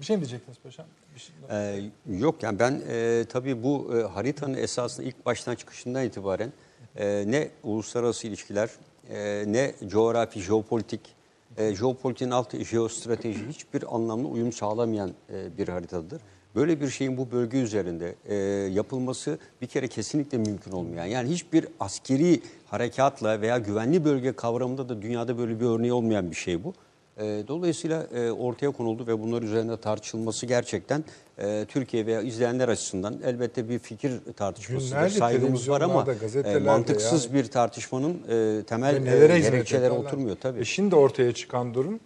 Bir şey mi diyecektiniz paşam? Bir şey... Ee, yok yani ben e, tabii bu e, haritanın esasında ilk baştan çıkışından itibaren e, ne uluslararası ilişkiler e, ne coğrafi, jeopolitik, e, jeopolitiğin altı jeostrateji hiçbir anlamlı uyum sağlamayan e, bir haritadır. Böyle bir şeyin bu bölge üzerinde e, yapılması bir kere kesinlikle mümkün olmayan. Yani hiçbir askeri harekatla veya güvenli bölge kavramında da dünyada böyle bir örneği olmayan bir şey bu. E, dolayısıyla e, ortaya konuldu ve bunlar üzerinde tartışılması gerçekten e, Türkiye veya izleyenler açısından elbette bir fikir tartışmasıdır. Saygımız var ama e, mantıksız yani. bir tartışmanın e, temel e, gerekçelere oturmuyor tabii. E şimdi ortaya çıkan durum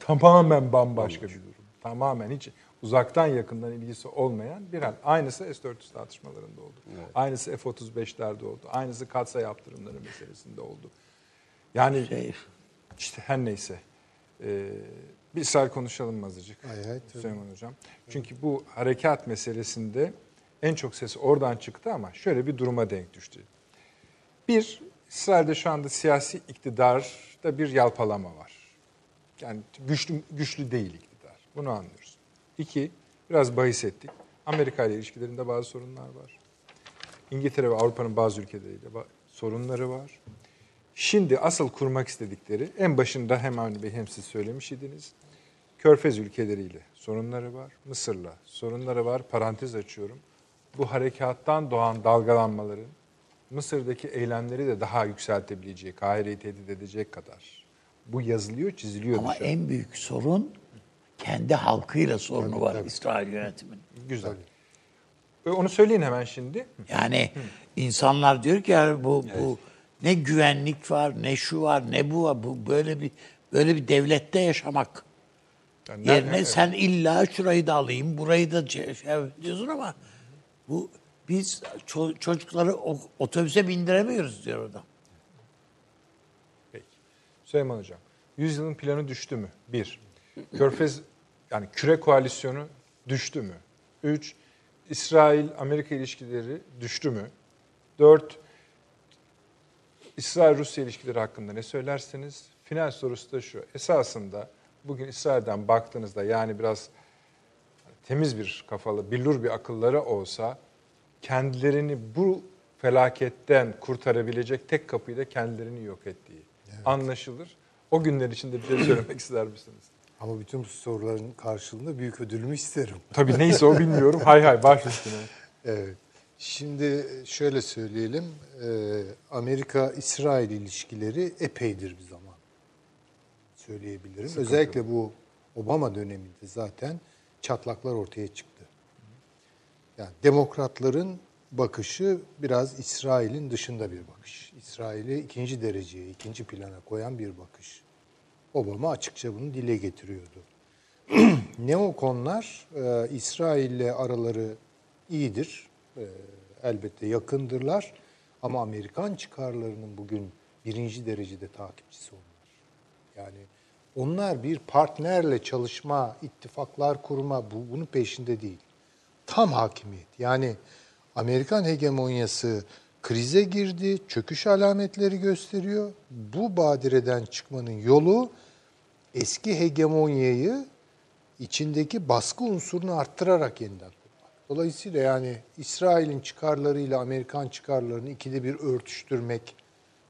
tamamen bambaşka bir durum. Tamamen hiç uzaktan yakından ilgisi olmayan bir hal. Aynısı S-400 tartışmalarında oldu. Aynısı F-35'lerde oldu. Aynısı katsa yaptırımları meselesinde oldu. Yani Şey, işte her neyse. Ee, bir İsrail konuşalım mı azıcık? Hay hay. Süleyman Hocam. Çünkü bu harekat meselesinde en çok ses oradan çıktı ama şöyle bir duruma denk düştü. Bir, İsrail'de şu anda siyasi iktidarda bir yalpalama var. Yani güçlü güçlü değil iktidar. Bunu anlıyoruz. İki, biraz bahis ettik. Amerika ile ilişkilerinde bazı sorunlar var. İngiltere ve Avrupa'nın bazı ülkeleriyle sorunları var. Şimdi asıl kurmak istedikleri, en başında hem Avni Bey hem siz söylemiş idiniz. Körfez ülkeleriyle sorunları var. Mısır'la sorunları var. Parantez açıyorum. Bu harekattan doğan dalgalanmaların Mısır'daki eylemleri de daha yükseltebilecek, Kahire'yi tehdit edecek kadar. Bu yazılıyor, çiziliyor ama dışarı. en büyük sorun kendi halkıyla sorunu var İsrail yönetiminin. Güzel. Onu söyleyin hemen şimdi. Yani insanlar diyor ki yani bu bu ne güvenlik var, ne şu var, ne bu var. Bu böyle bir böyle bir devlette yaşamak. Yani Yerine nerede- sen illa şurayı da alayım, burayı da şey diyorsun ama bu biz ço- çocukları otobüse bindiremiyoruz diyor adam. Peki. Süleyman Hocam, yüzyılın planı düştü mü? Bir. Körfez, yani küre koalisyonu düştü mü? Üç. İsrail-Amerika ilişkileri düştü mü? Dört. İsrail-Rusya ilişkileri hakkında ne söylersiniz? Final sorusu da şu. Esasında bugün İsrail'den baktığınızda yani biraz temiz bir kafalı, billur bir akılları olsa kendilerini bu felaketten kurtarabilecek tek kapıyı da kendilerini yok ettiği anlaşılır. O günler içinde bir şey söylemek ister misiniz? Ama bütün bu soruların karşılığında büyük ödülümü isterim. Tabii neyse o bilmiyorum. Hay hay baş üstüne. Evet. Şimdi şöyle söyleyelim. e, Amerika-İsrail ilişkileri epeydir bir zaman söyleyebilirim. Özellikle bu Obama döneminde zaten çatlaklar ortaya çıktı. Yani demokratların bakışı biraz İsrail'in dışında bir bakış. İsrail'i ikinci dereceye, ikinci plana koyan bir bakış. Obama açıkça bunu dile getiriyordu. Neokonlar e, İsrail'le araları iyidir. E, elbette yakındırlar. Ama Amerikan çıkarlarının bugün birinci derecede takipçisi onlar. Yani onlar bir partnerle çalışma, ittifaklar kurma bu, bunun peşinde değil. Tam hakimiyet. Yani Amerikan hegemonyası krize girdi, çöküş alametleri gösteriyor. Bu badireden çıkmanın yolu eski hegemonyayı içindeki baskı unsurunu arttırarak yeniden kurmak. Dolayısıyla yani İsrail'in çıkarlarıyla Amerikan çıkarlarını ikide bir örtüştürmek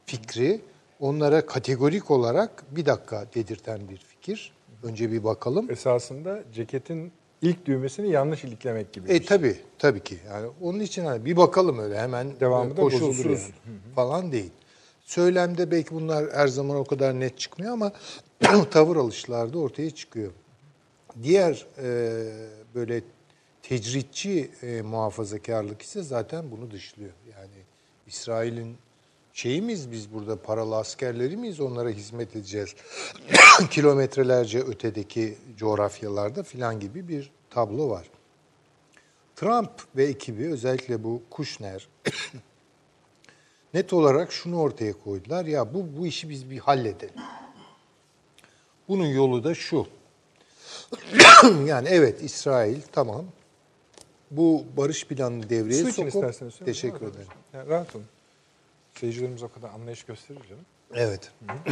fikri onlara kategorik olarak bir dakika dedirten bir fikir. Önce bir bakalım. Esasında ceketin ilk düğmesini yanlış iliklemek gibi. E şey. tabi tabii ki. Yani onun için hani bir bakalım öyle hemen Devamı da koşulsuz bozulur falan değil. Söylemde belki bunlar her zaman o kadar net çıkmıyor ama tavır alışlarda ortaya çıkıyor. Diğer e, böyle tecritçi e, muhafazakarlık ise zaten bunu dışlıyor. Yani İsrail'in şeyi miyiz biz burada paralı askerleri miyiz onlara hizmet edeceğiz kilometrelerce ötedeki coğrafyalarda filan gibi bir tablo var. Trump ve ekibi özellikle bu Kushner net olarak şunu ortaya koydular. Ya bu bu işi biz bir halledelim. Bunun yolu da şu. yani evet İsrail tamam. Bu barış planını devreye Su için sokup isterseniz. Teşekkür Rahat ederim. olun. Yani rahat olun. Seyircilerimiz o kadar anlayış gösterir canım. Evet.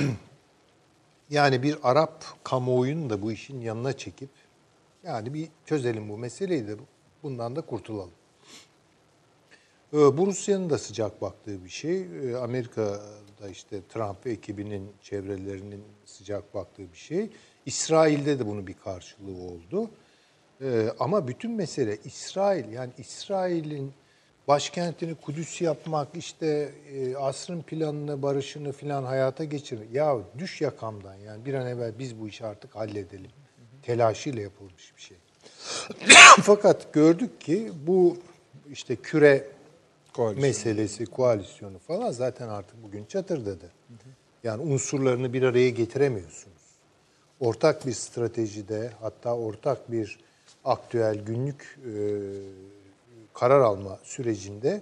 yani bir Arap kamuoyunu da bu işin yanına çekip yani bir çözelim bu meseleyi de bundan da kurtulalım. Ee, Bu Rusya'nın da sıcak baktığı bir şey. Ee, Amerika'da işte Trump ekibinin çevrelerinin sıcak baktığı bir şey. İsrail'de de bunun bir karşılığı oldu. Ee, Ama bütün mesele İsrail yani İsrail'in başkentini Kudüs yapmak, işte e, asrın planını, barışını filan hayata geçir. Ya düş yakamdan yani bir an evvel biz bu işi artık halledelim. Telaşıyla yapılmış bir şey. Fakat gördük ki bu işte küre Koalisyon. meselesi, koalisyonu falan zaten artık bugün çatırdadı. Yani unsurlarını bir araya getiremiyorsunuz. Ortak bir stratejide hatta ortak bir aktüel günlük e, karar alma sürecinde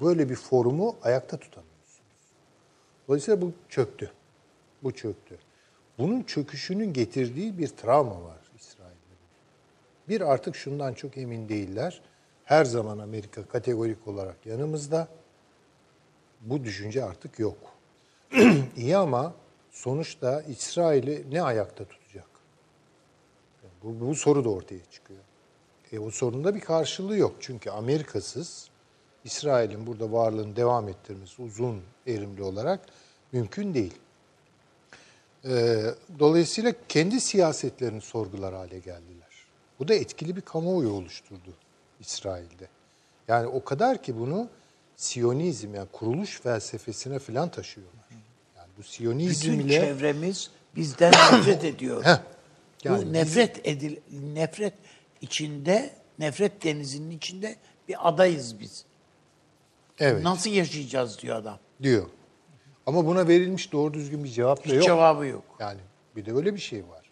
böyle bir forumu ayakta tutamıyorsunuz. Dolayısıyla bu çöktü. Bu çöktü. Bunun çöküşünün getirdiği bir travma var İsrail'de. Bir artık şundan çok emin değiller. Her zaman Amerika kategorik olarak yanımızda. Bu düşünce artık yok. İyi ama sonuçta İsrail'i ne ayakta tutacak? Bu, bu soru da ortaya çıkıyor. E, o sorunun da bir karşılığı yok. Çünkü Amerikasız İsrail'in burada varlığını devam ettirmesi uzun erimli olarak mümkün değil. E, dolayısıyla kendi siyasetlerini sorgular hale geldiler. Bu da etkili bir kamuoyu oluşturdu İsrail'de. Yani o kadar ki bunu Siyonizm yani kuruluş felsefesine falan taşıyorlar. Yani bu Siyonizm Bütün çevremiz bizden nefret ediyor. Heh. Yani Bu nefret edil nefret içinde, nefret denizinin içinde bir adayız biz. evet Nasıl yaşayacağız diyor adam. diyor. Ama buna verilmiş doğru düzgün bir cevap da Hiç yok. cevabı yok. Yani bir de öyle bir şey var.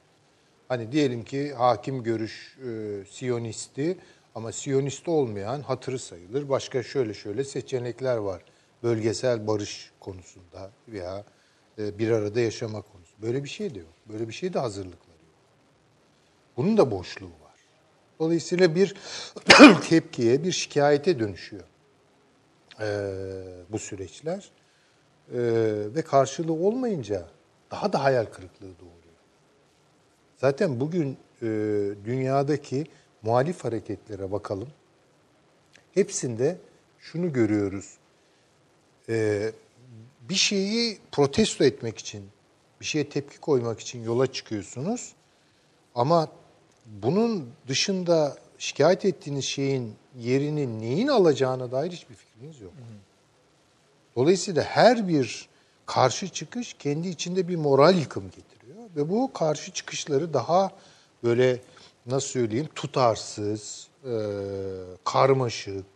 Hani diyelim ki hakim görüş e, Siyonisti ama Siyonist olmayan hatırı sayılır. Başka şöyle şöyle seçenekler var. Bölgesel barış konusunda veya e, bir arada yaşama konusu. Böyle bir şey de yok. Böyle bir şey de hazırlıkları yok. Bunun da boşluğu var. Dolayısıyla bir tepkiye, bir şikayete dönüşüyor e, bu süreçler. E, ve karşılığı olmayınca daha da hayal kırıklığı doğuruyor. Zaten bugün e, dünyadaki muhalif hareketlere bakalım. Hepsinde şunu görüyoruz. E, bir şeyi protesto etmek için, bir şeye tepki koymak için yola çıkıyorsunuz. Ama bunun dışında şikayet ettiğiniz şeyin yerini neyin alacağına dair hiçbir fikriniz yok. Dolayısıyla her bir karşı çıkış kendi içinde bir moral yıkım getiriyor. Ve bu karşı çıkışları daha böyle nasıl söyleyeyim tutarsız, e, karmaşık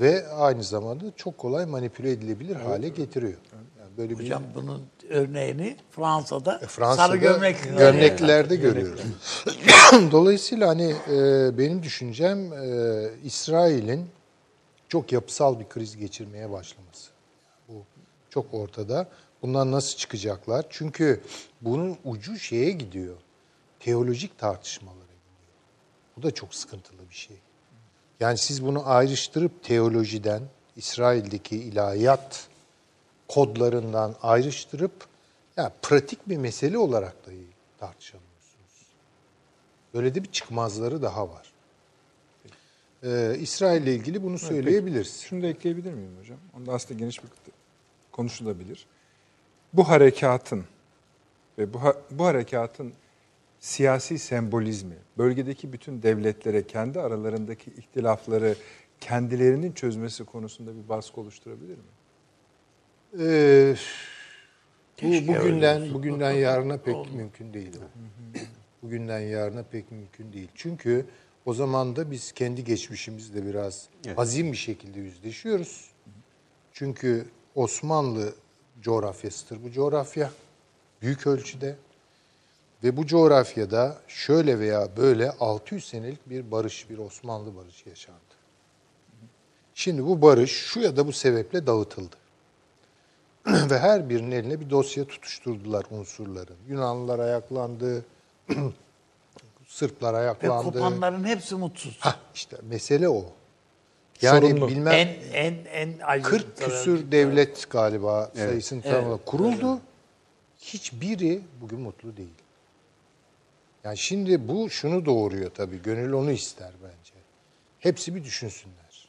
ve aynı zamanda çok kolay manipüle edilebilir hale getiriyor. Yani böyle bir Hocam bunun örneğini Fransa'da, e, Fransa'da sarı gömlek gömleklerde görüyoruz. Dolayısıyla hani e, benim düşüncem e, İsrail'in çok yapısal bir kriz geçirmeye başlaması. Bu çok ortada. Bundan nasıl çıkacaklar? Çünkü bunun ucu şeye gidiyor. Teolojik tartışmalara gidiyor. Bu da çok sıkıntılı bir şey. Yani siz bunu ayrıştırıp teolojiden, İsrail'deki ilahiyat kodlarından ayrıştırıp ya pratik bir mesele olarak dahi tartışamıyorsunuz. Böyle de bir çıkmazları daha var. Ee, İsrail ile ilgili bunu söyleyebiliriz. Şunu da ekleyebilir miyim hocam? Onda aslında geniş bir konuşulabilir. Bu harekatın ve bu, ha- bu harekatın siyasi sembolizmi, bölgedeki bütün devletlere kendi aralarındaki ihtilafları kendilerinin çözmesi konusunda bir baskı oluşturabilir mi? Ee, bu Keşke bugünden bugünden yarına pek mümkün değil. Bugünden yarına pek mümkün değil. Çünkü o zaman da biz kendi geçmişimizle biraz Evet. hazin bir şekilde yüzleşiyoruz. Çünkü Osmanlı coğrafyasıdır bu coğrafya. Büyük ölçüde. Ve bu coğrafyada şöyle veya böyle 600 senelik bir barış, bir Osmanlı barışı yaşandı. Şimdi bu barış şu ya da bu sebeple dağıtıldı. Ve her birinin eline bir dosya tutuşturdular unsurların. Yunanlılar ayaklandı, Sırplar Ve ayaklandı. kopanların hepsi mutsuz. Hah, işte mesele o. Yani Sorunlu. bilmem En en en 40 küsür devlet galiba sayısını tamamladı. Kuruldu. Hiçbiri bugün mutlu değil. Yani şimdi bu şunu doğuruyor tabii. Gönül onu ister bence. Hepsi bir düşünsünler.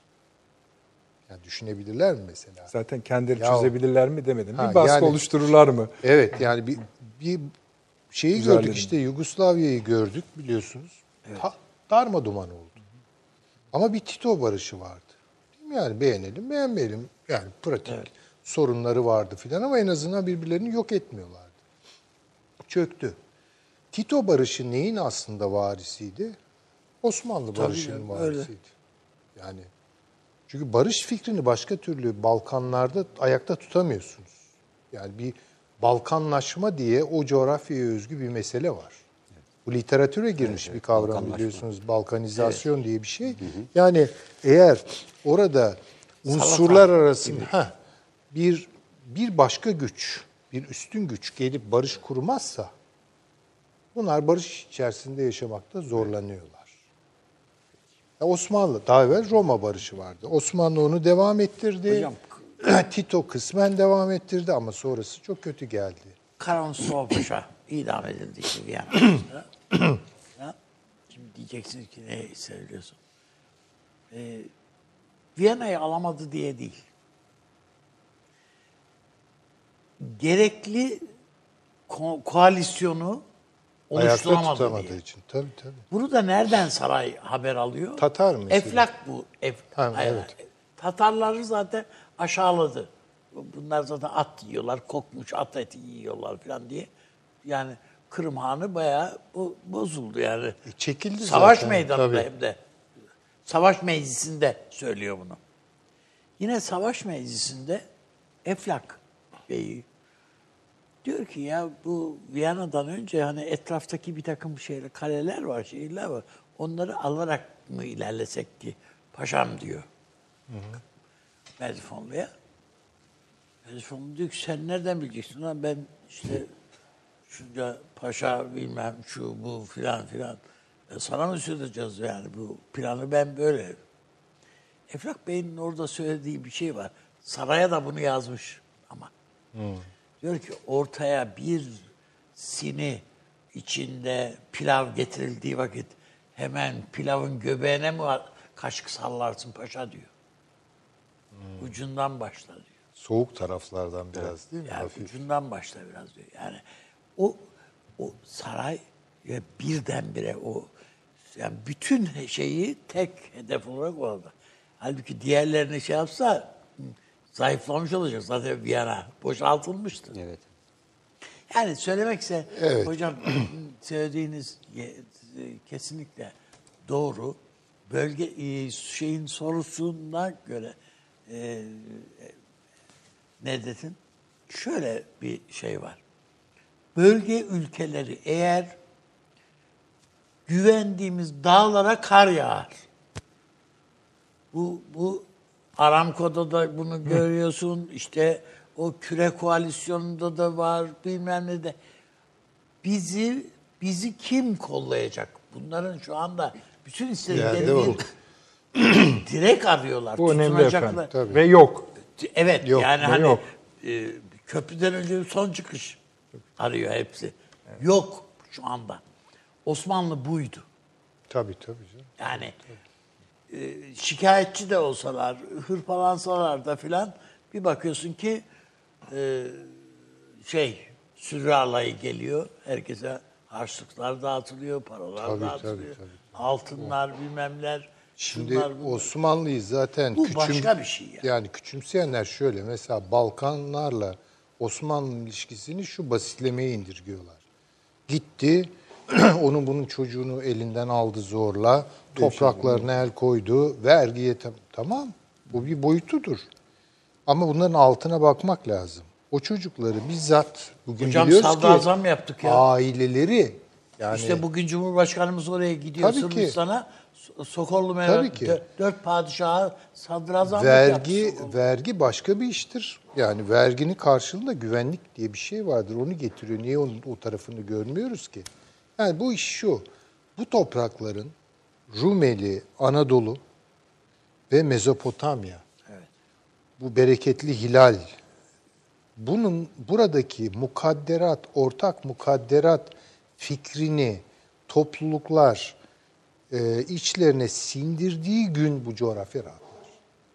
Yani düşünebilirler mi mesela? Zaten kendileri Ya- çözebilirler mi demedim. Ha, bir baskı yani- oluştururlar mı? Evet yani bir, bir şeyi Güzellerin. gördük işte Yugoslavya'yı gördük biliyorsunuz. Ta, darma duman oldu. Ama bir Tito barışı vardı. Değil Yani beğenelim, beğenmeyelim. Yani pratik sorunları vardı filan ama en azından birbirlerini yok etmiyorlardı. Çöktü. Tito barışı neyin aslında varisiydi? Osmanlı barışının canım, öyle. varisiydi. Yani çünkü barış fikrini başka türlü Balkanlarda ayakta tutamıyorsunuz. Yani bir Balkanlaşma diye o coğrafyaya özgü bir mesele var. Bu literatüre girmiş bir kavram biliyorsunuz. Balkanizasyon diye bir şey. Yani eğer orada unsurlar arasında heh, bir bir başka güç, bir üstün güç gelip barış kurmazsa bunlar barış içerisinde yaşamakta zorlanıyorlar. Ya Osmanlı, daha evvel Roma barışı vardı. Osmanlı onu devam ettirdi. Hocam, Tito kısmen devam ettirdi ama sonrası çok kötü geldi. Karamsor Paşa idam edildi işte Viyana'da. Şimdi diyeceksiniz ki ne söylüyorsun? Ee, Viyana'yı alamadı diye değil. Gerekli ko- koalisyonu Ayakta oluşturamadı tutamadığı diye. için. Tabii tabii. Bunu da nereden saray haber alıyor? Tatar mı? Eflak bu. Ef, Ha, evet. Tatarları zaten aşağıladı. Bunlar zaten at yiyorlar, kokmuş at eti yiyorlar falan diye. Yani Kırım Hanı bayağı bo- bozuldu yani. E, çekildi Savaş zaten, meydanında tabii. hem de. Savaş meclisinde söylüyor bunu. Yine savaş meclisinde Eflak Bey'i diyor ki ya bu Viyana'dan önce hani etraftaki bir takım şeyler, kaleler var, şehirler var. Onları alarak mı ilerlesek ki paşam diyor. Merzifonlu'ya. Merzifonlu diyor ki sen nereden bileceksin lan ben işte şunca paşa bilmem şu bu filan filan. E sana mı söyleyeceğiz yani bu planı ben böyle. Eflak Bey'in orada söylediği bir şey var. Saraya da bunu yazmış ama. Diyor ki ortaya bir sini içinde pilav getirildiği vakit hemen pilavın göbeğine mi kaşık sallarsın paşa diyor. Ucundan başla diyor. Soğuk taraflardan biraz değil mi? Yani Hafif. ucundan başla biraz diyor. Yani o o saray ve birdenbire o yani bütün şeyi tek hedef olarak orada. Halbuki diğerlerini şey yapsa zayıflamış olacak. Zaten Viyana boşaltılmıştı. Evet. Yani söylemekse Evet. hocam söylediğiniz ye- kesinlikle doğru. Bölge e, şeyin sorusuna göre e, ne dedin? Şöyle bir şey var. Bölge ülkeleri eğer güvendiğimiz dağlara kar yağar. Bu bu Aramco'da da bunu görüyorsun. İşte o küre koalisyonunda da var bilmem ne de. Bizi bizi kim kollayacak? Bunların şu anda bütün istedikleri o. bir direkt arıyorlar. Bu önemli tutunacaklar. efendim. Tabii. Ve yok. Evet Yok, yani hani yok. e, köprüden önce bir son çıkış arıyor hepsi. Yok şu anda. Osmanlı buydu. Tabii tabii. canım. Yani e, şikayetçi de olsalar, hırpalansalar da filan bir bakıyorsun ki e, şey sürü alayı geliyor. Herkese harçlıklar dağıtılıyor, paralar Tabii, dağıtılıyor. tabii, tabii. Altınlar bilmemler. Şimdi bunlar. Osmanlı'yı zaten Bu başka bir şey yani. yani küçümseyenler şöyle mesela Balkanlarla Osmanlı ilişkisini şu basitlemeye indirgiyorlar. Gitti onun bunun çocuğunu elinden aldı zorla, topraklarına el koydu, vergiye tam- tamam bu bir boyutudur. Ama bunların altına bakmak lazım. O çocukları bizzat bugün Hocam biliyoruz ki sadrazam yaptık ya. aileleri yani İşte bugün Cumhurbaşkanımız oraya gidiyor Tabii ki. Sırbistan'a. So- Sokollu Tabii Mehmet ki. dö- dört padişaha sadrazamlık Vergi yaptı vergi başka bir iştir. Yani verginin karşılığında güvenlik diye bir şey vardır. Onu getiriyor. Niye onun o tarafını görmüyoruz ki? Yani bu iş şu. Bu toprakların Rumeli, Anadolu ve Mezopotamya. Bu bereketli hilal. Bunun buradaki mukadderat, ortak mukadderat fikrini topluluklar e, içlerine sindirdiği gün bu coğrafya rahatlar.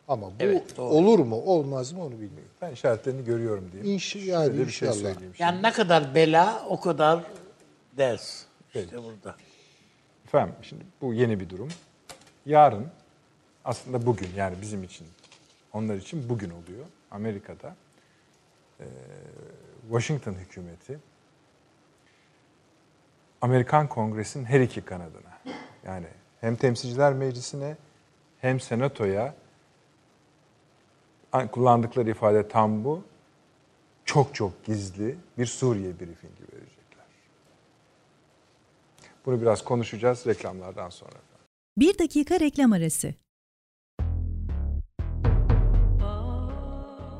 Ama bu Evet, doğru. olur mu olmaz mı onu bilmiyorum. Ben işaretlerini görüyorum diyeyim. İnş, yani Şöyle bir şey inşallah. söyleyeyim. şimdi. Yani ne kadar bela o kadar ders. İşte burada. Efendim şimdi bu yeni bir durum. Yarın aslında bugün yani bizim için onlar için bugün oluyor. Amerika'da e, Washington hükümeti Amerikan Kongresi'nin her iki kanadına yani hem Temsilciler Meclisi'ne hem Senato'ya kullandıkları ifade tam bu. Çok çok gizli bir Suriye briefingi. Bunu biraz konuşacağız reklamlardan sonra. Bir dakika reklam arası.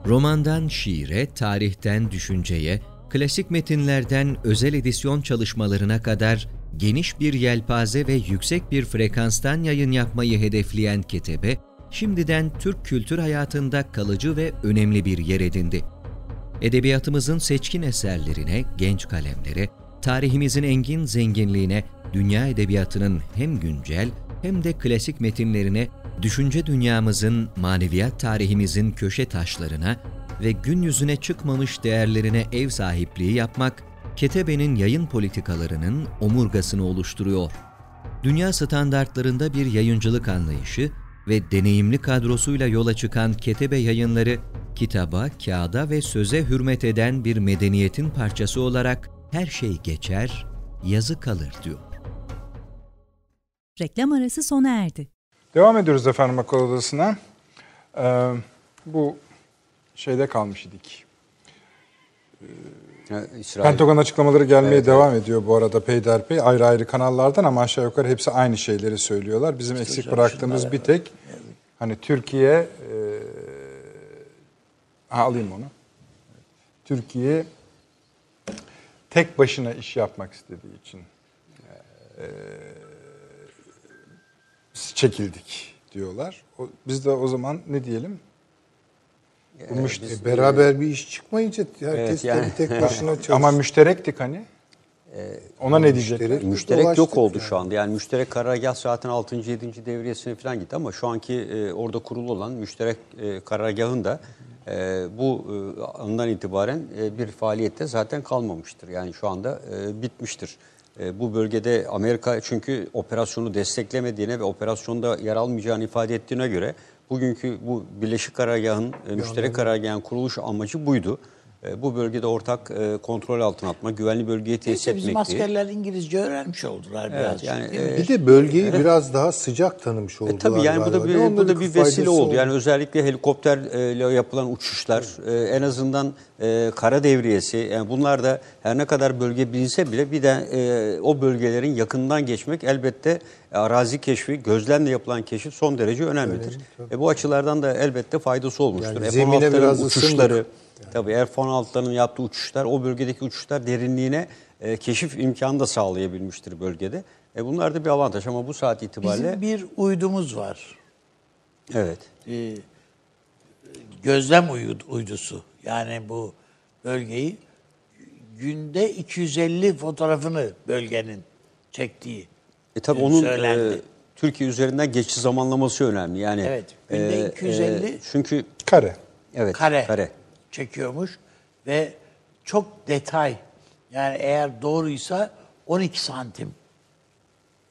Romandan şiire, tarihten düşünceye, klasik metinlerden özel edisyon çalışmalarına kadar geniş bir yelpaze ve yüksek bir frekanstan yayın yapmayı hedefleyen Ketebe, şimdiden Türk kültür hayatında kalıcı ve önemli bir yer edindi. Edebiyatımızın seçkin eserlerine, genç kalemlere, tarihimizin engin zenginliğine, dünya edebiyatının hem güncel hem de klasik metinlerine, düşünce dünyamızın, maneviyat tarihimizin köşe taşlarına ve gün yüzüne çıkmamış değerlerine ev sahipliği yapmak, Ketebe'nin yayın politikalarının omurgasını oluşturuyor. Dünya standartlarında bir yayıncılık anlayışı ve deneyimli kadrosuyla yola çıkan Ketebe yayınları, kitaba, kağıda ve söze hürmet eden bir medeniyetin parçası olarak her şey geçer, yazı kalır diyor. Reklam arası sona erdi. Devam ediyoruz efendim akıl odasına. Ee, bu şeyde kalmış idik. İsrail, Pentagon açıklamaları gelmeye evet, devam evet. ediyor bu arada peyderpey ayrı ayrı kanallardan ama aşağı yukarı hepsi aynı şeyleri söylüyorlar. Bizim işte eksik bıraktığımız bir tek hani Türkiye e, ha, alayım onu. Türkiye tek başına iş yapmak istediği için e, çekildik diyorlar. O, biz de o zaman ne diyelim? Bu müşteri, biz, beraber bir iş çıkmayınca herkes evet, yani. tek başına çalışıyor. Ama müşterektik hani. Ee, Ona ne diyecek? Müşterek, müşterek yok oldu yani. şu anda. Yani müşterek karargah zaten 6. 7. devriyesine falan gitti ama şu anki e, orada kurulu olan müşterek e, karargahın da e, bu e, andan itibaren e, bir faaliyette zaten kalmamıştır. Yani şu anda e, bitmiştir. E, bu bölgede Amerika çünkü operasyonu desteklemediğine ve operasyonda yer almayacağını ifade ettiğine göre bugünkü bu Birleşik Karargah'ın, e, müşterek karargahın kuruluş amacı buydu. E, bu bölgede ortak e, kontrol altına atma, güvenli bölgeyi tesis etmekti. Bizim askerler İngilizce öğrenmiş oldular evet, biraz. Yani, e, bir de bölgeyi evet. biraz daha sıcak tanımış oldular. E, tabii yani bu da bir, bu da bir vesile oldu. oldu. Yani özellikle helikopterle yapılan uçuşlar evet. en azından kara devriyesi yani bunlar da her ne kadar bölge bilinse bile bir de o bölgelerin yakından geçmek elbette arazi keşfi, gözlemle yapılan keşif son derece önemlidir. Önemli, e, bu açılardan da elbette faydası olmuştur. Yani zemine biraz uçuşları, ısındık yani. Tabii F-16'ların yaptığı uçuşlar, o bölgedeki uçuşlar derinliğine e, keşif imkanı da sağlayabilmiştir bölgede. E, bunlar da bir avantaj ama bu saat itibariyle... Bizim bir uydumuz var. Evet. Ee, gözlem uydusu. Yani bu bölgeyi günde 250 fotoğrafını bölgenin çektiği e, tabii onun söylendi. E, Türkiye üzerinden geçiş zamanlaması önemli. Yani Evet. Günde e, 250 e, çünkü kare. Evet. Kare. Kare çekiyormuş ve çok detay. Yani eğer doğruysa 12 santim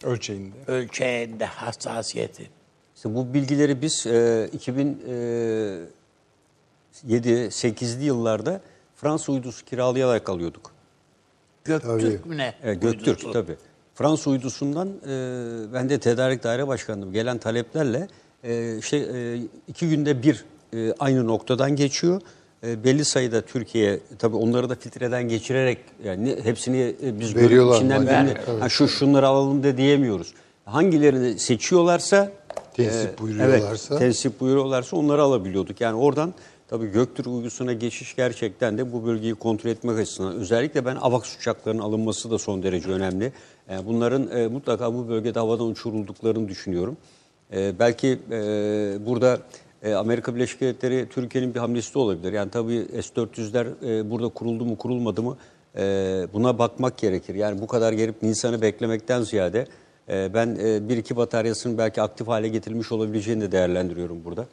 ölçeğinde. Ölçeğinde hassasiyeti. İşte bu bilgileri biz e, 2007 8'li yıllarda Fransa uydusu kiralayarak alıyorduk. Göktürk tabii. mü ne? Evet, Göktürk tabii. Fransa uydusundan e, ben de tedarik daire başkanıydım. Gelen taleplerle e, işte e, iki günde bir e, aynı noktadan geçiyor e, belli sayıda Türkiye tabii onları da filtreden geçirerek yani hepsini e, biz görüp içinden birini ha, şu şunları alalım da diyemiyoruz. Hangilerini seçiyorlarsa tensip e, buyuruyorlarsa evet, tensip buyuruyorlarsa onları alabiliyorduk. Yani oradan tabii Göktürk uygusuna geçiş gerçekten de bu bölgeyi kontrol etmek açısından özellikle ben AVAX uçaklarının alınması da son derece önemli. Yani bunların e, mutlaka bu bölgede havadan uçurulduklarını düşünüyorum. E, belki e, burada e, Amerika Birleşik Devletleri Türkiye'nin bir hamlesi de olabilir. Yani tabii S-400'ler e, burada kuruldu mu kurulmadı mı e, buna bakmak gerekir. Yani bu kadar gelip Nisan'ı beklemekten ziyade e, ben e, bir iki bataryasının belki aktif hale getirilmiş olabileceğini de değerlendiriyorum burada.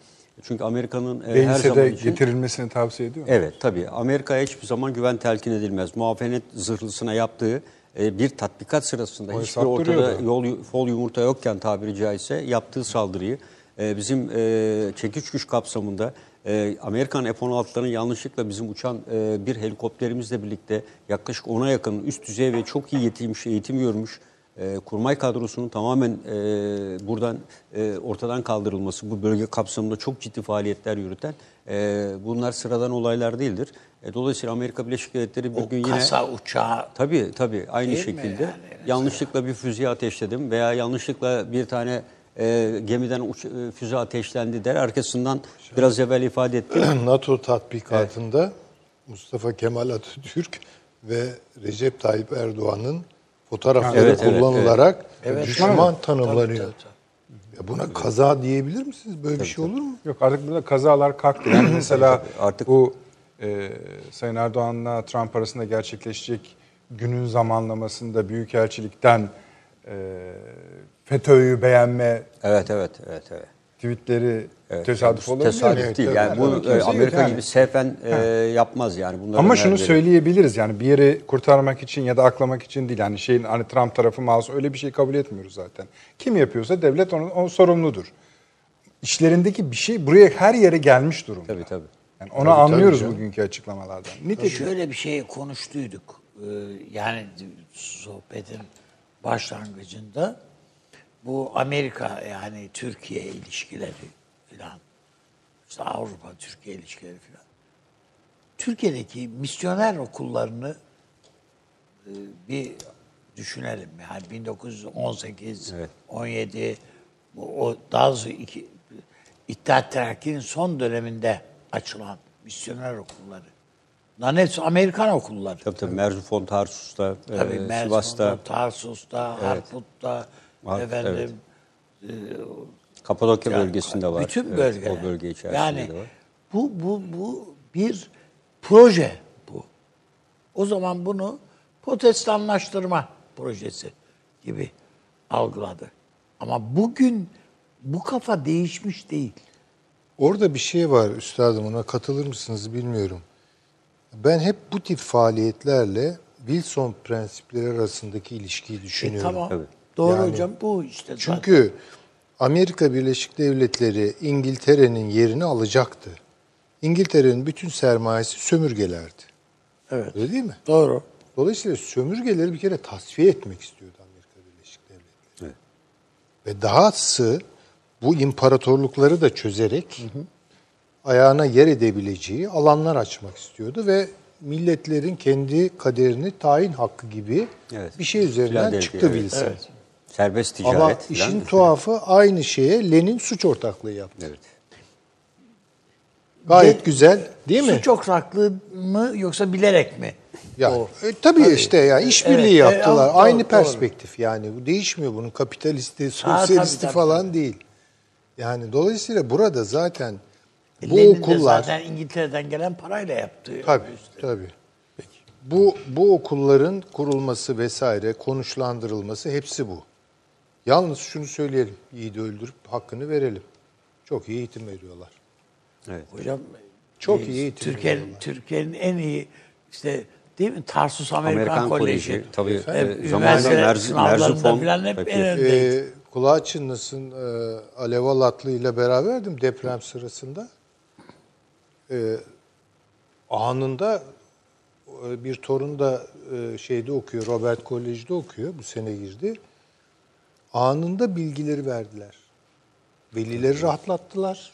Çünkü Amerika'nın e, her zaman için... getirilmesini tavsiye ediyor musunuz? Evet tabii. Amerika'ya hiçbir zaman güven telkin edilmez. Muafenet zırhlısına yaptığı e, bir tatbikat sırasında o hiçbir ortada yol, fol yumurta yokken tabiri caizse yaptığı saldırıyı e, bizim e, çekiç güç kapsamında e, Amerikan F-16'ların yanlışlıkla bizim uçan e, bir helikopterimizle birlikte yaklaşık 10'a yakın üst düzey ve çok iyi yetilmiş, eğitim görmüş e, kurmay kadrosunun tamamen e, buradan e, ortadan kaldırılması, bu bölge kapsamında çok ciddi faaliyetler yürüten e, bunlar sıradan olaylar değildir. E, dolayısıyla Amerika Birleşik Devletleri bir O gün yine... kasa uçağı Tabii tabii aynı şekilde yani? yanlışlıkla bir füze ateşledim veya yanlışlıkla bir tane e, gemiden uç, e, füze ateşlendi der. Arkasından biraz evvel ifade ettim. NATO tatbikatında Mustafa Kemal Atatürk ve Recep Tayyip Erdoğan'ın fotoğrafları Evet, evet, kullanılarak Evet. düşman tanımlanıyor. Tabii, tabii, Ya buna kaza diyebilir misiniz? Böyle bir şey olur mu? Yok artık burada kazalar kalktı. Yani mesela Artık- bu e, Sayın Erdoğan'la Trump arasında gerçekleşecek günün zamanlamasında Büyükelçilikten e, FETÖ'yü beğenme Evet evet evet evet. tweetleri Evet, tesadüf yani olabilir. Tesadüf değil. evet. Yani bu e, Amerika yani. gibi sefen e, yapmaz yani. Bunları Ama şunu söyleyebiliriz yani bir yeri kurtarmak için ya da aklamak için değil. Yani şeyin hani Trump tarafı masum öyle bir şey kabul etmiyoruz zaten. Kim yapıyorsa devlet onun, onun sorumludur. İşlerindeki bir şey buraya her yere gelmiş durumda. Tabii tabii. Yani onu anlıyoruz bugünkü açıklamalardan. Nitekim Şöyle bir şey konuştuyduk. Ee, yani sohbetin başlangıcında bu Amerika yani Türkiye ilişkileri filan işte Avrupa Türkiye ilişkileri filan. Türkiye'deki misyoner okullarını e, bir düşünelim. Yani 1918, Evet. 17 bu, o daha iki, İttihat Terakki'nin son döneminde açılan misyoner okulları. Bunların hepsi Amerikan okulları. Tabii tabii. Merzifon, Tarsus'ta, e, Tabii Sivas'ta, Mersin'de, Tarsus'ta, Harput'ta, Harput, efendim Kapadokya yani bölgesinde var. Bütün Evet, bölgeler. O bölge içerisinde yani, de var. Bu, bu, bu bir proje bu. O zaman bunu protestanlaştırma projesi gibi algıladı. Ama bugün bu kafa değişmiş değil. Orada bir şey var üstadım ona katılır mısınız bilmiyorum. Ben hep bu tip faaliyetlerle Wilson prensipleri arasındaki ilişkiyi E, düşünüyorum. tamam. Tabii. Doğru Yani- hocam bu işte. zaten. Çünkü Amerika Birleşik Devletleri İngiltere'nin yerini alacaktı. İngiltere'nin bütün sermayesi sömürgelerdi. evet. Öyle değil mi? Doğru. Dolayısıyla sömürgeleri bir kere tasfiye etmek istiyordu Amerika Birleşik Devletleri. Evet. Ve dahası bu imparatorlukları da çözerek ayağına yer edebileceği alanlar açmak istiyordu ve milletlerin kendi kaderini tayin hakkı gibi Evet. bir şey üzerinden çıktı evet. Wilson. Evet. Serbest ticaret. Ama falan. işin tuhafı aynı şeye Lenin suç ortaklığı yaptı. Evet. Gayet Ve- güzel değil mi? Suç ortaklığı mı yoksa bilerek mi? Ya, O. e, tabii, işte ya işbirliği Evet, e, yaptılar. doğru, Aynı doğru. perspektif yani. Bu değişmiyor bunun kapitalisti, tabii, sosyalisti tabii, falan değil. Yani dolayısıyla burada zaten E, bu Lenin de okullar zaten İngiltere'den gelen parayla yaptı. tabii tabii. Bu bu okulların kurulması vesaire, konuşlandırılması hepsi bu. Yalnız şunu söyleyelim. Yiğidi öldürüp hakkını verelim. Çok iyi eğitim veriyorlar. Evet. Hocam Çok e, iyi eğitim Türkiye'nin veriyorlar. Türkiye'nin en iyi işte değil mi Tarsus Amerikan, Amerikan Koleji. Koleji. Tabii. E, zamanında üniversite Merz, sınavlarında Merzifon. falan hep en öndeydi. Ee, kulağı çınlasın e, Alev Alatlı ile beraberdim deprem sırasında. Ee, anında e, bir torun da e, şeyde okuyor, Robert Kolej'de okuyor, bu sene girdi. Anında bilgileri verdiler. Velileri rahatlattılar.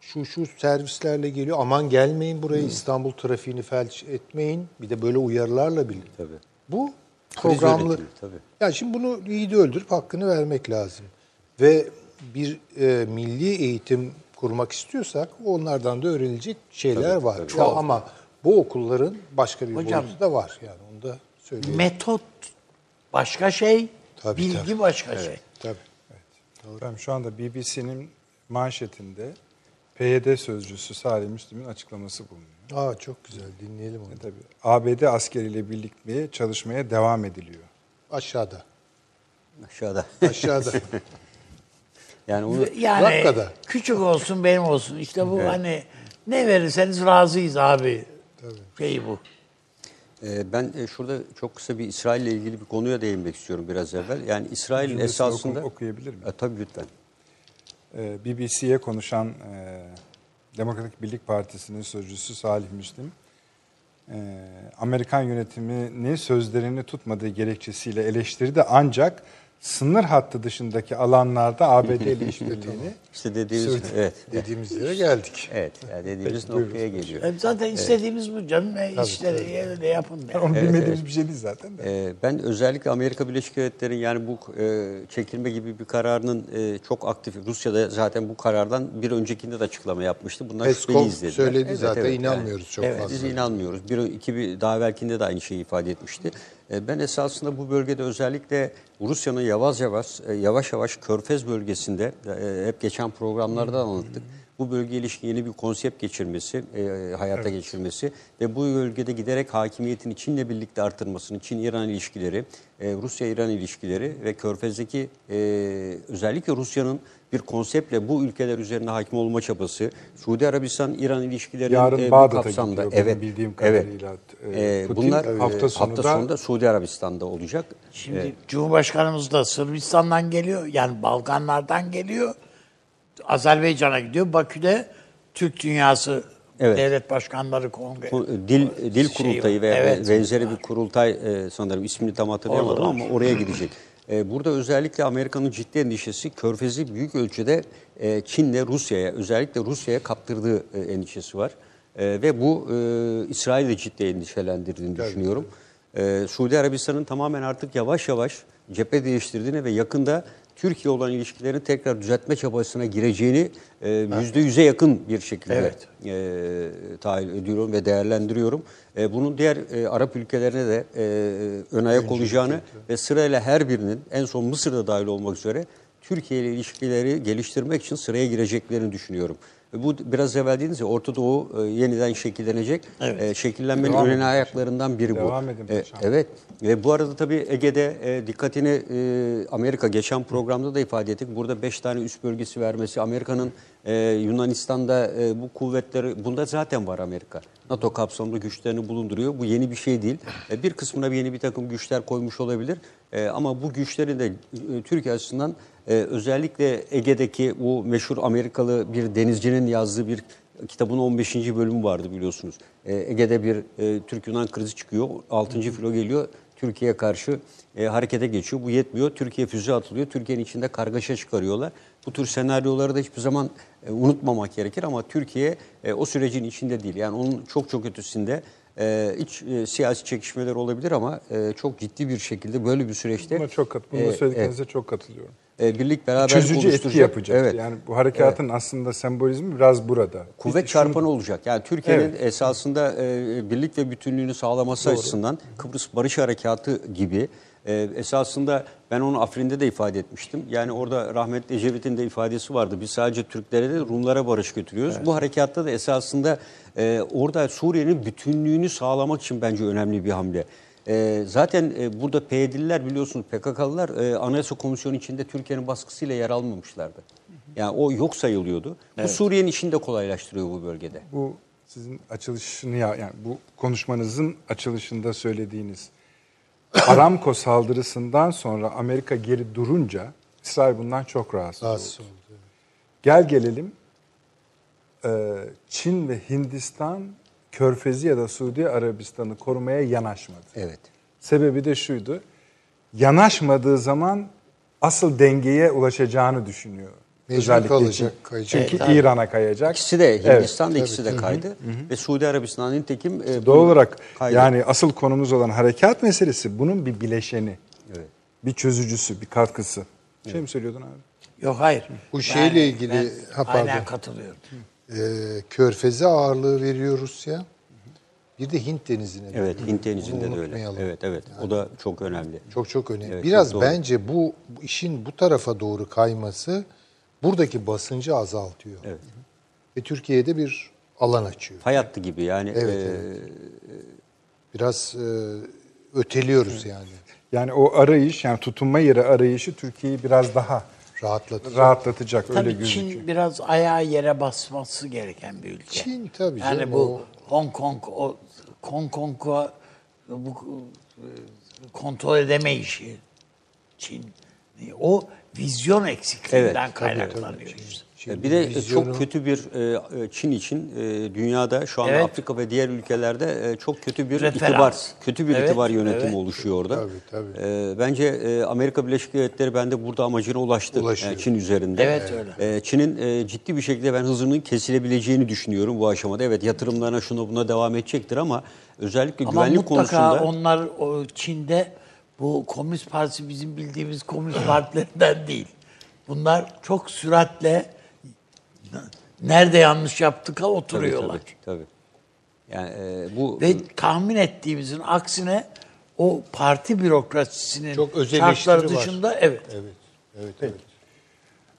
Şu şu servislerle geliyor. Aman gelmeyin buraya İstanbul trafiğini felç etmeyin. Bir de böyle uyarılarla birlikte. Tabii. Bu Kriz programlı. yönetimi, tabii. Ya şimdi bunu iyi de öldürüp hakkını vermek lazım. Ve bir e, milli eğitim kurmak istiyorsak onlardan da öğrenilecek şeyler Tabii, var. tabii. Ama bu okulların başka bir Hocam, boyutu da var yani onu da söyleyeyim. Metot başka şey, Tabii, bilgi tabii. başka şey. Tabii. Ben şu anda BBC'nin manşetinde PYD sözcüsü Salih Müslim'in açıklaması bulunuyor. Aa çok güzel dinleyelim onu. E tabii ABD askeriyle birlikte çalışmaya devam ediliyor. Aşağıda. Aşağıda. Aşağıda. yani onu Yani Rakka'da. küçük olsun benim olsun. İşte bu hani ne verirseniz razıyız abi. Şey bu. Ee, Ben e, şurada çok kısa bir İsrail ile ilgili bir konuya değinmek istiyorum biraz evvel. Yani İsrail'in Cümlesini esasında... oku- okuyabilir miyim? E, tabii lütfen. e, BBC'ye konuşan e, Demokratik Birlik Partisi'nin sözcüsü Salih Müslim, e, Amerikan yönetimini sözlerini tutmadığı gerekçesiyle eleştirdi ancak sınır hattı dışındaki alanlarda ABD ile işbirliğini İşte dediğimiz Söyledi. evet. Dediğimiz yere geldik. Evet, yani dediğimiz Peki, noktaya geliyor. E, Zaten istediğimiz bu canım. E, işleri öyle yapın. Yani. onu bilmediğimiz bir şey değil zaten de. Ee, Ben özellikle Amerika Birleşik Devletleri'nin yani bu e, çekilme gibi bir kararının e, çok aktif. Rusya'da zaten bu karardan bir öncekinde de açıklama yapmıştı. Bunlar Peskov şüpheli izlediler. söyledi Evet, zaten, evet, inanmıyoruz yani. çok evet, fazla. Biz inanmıyoruz. Bir, iki, bir, daha evvelkinde de aynı şeyi ifade etmişti. E, Ben esasında bu bölgede özellikle Rusya'nın yavaş yavaş e, yavaş yavaş Körfez bölgesinde e, hep geçen programlarda anlattık. Bu bölgeye ilişkin yeni bir konsept geçirmesi, e, hayata geçirmesi ve bu bölgede giderek hakimiyetini Çin'le birlikte artırmasını, Çin-İran ilişkileri, e, Rusya-İran ilişkileri ve Körfez'deki e, özellikle Rusya'nın bir konseptle bu ülkeler üzerine hakim olma çabası, Suudi Arabistan-İran ilişkilerinin Yarın e, bu kapsamda. gidiyor benim evet, bildiğim evet. kadarıyla. E, E, Putin bunlar hafta e, sonunda- hafta sonunda Suudi Arabistan'da olacak. Şimdi Cumhurbaşkanımız da Sırbistan'dan geliyor. Yani Balkanlardan geliyor. Azerbaycan'a gidiyor. Bakü'de Türk Dünyası Evet. Devlet Başkanları Kongre. Bu Dil dil Şey kurultayı var. ve Evet. benzeri bir kurultay e, sanırım ismini tam hatırlayamadım Orada ama oraya gidecek. E, burada özellikle Amerika'nın ciddi endişesi Körfez'i büyük ölçüde e, Çin'le Rusya'ya özellikle Rusya'ya kaptırdığı e, endişesi var. E, ve bu e, İsrail'i ciddi endişelendirdiğini düşünüyorum. E, Suudi Arabistan'ın tamamen artık yavaş yavaş cephe değiştirdiğini ve yakında Türkiye olan ilişkilerini tekrar düzeltme çabasına gireceğini e, yüzde yüze yakın bir şekilde Evet. e, tahayyül ediyorum ve değerlendiriyorum. E, bunun diğer e, Arap ülkelerine de e, ön ayak olacağını ve sırayla her birinin en son Mısır'da dahil olmak üzere Türkiye ile ilişkileri geliştirmek için sıraya gireceklerini düşünüyorum. E, Bu biraz evvel dediniz ya Orta Doğu e, yeniden şekillenecek. Evet. E, şekillenmenin Devam önemli ayaklarından biri bu. Devam edin E, evet ve bu arada tabii Ege'de e, dikkatini e, Amerika geçen programda da ifade ettik. Burada 5 tane üst bölgesi vermesi, Amerika'nın e, Yunanistan'da e, bu kuvvetleri, bunda zaten var Amerika. NATO kapsamında güçlerini bulunduruyor. Bu yeni bir şey değil. E, bir kısmına bir yeni bir takım güçler koymuş olabilir. E, ama bu güçleri de e, Türkiye açısından e, özellikle Ege'deki bu meşhur Amerikalı bir denizcinin yazdığı bir kitabın 15. bölümü vardı biliyorsunuz. E, Ege'de bir e, Türk-Yunan krizi çıkıyor. 6. filo geliyor. Türkiye'ye karşı e, harekete geçiyor. Bu yetmiyor. Türkiye füze atılıyor. Türkiye'nin içinde kargaşa çıkarıyorlar. Bu tür senaryoları da hiçbir zaman e, unutmamak gerekir ama Türkiye e, o sürecin içinde değil. Yani onun çok çok ötesinde e, iç e, siyasi çekişmeler olabilir ama e, çok ciddi bir şekilde böyle bir süreçte Buna çok kat, bunu e, söylediklerinize çok katılıyorum. E, birlik beraber Çözücü etki yapacak. Evet. Yani bu harekatın aslında sembolizmi biraz burada. Kuvvet Biz şunu- çarpanı olacak. Yani Türkiye'nin Evet. esasında e, birlik ve bütünlüğünü sağlaması açısından Kıbrıs Barış Harekatı gibi e, esasında ben onu Afrin'de de ifade etmiştim. Yani orada rahmetli Ecevit'in de ifadesi vardı. Biz sadece Türklere de Rumlara barış götürüyoruz. Bu harekatta da esasında e, orada Suriye'nin bütünlüğünü sağlamak için bence önemli bir hamle. E, zaten e, burada PYD'liler biliyorsunuz PKK'lılar e, Anayasa Komisyonu içinde Türkiye'nin baskısıyla yer almamışlardı. Yani o yok sayılıyordu. Bu Suriye'nin işini de kolaylaştırıyor bu bölgede. Bu sizin açılışını ya yani bu konuşmanızın açılışında söylediğiniz Aramco saldırısından sonra Amerika geri durunca İsrail bundan çok rahatsız, Rahatsız oldu. oldu. Gel gelelim e, Çin ve Hindistan Körfezi ya da Suudi Arabistan'ı korumaya yanaşmadı. Evet. Sebebi de şuydu. Yanaşmadığı zaman asıl dengeye ulaşacağını düşünüyor. Mecbur Özellikle kalacak, Çin. kayacak. Çünkü İran'a kayacak. İkisi de Evet. Hindistan'da ikisi de kaydı ve Suudi Arabistan'ın nitekim e, Doğal olarak kaydı. yani asıl konumuz olan harekat meselesi bunun bir bileşeni. Evet. Bir çözücüsü, bir katkısı. Şey mi söylüyordun abi? Yok hayır. Bu şeyle ilgili- ben ha, pardon. aynen katılıyorum. Ee, Körfez'e ağırlığı veriyor Rusya. Bir de Hint denizine. Evet. Hint denizinde de öyle. Evet, evet. O da çok önemli. Çok çok önemli. Evet, Biraz çok bence bu, işin bu tarafa doğru kayması buradaki basıncı azaltıyor. Evet. Ve Türkiye'de bir alan açıyor. Fay hattı gibi yani. Evet, e, evet. Biraz e, öteliyoruz yani. Yani o arayış, yani tutunma yeri arayışı Türkiye'yi biraz daha Rahatlatacak öyle Tabii gözüküyor. Çin biraz ayağı yere basması gereken bir ülke. Çin tabii Yani canım, bu o- Hong Kong, o Hong Kong'a bu e, kontrol edeme işi Çin. O vizyon eksikliğinden Evet, kaynaklanıyor. işte. E, bir de vizyonu- çok kötü bir e, e, Çin için e, dünyada şu anda Evet. Afrika ve diğer ülkelerde e, çok kötü bir Referans. itibar, kötü bir Evet, itibar yönetimi evet. oluşuyor orada. Tabii, tabii. E, bence e, Amerika Birleşik Devletleri bende burada amacına ulaştı Ulaşıyor. e, Çin üzerinde. Evet, öyle. E, Çin'in e, ciddi bir şekilde ben hızının kesilebileceğini düşünüyorum bu aşamada. Evet yatırımlarına şuna buna devam edecektir ama özellikle Ama güvenlik mutlaka konusunda onlar o Çin'de bu Komünist Partisi bizim bildiğimiz komünist partilerinden değil. Bunlar çok süratle nerede yanlış yaptık ha Tabii, oturuyorlar. tabii, tabii. Yani e, bu Ve tahmin ettiğimizin aksine o parti bürokrasisinin Çok şartları eleştiri var. dışında evet. Evet. Evet, evet.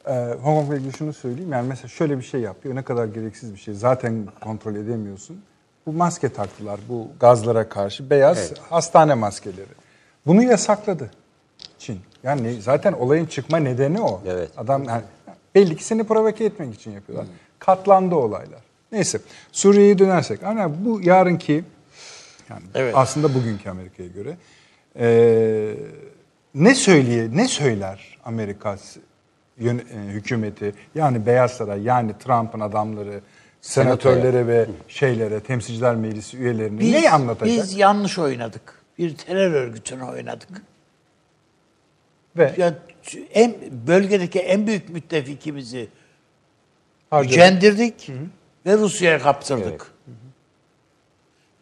Ee, Hong Kong'la ilgili şunu söyleyeyim. Yani mesela şöyle bir şey yapıyor. Ne kadar gereksiz bir şey. Zaten kontrol edemiyorsun. Bu maske taktılar bu gazlara karşı. Beyaz hastane maskeleri. Bunu yasakladı Çin. Yani zaten olayın çıkma nedeni o. Evet. Adam yani belli ki seni provoke etmek için yapıyorlar. Katlandı olaylar. Neyse Suriye'ye dönersek. Ama bu yarınki yani Evet. aslında bugünkü Amerika'ya göre ee, ne söyleye ne söyler Amerika yön- e, hükümeti yani Beyaz Saray yani Trump'ın adamları senatörlere ve şeylere temsilciler meclisi üyelerine Biz, neyi anlatacak? biz yanlış oynadık. Bir terör örgütüne oynadık. ve Ya, en bölgedeki en büyük müttefikimizi harcadı. gücendirdik ve Rusya'ya kaptırdık.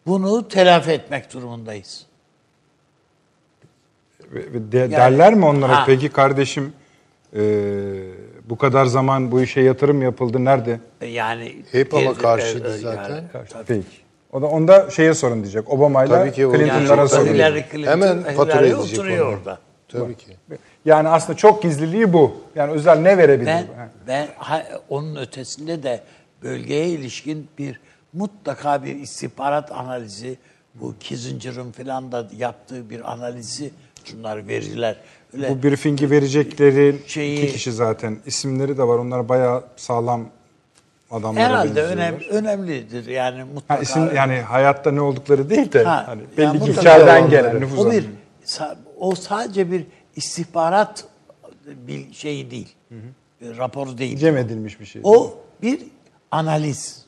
Bunu telafi etmek durumundayız. Ve- ve de- derler mi onlara Ha. peki kardeşim e, bu kadar zaman bu işe yatırım yapıldı nerede? Yani Hep ama karşıydı e, zaten. yani, Peki. O da onda şeye sorun diyecek. Obama'yla Tabii ki o- Clinton'lara Yani sorun. Hillary. Clinton, Hemen fatura edecek oturuyor orada. Tabii ki. Yani aslında çok gizliliği bu. Yani özel ne verebilir? Ben? Ha. ben ha- onun ötesinde de bölgeye ilişkin bir mutlaka bir istihbarat analizi, bu Kissinger'ın falan da yaptığı bir analizi şunlar veriler. Öyle Bu briefingi verecekleri Şeyi- iki kişi zaten. İsimleri de var. Onlar bayağı sağlam adamlara herhalde önemli, önemlidir yani Ha, mutlaka. isim, yani hayatta ne oldukları değil de Ha, hani yani belli ki içeriden gelen nüfuz o bir o sadece bir istihbarat bir şeyi değil. Bir raporu değil. cem edilmiş bir şey. O bir analiz.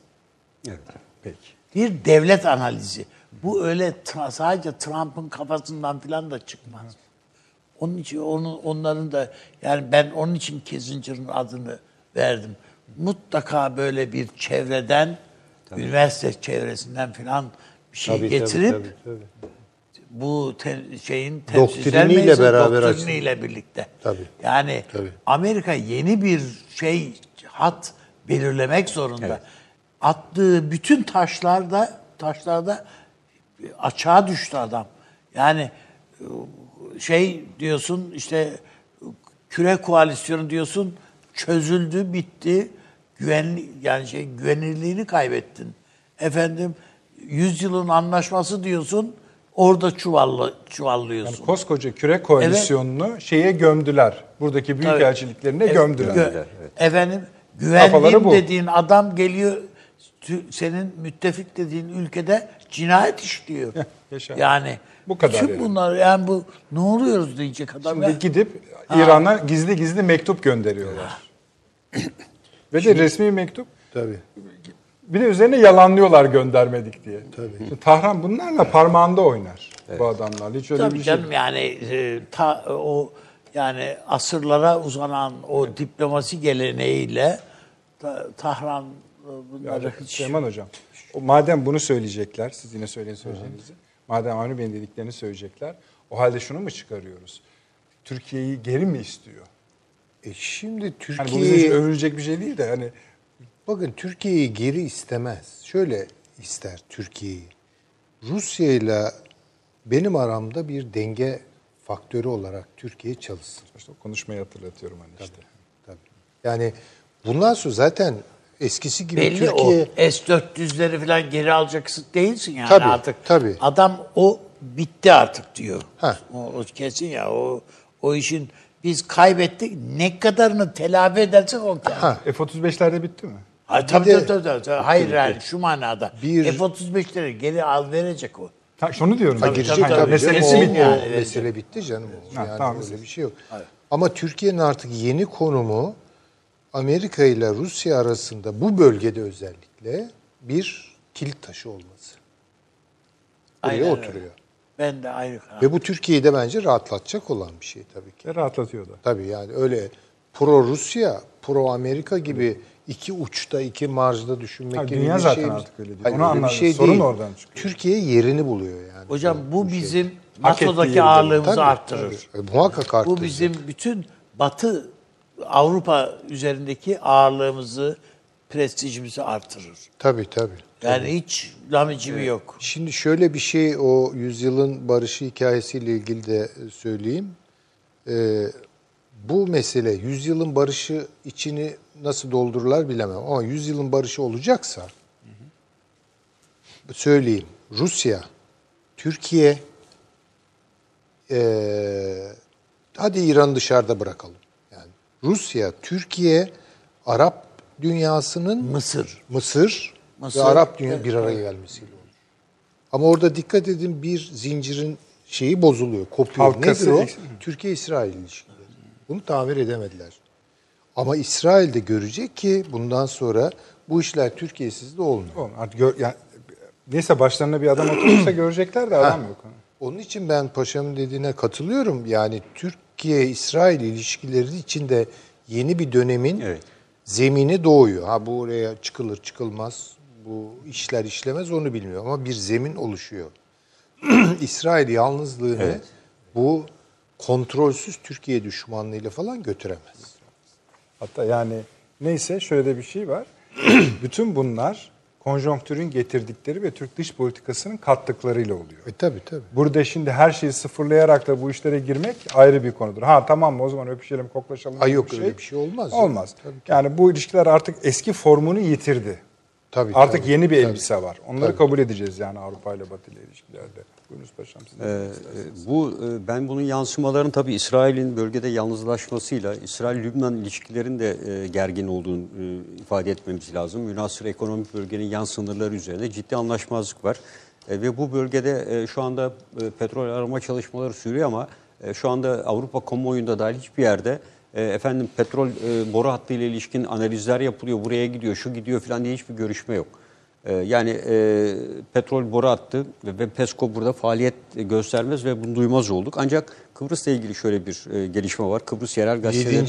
Peki. Bir devlet analizi. Bu öyle tra- sadece Trump'ın kafasından falan da çıkmaz. Onun için onun onların da yani ben onun için Kissinger'ın adını verdim. Mutlaka böyle bir çevreden, üniversite çevresinden falan bir şey Tabii, getirip tabii, tabii, tabii. Bu te- şeyin temsilciler Doktriniyle beraber doktriniyle birlikte. Tabii. Yani Tabii. Amerika yeni bir şey hat belirlemek zorunda. Attığı bütün taşlarda taşlarda açığa düştü adam. Yani şey diyorsun işte küre koalisyonu diyorsun çözüldü bitti güvenli yani şey güvenilirliğini kaybettin. Efendim yüzyılın anlaşması diyorsun orada çuvallı çuvallıyorsun. Koskoca küre koalisyonunu şeye gömdüler. Buradaki büyükelçiliklerine gömdüler. Gö- Efendim Kafaları güvenliğim dediğin adam geliyor senin müttefik dediğin ülkede cinayet işliyor. yaşa. yani Bu kadar Tüm yani. bunlar yani bu ne oluyoruz diyecek adam. Şimdi ya. gidip İran'a gizli gizli mektup gönderiyorlar. Ve de resmi mektup. Tabii. Bir de üzerine yalanlıyorlar göndermedik diye. Tabii. Şimdi Tahran bunlarla parmağında oynar bu adamlar. Hiç öyle Tabii bir şey. canım yani e, ta, o yani asırlara uzanan o diplomasi geleneğiyle ta, Tahran e, bunları Ya, hiç Süleyman Hocam, o, madem bunu söyleyecekler, siz yine söyleyin söyleyeceğinizi. Madem Avni Bey'in dediklerini söyleyecekler, o halde şunu mu çıkarıyoruz? Türkiye'yi geri mi istiyor? E şimdi Hani bu Türkiye övülecek bir şey değil de hani bakın Türkiye'yi geri istemez. Şöyle ister Türkiye'yi. Rusya ile benim aramda bir denge faktörü olarak Türkiye çalışsın. işte o konuşmayı hatırlatıyorum hani işte. Tabii. Yani bundan sonra zaten eskisi gibi Belli Türkiye o S-400'leri falan geri alacaksın değilsin yani Tabii, artık. tabii. Adam o bitti artık diyor. Ha. O, o kesin ya o o işin biz kaybettik ne kadarını telafi edersek o. Ha. F-35'lerde bitti mi? Ha, tabii, de- tabii, tabii, tabii. Hayır yani şu manada. Bir- F-35'leri geri al verecek o. Ta, şunu diyorum. Ha, girecek Hayır, tabii meselesi canım. bitti. O, yani, o mesele bitti canım. O. Ha, yani tamam, öyle bir şey yok. Ama Türkiye'nin artık yeni konumu Amerika ile Rusya arasında bu bölgede özellikle bir kilit taşı olması. Buraya Aynen öyle. oturuyor. Ben de aynı karar. Ve bu Türkiye'yi de bence rahatlatacak olan bir şey tabii ki. Ve rahatlatıyor da. Tabii yani öyle pro Rusya, pro Amerika gibi iki uçta, iki marjda düşünmek Abi gibi dünya bir zaten şeyimiz- artık öyle değil. Hayır, Onu öyle bir anladım. şey Sorun değil. oradan çıkıyor. Türkiye yerini buluyor yani. Hocam bu şey. bizim Hak ettiği NATO'daki yeri ağırlığımızı Tabii, arttırır. tabii. E, muhakkak arttıracak. Bu bizim bütün Batı Avrupa üzerindeki ağırlığımızı, prestijimizi artırır. Tabii tabii. Yani hiç lamicimi yok. Şimdi şöyle bir şey o yüzyılın barışı hikayesiyle ilgili de söyleyeyim. Ee, bu mesele yüzyılın barışı içini nasıl doldururlar bilemem ama yüzyılın barışı olacaksa söyleyeyim. Rusya, Türkiye, ee, hadi İran'ı dışarıda bırakalım. Yani Rusya, Türkiye, Arap dünyasının Mısır. Mısır, Mısır, ve Arap dünya evet, bir araya gelmesiyle olur. Ama orada dikkat edin bir zincirin şeyi bozuluyor, kopuyor. Halkası Nedir o? Türkiye-İsrail ilişkileri. Bunu tamir edemediler. Ama İsrail de görecek ki bundan sonra bu işler Türkiye'siz de olmuyor. Oğlum artık gör, yani, neyse başlarına bir adam oturursa görecekler de adam yok. Onun için ben paşamın dediğine katılıyorum. Yani Türkiye-İsrail ilişkileri içinde yeni bir dönemin Evet. zemini doğuyor. Ha bu oraya çıkılır çıkılmaz, bu işler işlemez onu bilmiyorum ama bir zemin oluşuyor. İsrail yalnızlığını Evet. bu kontrolsüz Türkiye düşmanlığıyla falan götüremez. Hatta yani neyse şöyle de bir şey var. Bütün bunlar konjonktürün getirdikleri ve Türk dış politikasının kattıklarıyla oluyor. E tabi tabi. Burada şimdi her şeyi sıfırlayarak da bu işlere girmek ayrı bir konudur. Ha tamam mı o zaman öpüşelim, koklaşalım. Ay yok, öyle bir şey olmaz ya. Olmaz. Tabii ki. Yani bu ilişkiler artık eski formunu yitirdi. Tabii, Artık tabii, yeni bir tabii. elbise var. Onları kabul edeceğiz yani Avrupa ile Batı ile ilişkilerde. Buyurunuz paşam siz. Ee, bu e, ben bunun yansımalarını tabii İsrail'in bölgede yalnızlaşmasıyla İsrail-Lübnan ilişkilerin de e, gergin olduğunu e, ifade etmemiz lazım. Münasır ekonomik bölgenin yan sınırları üzerinde ciddi anlaşmazlık var. E, ve bu bölgede e, şu anda e, petrol arama çalışmaları sürüyor ama e, şu anda Avrupa kamuoyunda dahil hiçbir yerde e, efendim petrol e, boru hattı ile ilişkin analizler yapılıyor, buraya gidiyor, şu gidiyor falan diye hiçbir görüşme yok. Ee, Yani e, petrol boru attı ve, ve PESCO burada faaliyet göstermez ve bunu duymaz olduk. Ancak Kıbrıs'la ilgili şöyle bir e, gelişme var. Kıbrıs yerel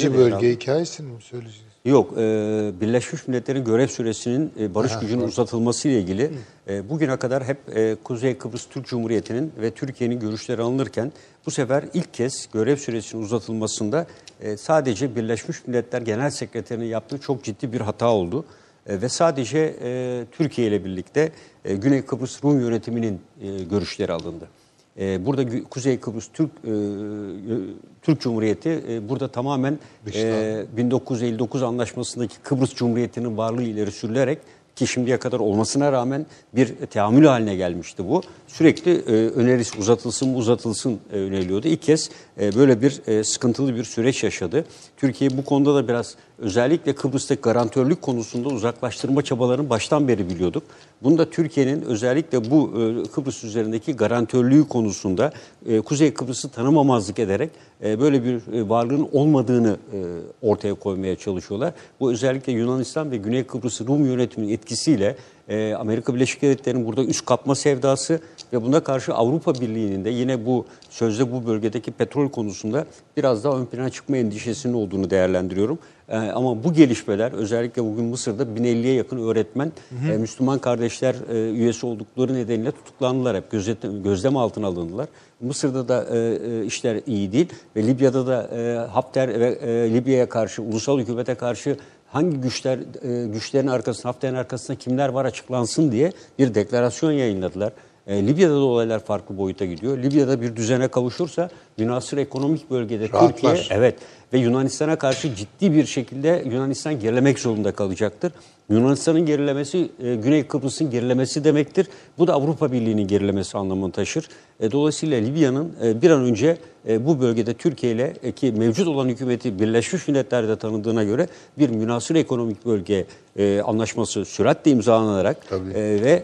yer aldı. bölge hikayesini mi söyleyeceğiz? Yok, e, Birleşmiş Milletler'in görev süresinin e, barış gücünün uzatılması ile ilgili e, bugüne kadar hep e, Kuzey Kıbrıs Türk Cumhuriyeti'nin ve Türkiye'nin görüşleri alınırken bu sefer ilk kez görev süresinin uzatılmasında e, sadece Birleşmiş Milletler Genel Sekreterinin yaptığı çok ciddi bir hata oldu. E, ve sadece e, Türkiye ile birlikte e, Güney Kıbrıs Rum yönetiminin e, görüşleri alındı. E, burada Kuzey Kıbrıs Türk e, e, Türk Cumhuriyeti e, burada tamamen e, 1959 anlaşmasındaki Kıbrıs Cumhuriyeti'nin varlığı ileri sürülerek ki şimdiye kadar olmasına rağmen bir teamül haline gelmişti bu. Sürekli e, önerisi uzatılsın uzatılsın e, öneriliyordu. İlk kez e, böyle bir e, sıkıntılı bir süreç yaşadı. Türkiye bu konuda da biraz özellikle Kıbrıs'taki garantörlük konusunda uzaklaştırma çabalarını baştan beri biliyorduk. Bunu da Türkiye'nin özellikle bu e, Kıbrıs üzerindeki garantörlüğü konusunda e, Kuzey Kıbrıs'ı tanımamazlık ederek e, böyle bir e, varlığın olmadığını e, ortaya koymaya çalışıyorlar. Bu özellikle Yunanistan ve Güney Kıbrıs Rum yönetiminin etkisiyle e, Amerika Birleşik Devletleri'nin burada üst kapma sevdası ve buna karşı Avrupa Birliği'nin de yine bu sözde bu bölgedeki petrol konusunda biraz daha ön plana çıkma endişesinin olduğunu değerlendiriyorum. E, ama bu gelişmeler özellikle bugün Mısır'da 1050'ye yakın öğretmen e, Müslüman kardeşler e, üyesi oldukları nedeniyle tutuklandılar hep gözlem, gözlem altına alındılar. Mısır'da da e, e, işler iyi değil ve Libya'da da e, Hafter ve e, Libya'ya karşı ulusal hükümete karşı hangi güçler e, güçlerin arkasında Hafter'in arkasında kimler var açıklansın diye bir deklarasyon yayınladılar. E, Libya'da da olaylar farklı boyuta gidiyor. Libya'da bir düzene kavuşursa münasır ekonomik bölgede Rahatlar. Türkiye evet ve Yunanistan'a karşı ciddi bir şekilde Yunanistan gerilemek zorunda kalacaktır. Yunanistan'ın gerilemesi e, Güney Kıbrıs'ın gerilemesi demektir. Bu da Avrupa Birliği'nin gerilemesi anlamını taşır. E, dolayısıyla Libya'nın e, bir an önce bu bölgede Türkiye ile ki mevcut olan hükümeti Birleşmiş Milletler'de tanıdığına göre bir münasır ekonomik bölge anlaşması süratle imzalanarak Tabii. ve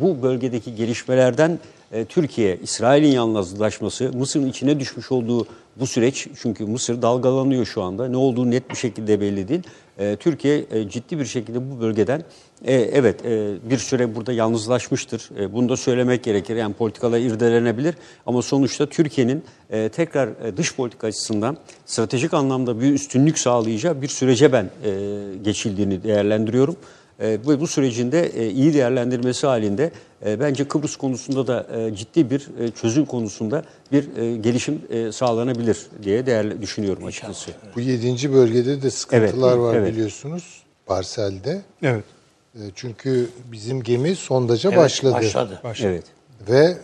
bu bölgedeki gelişmelerden e, Türkiye, İsrail'in yalnızlaşması, Mısır'ın içine düşmüş olduğu bu süreç, çünkü Mısır dalgalanıyor şu anda, ne olduğu net bir şekilde belli değil. E, Türkiye e, ciddi bir şekilde bu bölgeden evet bir süre burada yalnızlaşmıştır. Bunu da söylemek gerekir. Yani politikalar irdelenebilir ama sonuçta Türkiye'nin tekrar dış politika açısından stratejik anlamda bir üstünlük sağlayacağı bir sürece ben geçildiğini değerlendiriyorum. E, bu, bu sürecin de e, iyi değerlendirmesi halinde e, bence Kıbrıs konusunda da ciddi bir çözüm konusunda bir gelişim sağlanabilir diye değerli düşünüyorum açıkçası. Bu yedinci bölgede de sıkıntılar Evet, var evet. biliyorsunuz. Parselde. Evet. Çünkü bizim gemi sondaja Evet, başladı. başladı. Evet. Ve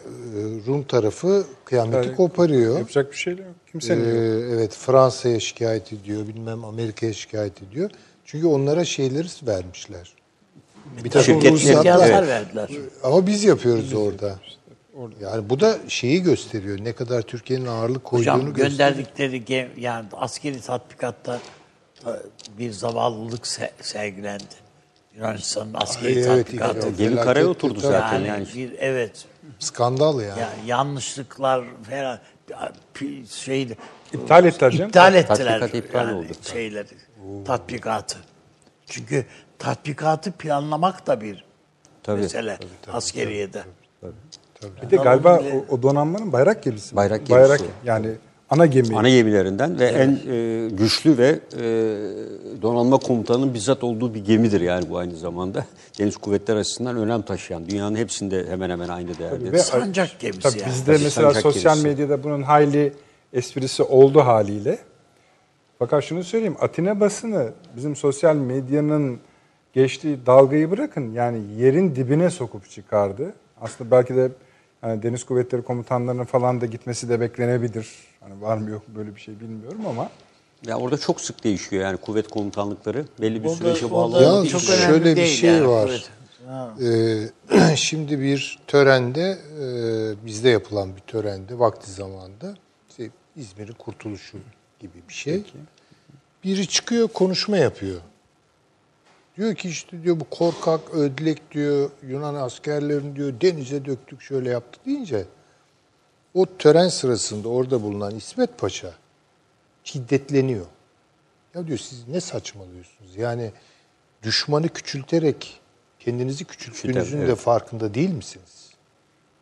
Rum tarafı kıyameti Yani koparıyor. Yapacak bir şey yok. Ee, Kimsenin yok. evet Fransa'ya şikayet ediyor, bilmem Amerika'ya şikayet ediyor. Çünkü onlara şeyleri vermişler. Bir takım Şirketler- ruhsatlar. Verdiler. Ama biz yapıyoruz orada. Yani bu da şeyi gösteriyor. Ne kadar Türkiye'nin ağırlık koyduğunu Hocam gösteriyor. gönderdikleri gem, yani askeri tatbikatta da bir zavallılık se- sergilendi. Yunanistan'ın askeri Ay, evet, tatbikatı. evet. Gemi karaya oturdu zaten Yani, yani. bir evet Skandal yani. ya yanlışlıklar falan pi- şey İptal ettiler iptal ettiler Tatbikat iptal yani oldu. şeyleri tatbikatı. Çünkü tatbikatı planlamak da bir Tabii. mesele askeriyede. Bir de galiba o, o donanmanın bayrak gemisi. mi? Bayrak Bayrak gemisi. yani ana gemi. Ana gemilerinden ve en e, güçlü ve e, donanma komutanının bizzat olduğu bir gemidir yani bu aynı zamanda. Deniz kuvvetleri açısından önem taşıyan. Dünyanın hepsinde hemen hemen aynı değerde. Ve- Sancak gemisi Tabii yani. bizde Tabii mesela sosyal gemisi. medyada bunun hayli esprisi oldu haliyle. Fakat şunu söyleyeyim, Atina basını bizim sosyal medyanın geçtiği dalgayı bırakın yani yerin dibine sokup çıkardı. Aslında belki de yani Deniz Kuvvetleri komutanlarının falan da gitmesi de beklenebilir. Hani var mı yok mu böyle bir şey bilmiyorum ama Ya orada çok sık değişiyor yani kuvvet komutanlıkları belli bir O da- sürece bağlı. için. çok önemli şöyle bir değil şey yani, var. evet. Ee, şimdi bir törende, e, bizde yapılan bir törende vakti zamanında, işte İzmir'in kurtuluşu gibi bir şey. Biri çıkıyor konuşma yapıyor. Diyor ki işte diyor bu korkak, ödlek diyor Yunan askerlerini diyor denize döktük şöyle yaptık deyince o tören sırasında orada bulunan İsmet Paşa şiddetleniyor. Ya diyor siz ne saçmalıyorsunuz? Yani düşmanı küçülterek kendinizi küçülttüğünüzün Küçülten, de evet. farkında değil misiniz?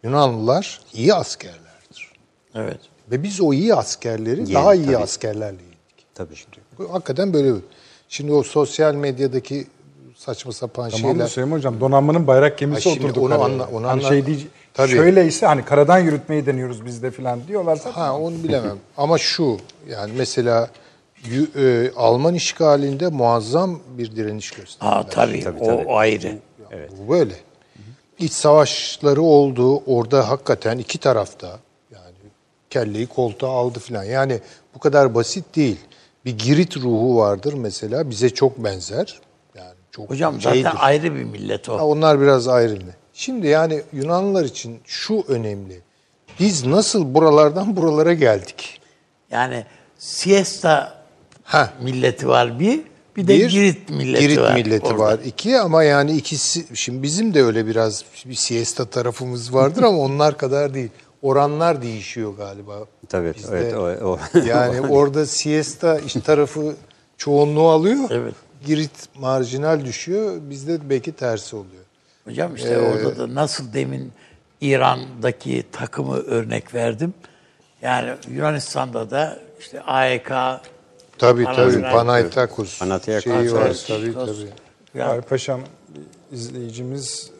Yunanlılar iyi askerlerdir. Evet. Ve biz o iyi askerleri Yenik, daha iyi tabii. askerlerle yedik. Tabii. Bu hakikaten böyle. bir- Şimdi o sosyal medyadaki saçma sapan tamam şeyler. Süleyman Hocam donanmanın bayrak gemisi Ay şimdi oturdu onu karaya. anla- onu hani anla- şey diye, Tabii. şöyleyse hani karadan yürütmeyi deniyoruz biz de falan diyorlarsa Ha onu bilemem. Ama şu yani mesela e, Alman işgalinde muazzam bir direniş gösterdiler. Ha tabii, Tabii, o tabii. ayrı. Bu böyle. İç savaşları oldu. Orada hakikaten iki tarafta yani kelleyi koltuğa aldı falan. Yani bu kadar basit değil. Bir Girit ruhu vardır mesela. Bize çok benzer. Çok Hocam zaten şeydir. ayrı bir millet o. Ha, onlar biraz ayrı. Şimdi yani Yunanlılar için şu önemli. Biz nasıl buralardan buralara geldik? Yani siesta Ha. milleti var bir, bir de Girit milleti Girit var. milleti orada. var. iki ama yani ikisi şimdi bizim de öyle biraz bir siesta tarafımız vardır ama onlar kadar değil. Oranlar değişiyor galiba. Tabii, bizde. evet, o- o- yani orada siesta iş tarafı çoğunluğu alıyor. Evet. Girit marjinal düşüyor. Bizde belki tersi oluyor. Hocam işte Ee, orada da nasıl demin İran'daki takımı örnek verdim. Yani Yunanistan'da da işte AEK Tabii tabii. Panathinaikos. şeyi var. Tabii tabii. Fahri Paşam izleyicimiz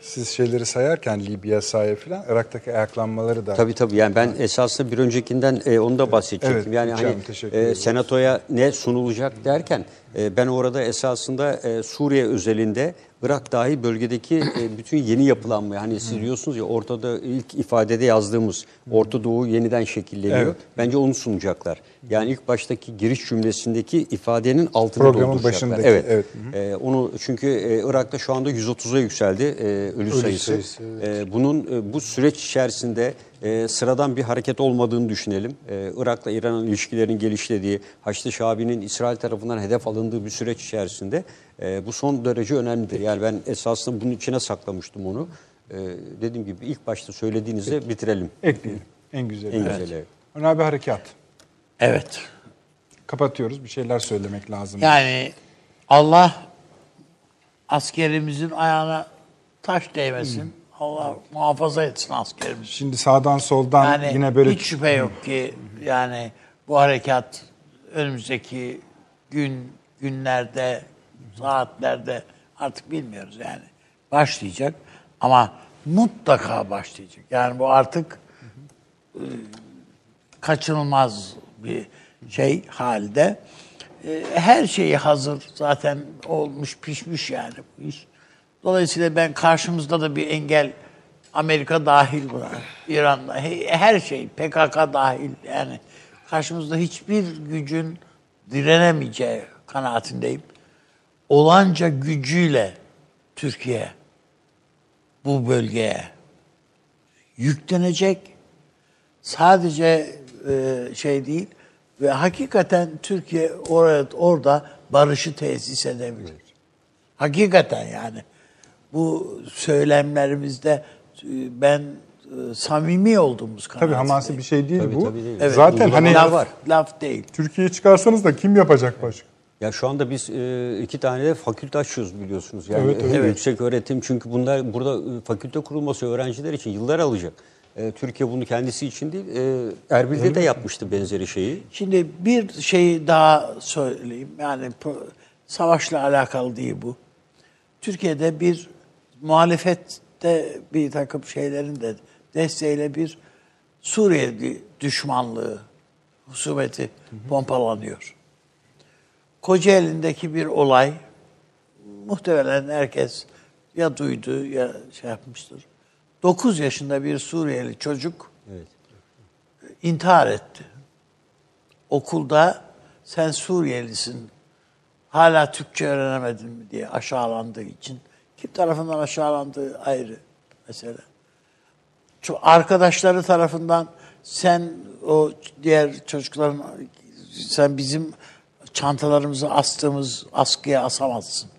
siz şeyleri sayarken Libya sahaya falan Irak'taki ayaklanmaları da Tabii tabii yani ben esasında bir öncekinden e, onu da bahsedecektim. Evet, yani hocam, hani e, senatoya ne sunulacak derken ben orada esasında e, Suriye özelinde Irak dahi bölgedeki e, bütün yeni yapılanma hani siz diyorsunuz ya ortada ilk ifadede yazdığımız Orta Doğu yeniden şekilleniyor. Evet. Bence onu sunacaklar. Yani ilk baştaki giriş cümlesindeki ifadenin altını Programın dolduracaklar. başındaki, evet. evet. E, onu çünkü e, Irak'ta şu anda 130'a yükseldi e, ölü, sayısı. sayısı, evet. E, bunun bu süreç içerisinde e, sıradan bir hareket olmadığını düşünelim. E, Irak'la İran'ın ilişkilerin gelişlediği, Haçlı Şabi'nin İsrail tarafından hedef alındığı bir süreç içerisinde e, bu son derece önemlidir. Yani ben esasında bunun içine saklamıştım onu. e, dediğim gibi ilk başta söylediğinizde bitirelim. Ekleyelim. En güzeli. En güzeli. evet. Öner abi harekat. Evet. Kapatıyoruz. Bir şeyler söylemek lazım. Yani Allah askerimizin ayağına taş değmesin. Allah muhafaza etsin askerimizi. Şimdi sağdan soldan Yani yine böyle hiç şüphe yok ki yani bu harekat önümüzdeki gün günlerde saatlerde artık bilmiyoruz yani başlayacak ama mutlaka başlayacak. Yani bu artık e, kaçınılmaz bir şey halde. E, Her şeyi hazır zaten olmuş pişmiş yani bu iş. Dolayısıyla ben karşımızda da bir engel Amerika dahil buna. İran'da he- her şey PKK dahil yani karşımızda hiçbir gücün direnemeyeceği kanaatindeyim. Olanca gücüyle Türkiye bu bölgeye yüklenecek. Sadece e, şey değil ve hakikaten Türkiye orada orada barışı tesis edebilir. Hakikaten yani bu söylemlerimizde e, ben e, samimi olduğumuz tabii kanaatindeyim. hamasi bir şey değil Tabii, bu. tabii değil. Evet, Zaten hani laf, var. laf değil. Türkiye'yi çıkarsanız da kim yapacak başka? Ya şu anda biz e, iki tane de fakülte açıyoruz biliyorsunuz. Yani Evet, evet. yüksek öğretim çünkü bunlar burada fakülte kurulması öğrenciler için yıllar alacak. Türkiye bunu kendisi için değil, Erbil'de de yapmıştı benzeri şeyi. Şimdi bir şeyi daha söyleyeyim. Yani savaşla alakalı değil bu. Türkiye'de bir muhalefette bir takım şeylerin de desteğiyle bir Suriye dü- düşmanlığı, husumeti pompalanıyor. Kocaeli'ndeki bir olay muhtemelen herkes ya duydu ya şey yapmıştır. 9 yaşında bir Suriyeli çocuk Evet. intihar etti. Okulda sen Suriyelisin, hala Türkçe öğrenemedin mi diye aşağılandığı için. Kim tarafından aşağılandığı ayrı mesele. Şu arkadaşları tarafından sen o diğer çocukların sen bizim çantalarımızı astığımız askıya asamazsın.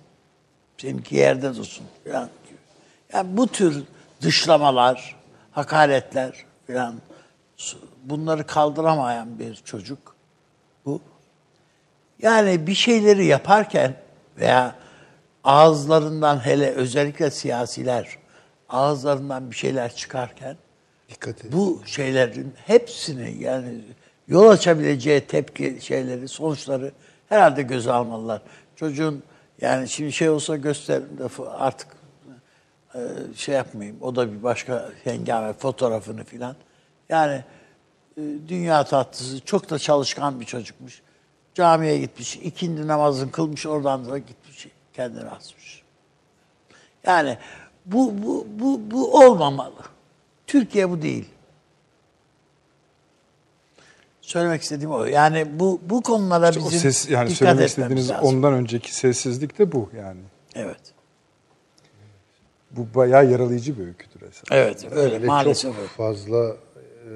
Seninki yerde dursun falan. Yani bu tür dışlamalar, hakaretler falan bunları kaldıramayan bir çocuk bu. Yani bir şeyleri yaparken veya ağızlarından hele özellikle siyasiler ağızlarından bir şeyler çıkarken Dikkat edin. bu şeylerin hepsini yani yol açabileceği tepki şeyleri, sonuçları herhalde göze almalılar. Çocuğun yani şimdi şey olsa gösterin de f- artık e, şey yapmayayım. O da bir başka hengame fotoğrafını filan. Yani e, dünya tatlısı çok da çalışkan bir çocukmuş. Camiye gitmiş, ikindi namazını kılmış, oradan da gitmiş, kendini asmış. Yani bu bu bu bu olmamalı. Türkiye bu değil. Söylemek istediğim o. Yani bu bu konulara İşte bizim ses yani dikkat söylemek etmemiz istediğiniz lazım. ondan önceki sessizlik de bu yani. Evet. Bu bayağı yaralayıcı bir öyküdür esas. Evet, öyle Öyle maalesef çok öyle. fazla e,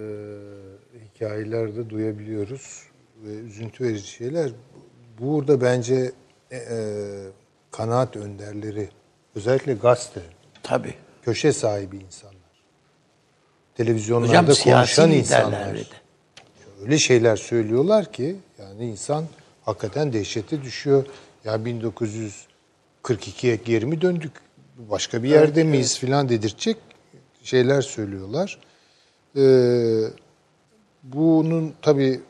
hikayeler de duyabiliyoruz ve üzüntü verici şeyler. Burada bence e, e, kanaat önderleri, özellikle gazete, Tabii. köşe sahibi insanlar, Hocam televizyonlarda siyasi konuşan insanlar de. öyle şeyler söylüyorlar ki yani insan hakikaten dehşete düşüyor. Ya 1942'ye geri mi döndük? Başka bir yerde miyiz filan dedirtecek şeyler söylüyorlar. Ee, bunun tabii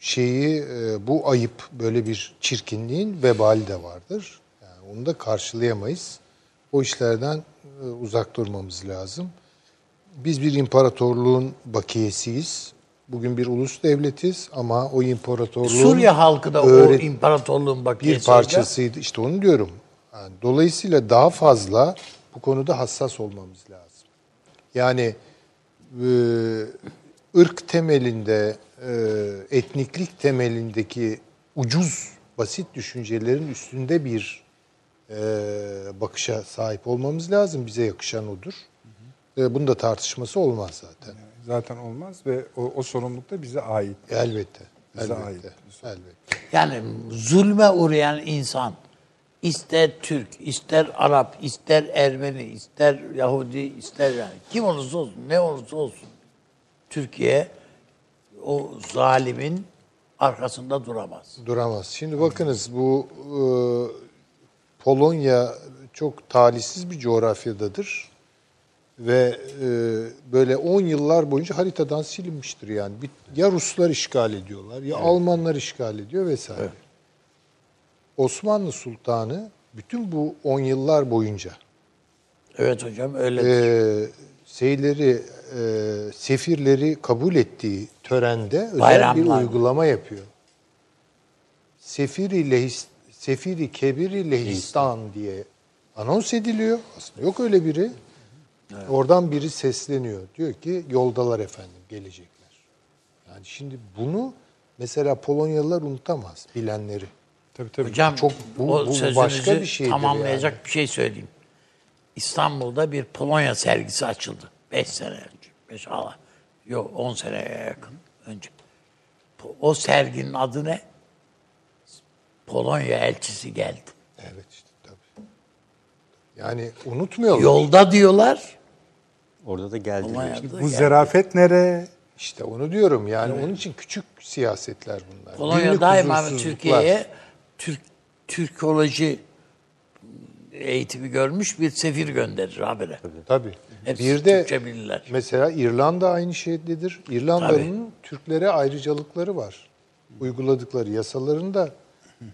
şeyi e, bu ayıp böyle bir çirkinliğin vebali de vardır. Yani onu da karşılayamayız. O işlerden e, uzak durmamız lazım. Biz bir imparatorluğun bakiyesiyiz. Bugün bir ulus devletiz ama o imparatorluğun Suriye halkı da o imparatorluğun bakiyesi. bir parçasıydı. İşte onu diyorum. Yani dolayısıyla daha fazla bu konuda hassas olmamız lazım. Yani e, ırk temelinde, etniklik temelindeki ucuz, basit düşüncelerin üstünde bir e, bakışa sahip olmamız lazım. Bize yakışan odur. E, bunun da tartışması olmaz zaten. Zaten olmaz ve o, o sorumluluk da bize ait. Elbette. Bize Elbette. ait. Elbette. Yani zulme uğrayan insan ister Türk, ister Arap, ister Ermeni, ister Yahudi, ister yani kim olursa olsun, ne olursa olsun Türkiye o zalimin arkasında duramaz. Duramaz. Şimdi bakınız bu e, Polonya çok talihsiz bir coğrafyadadır. Ve e, böyle 10 yıllar boyunca haritadan silinmiştir yani. Bir, ya Ruslar işgal ediyorlar ya Almanlar işgal ediyor vesaire. Osmanlı Sultanı bütün bu 10 yıllar boyunca Evet hocam öyle. e, şeyleri, e, sefirleri kabul ettiği törende özel bir uygulama yapıyor. Sefiri Lehis, Sefiri Kebiri Lehistan diye anons ediliyor. Aslında yok öyle biri. Oradan biri sesleniyor. Diyor ki yoldalar efendim gelecekler. Yani şimdi bunu mesela Polonyalılar unutamaz bilenleri. Tabii tabii. Hocam Çok- bu- o bu başka bir şeydir tamamlayacak bir şey söyleyeyim. İstanbul'da bir Polonya sergisi açıldı. 5 sene önce. 5 hala. Yok 10 seneye yakın önce. O serginin adı ne? Polonya elçisi geldi. Evet işte tabii. Yani unutmayalım. Yolda diyorlar. Orada da geldi. Polonya'da Bu geldi. zerafet nere? İşte onu diyorum yani onun için küçük siyasetler bunlar. Polonya daima. Türkiye'ye Türk Türkoloji eğitimi görmüş bir sefir gönderir habere. Tabii. Hepsi bir de Türkçe bilirler. mesela İrlanda aynı şeydedir. İrlanda'nın Türklere ayrıcalıkları var. Uyguladıkları yasalarında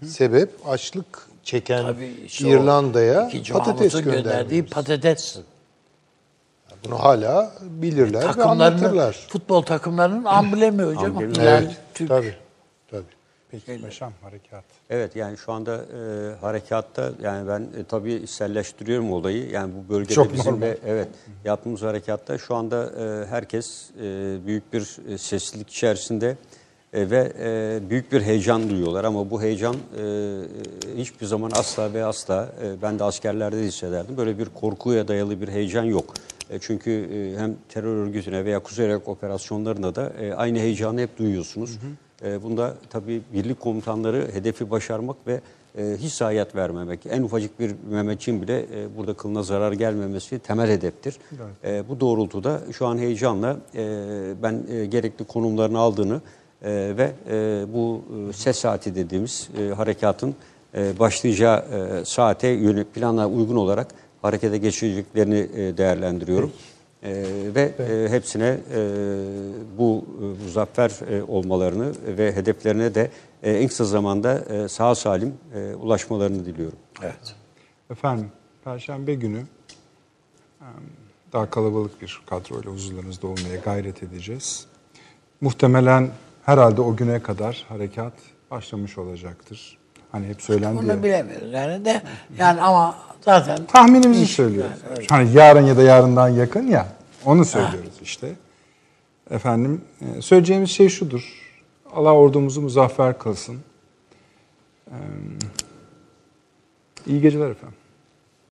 sebep açlık çeken Tabii işte İrlanda'ya patates gönderdiği gönderdiği patates. Bunu hala bilirler ve Takımlarının, anlatırlar. futbol takımlarının amblemi hocam. Amblemi. Evet, Türk. tabii. Tabii. Peki paşam harekat. Evet yani şu anda e, harekatta yani ben e, tabii içselleştiriyorum olayı. Yani bu bölgede Çok bizim normal. de evet yaptığımız harekatta şu anda e, herkes e, büyük bir e, sessizlik içerisinde e, ve e, büyük bir heyecan duyuyorlar ama bu heyecan e, e, hiçbir zaman asla ve asla e, ben de askerlerde de hissederdim. Böyle bir korkuya dayalı bir heyecan yok. E, çünkü e, hem terör örgütüne veya Kuzey Irak operasyonlarında da e, aynı heyecanı hep duyuyorsunuz. E, bunda tabii birlik komutanları hedefi başarmak ve e, hiç zayiat vermemek. En ufacık bir Mehmetçiğin bile e, burada kılına zarar gelmemesi temel hedeftir. E, bu doğrultuda şu an heyecanla e, ben e, gerekli konumlarını aldığını e, ve e, bu e, ses saati dediğimiz e, harekatın e, başlayacağı e, saate yönelik plana uygun olarak harekete geçireceklerini e, değerlendiriyorum. E, ve e, hepsine e, bu e, muzaffer e, olmalarını ve hedeflerine de e, en kısa zamanda e, sağ salim e, ulaşmalarını diliyorum. Evet. Efendim, Perşembe günü daha kalabalık bir kadroyla huzurlarınızda olmaya gayret edeceğiz. Muhtemelen herhalde o güne kadar harekat başlamış olacaktır. Hani hep söylendi Bunu ya. bilemiyoruz yani de yani ama zaten Tahminimizi söylüyoruz. Hani yarın ya da yarından yakın ya. Onu söylüyoruz işte. Efendim e, söyleyeceğimiz şey şudur. Allah ordumuzu muzaffer kılsın. Em, İyi geceler efendim.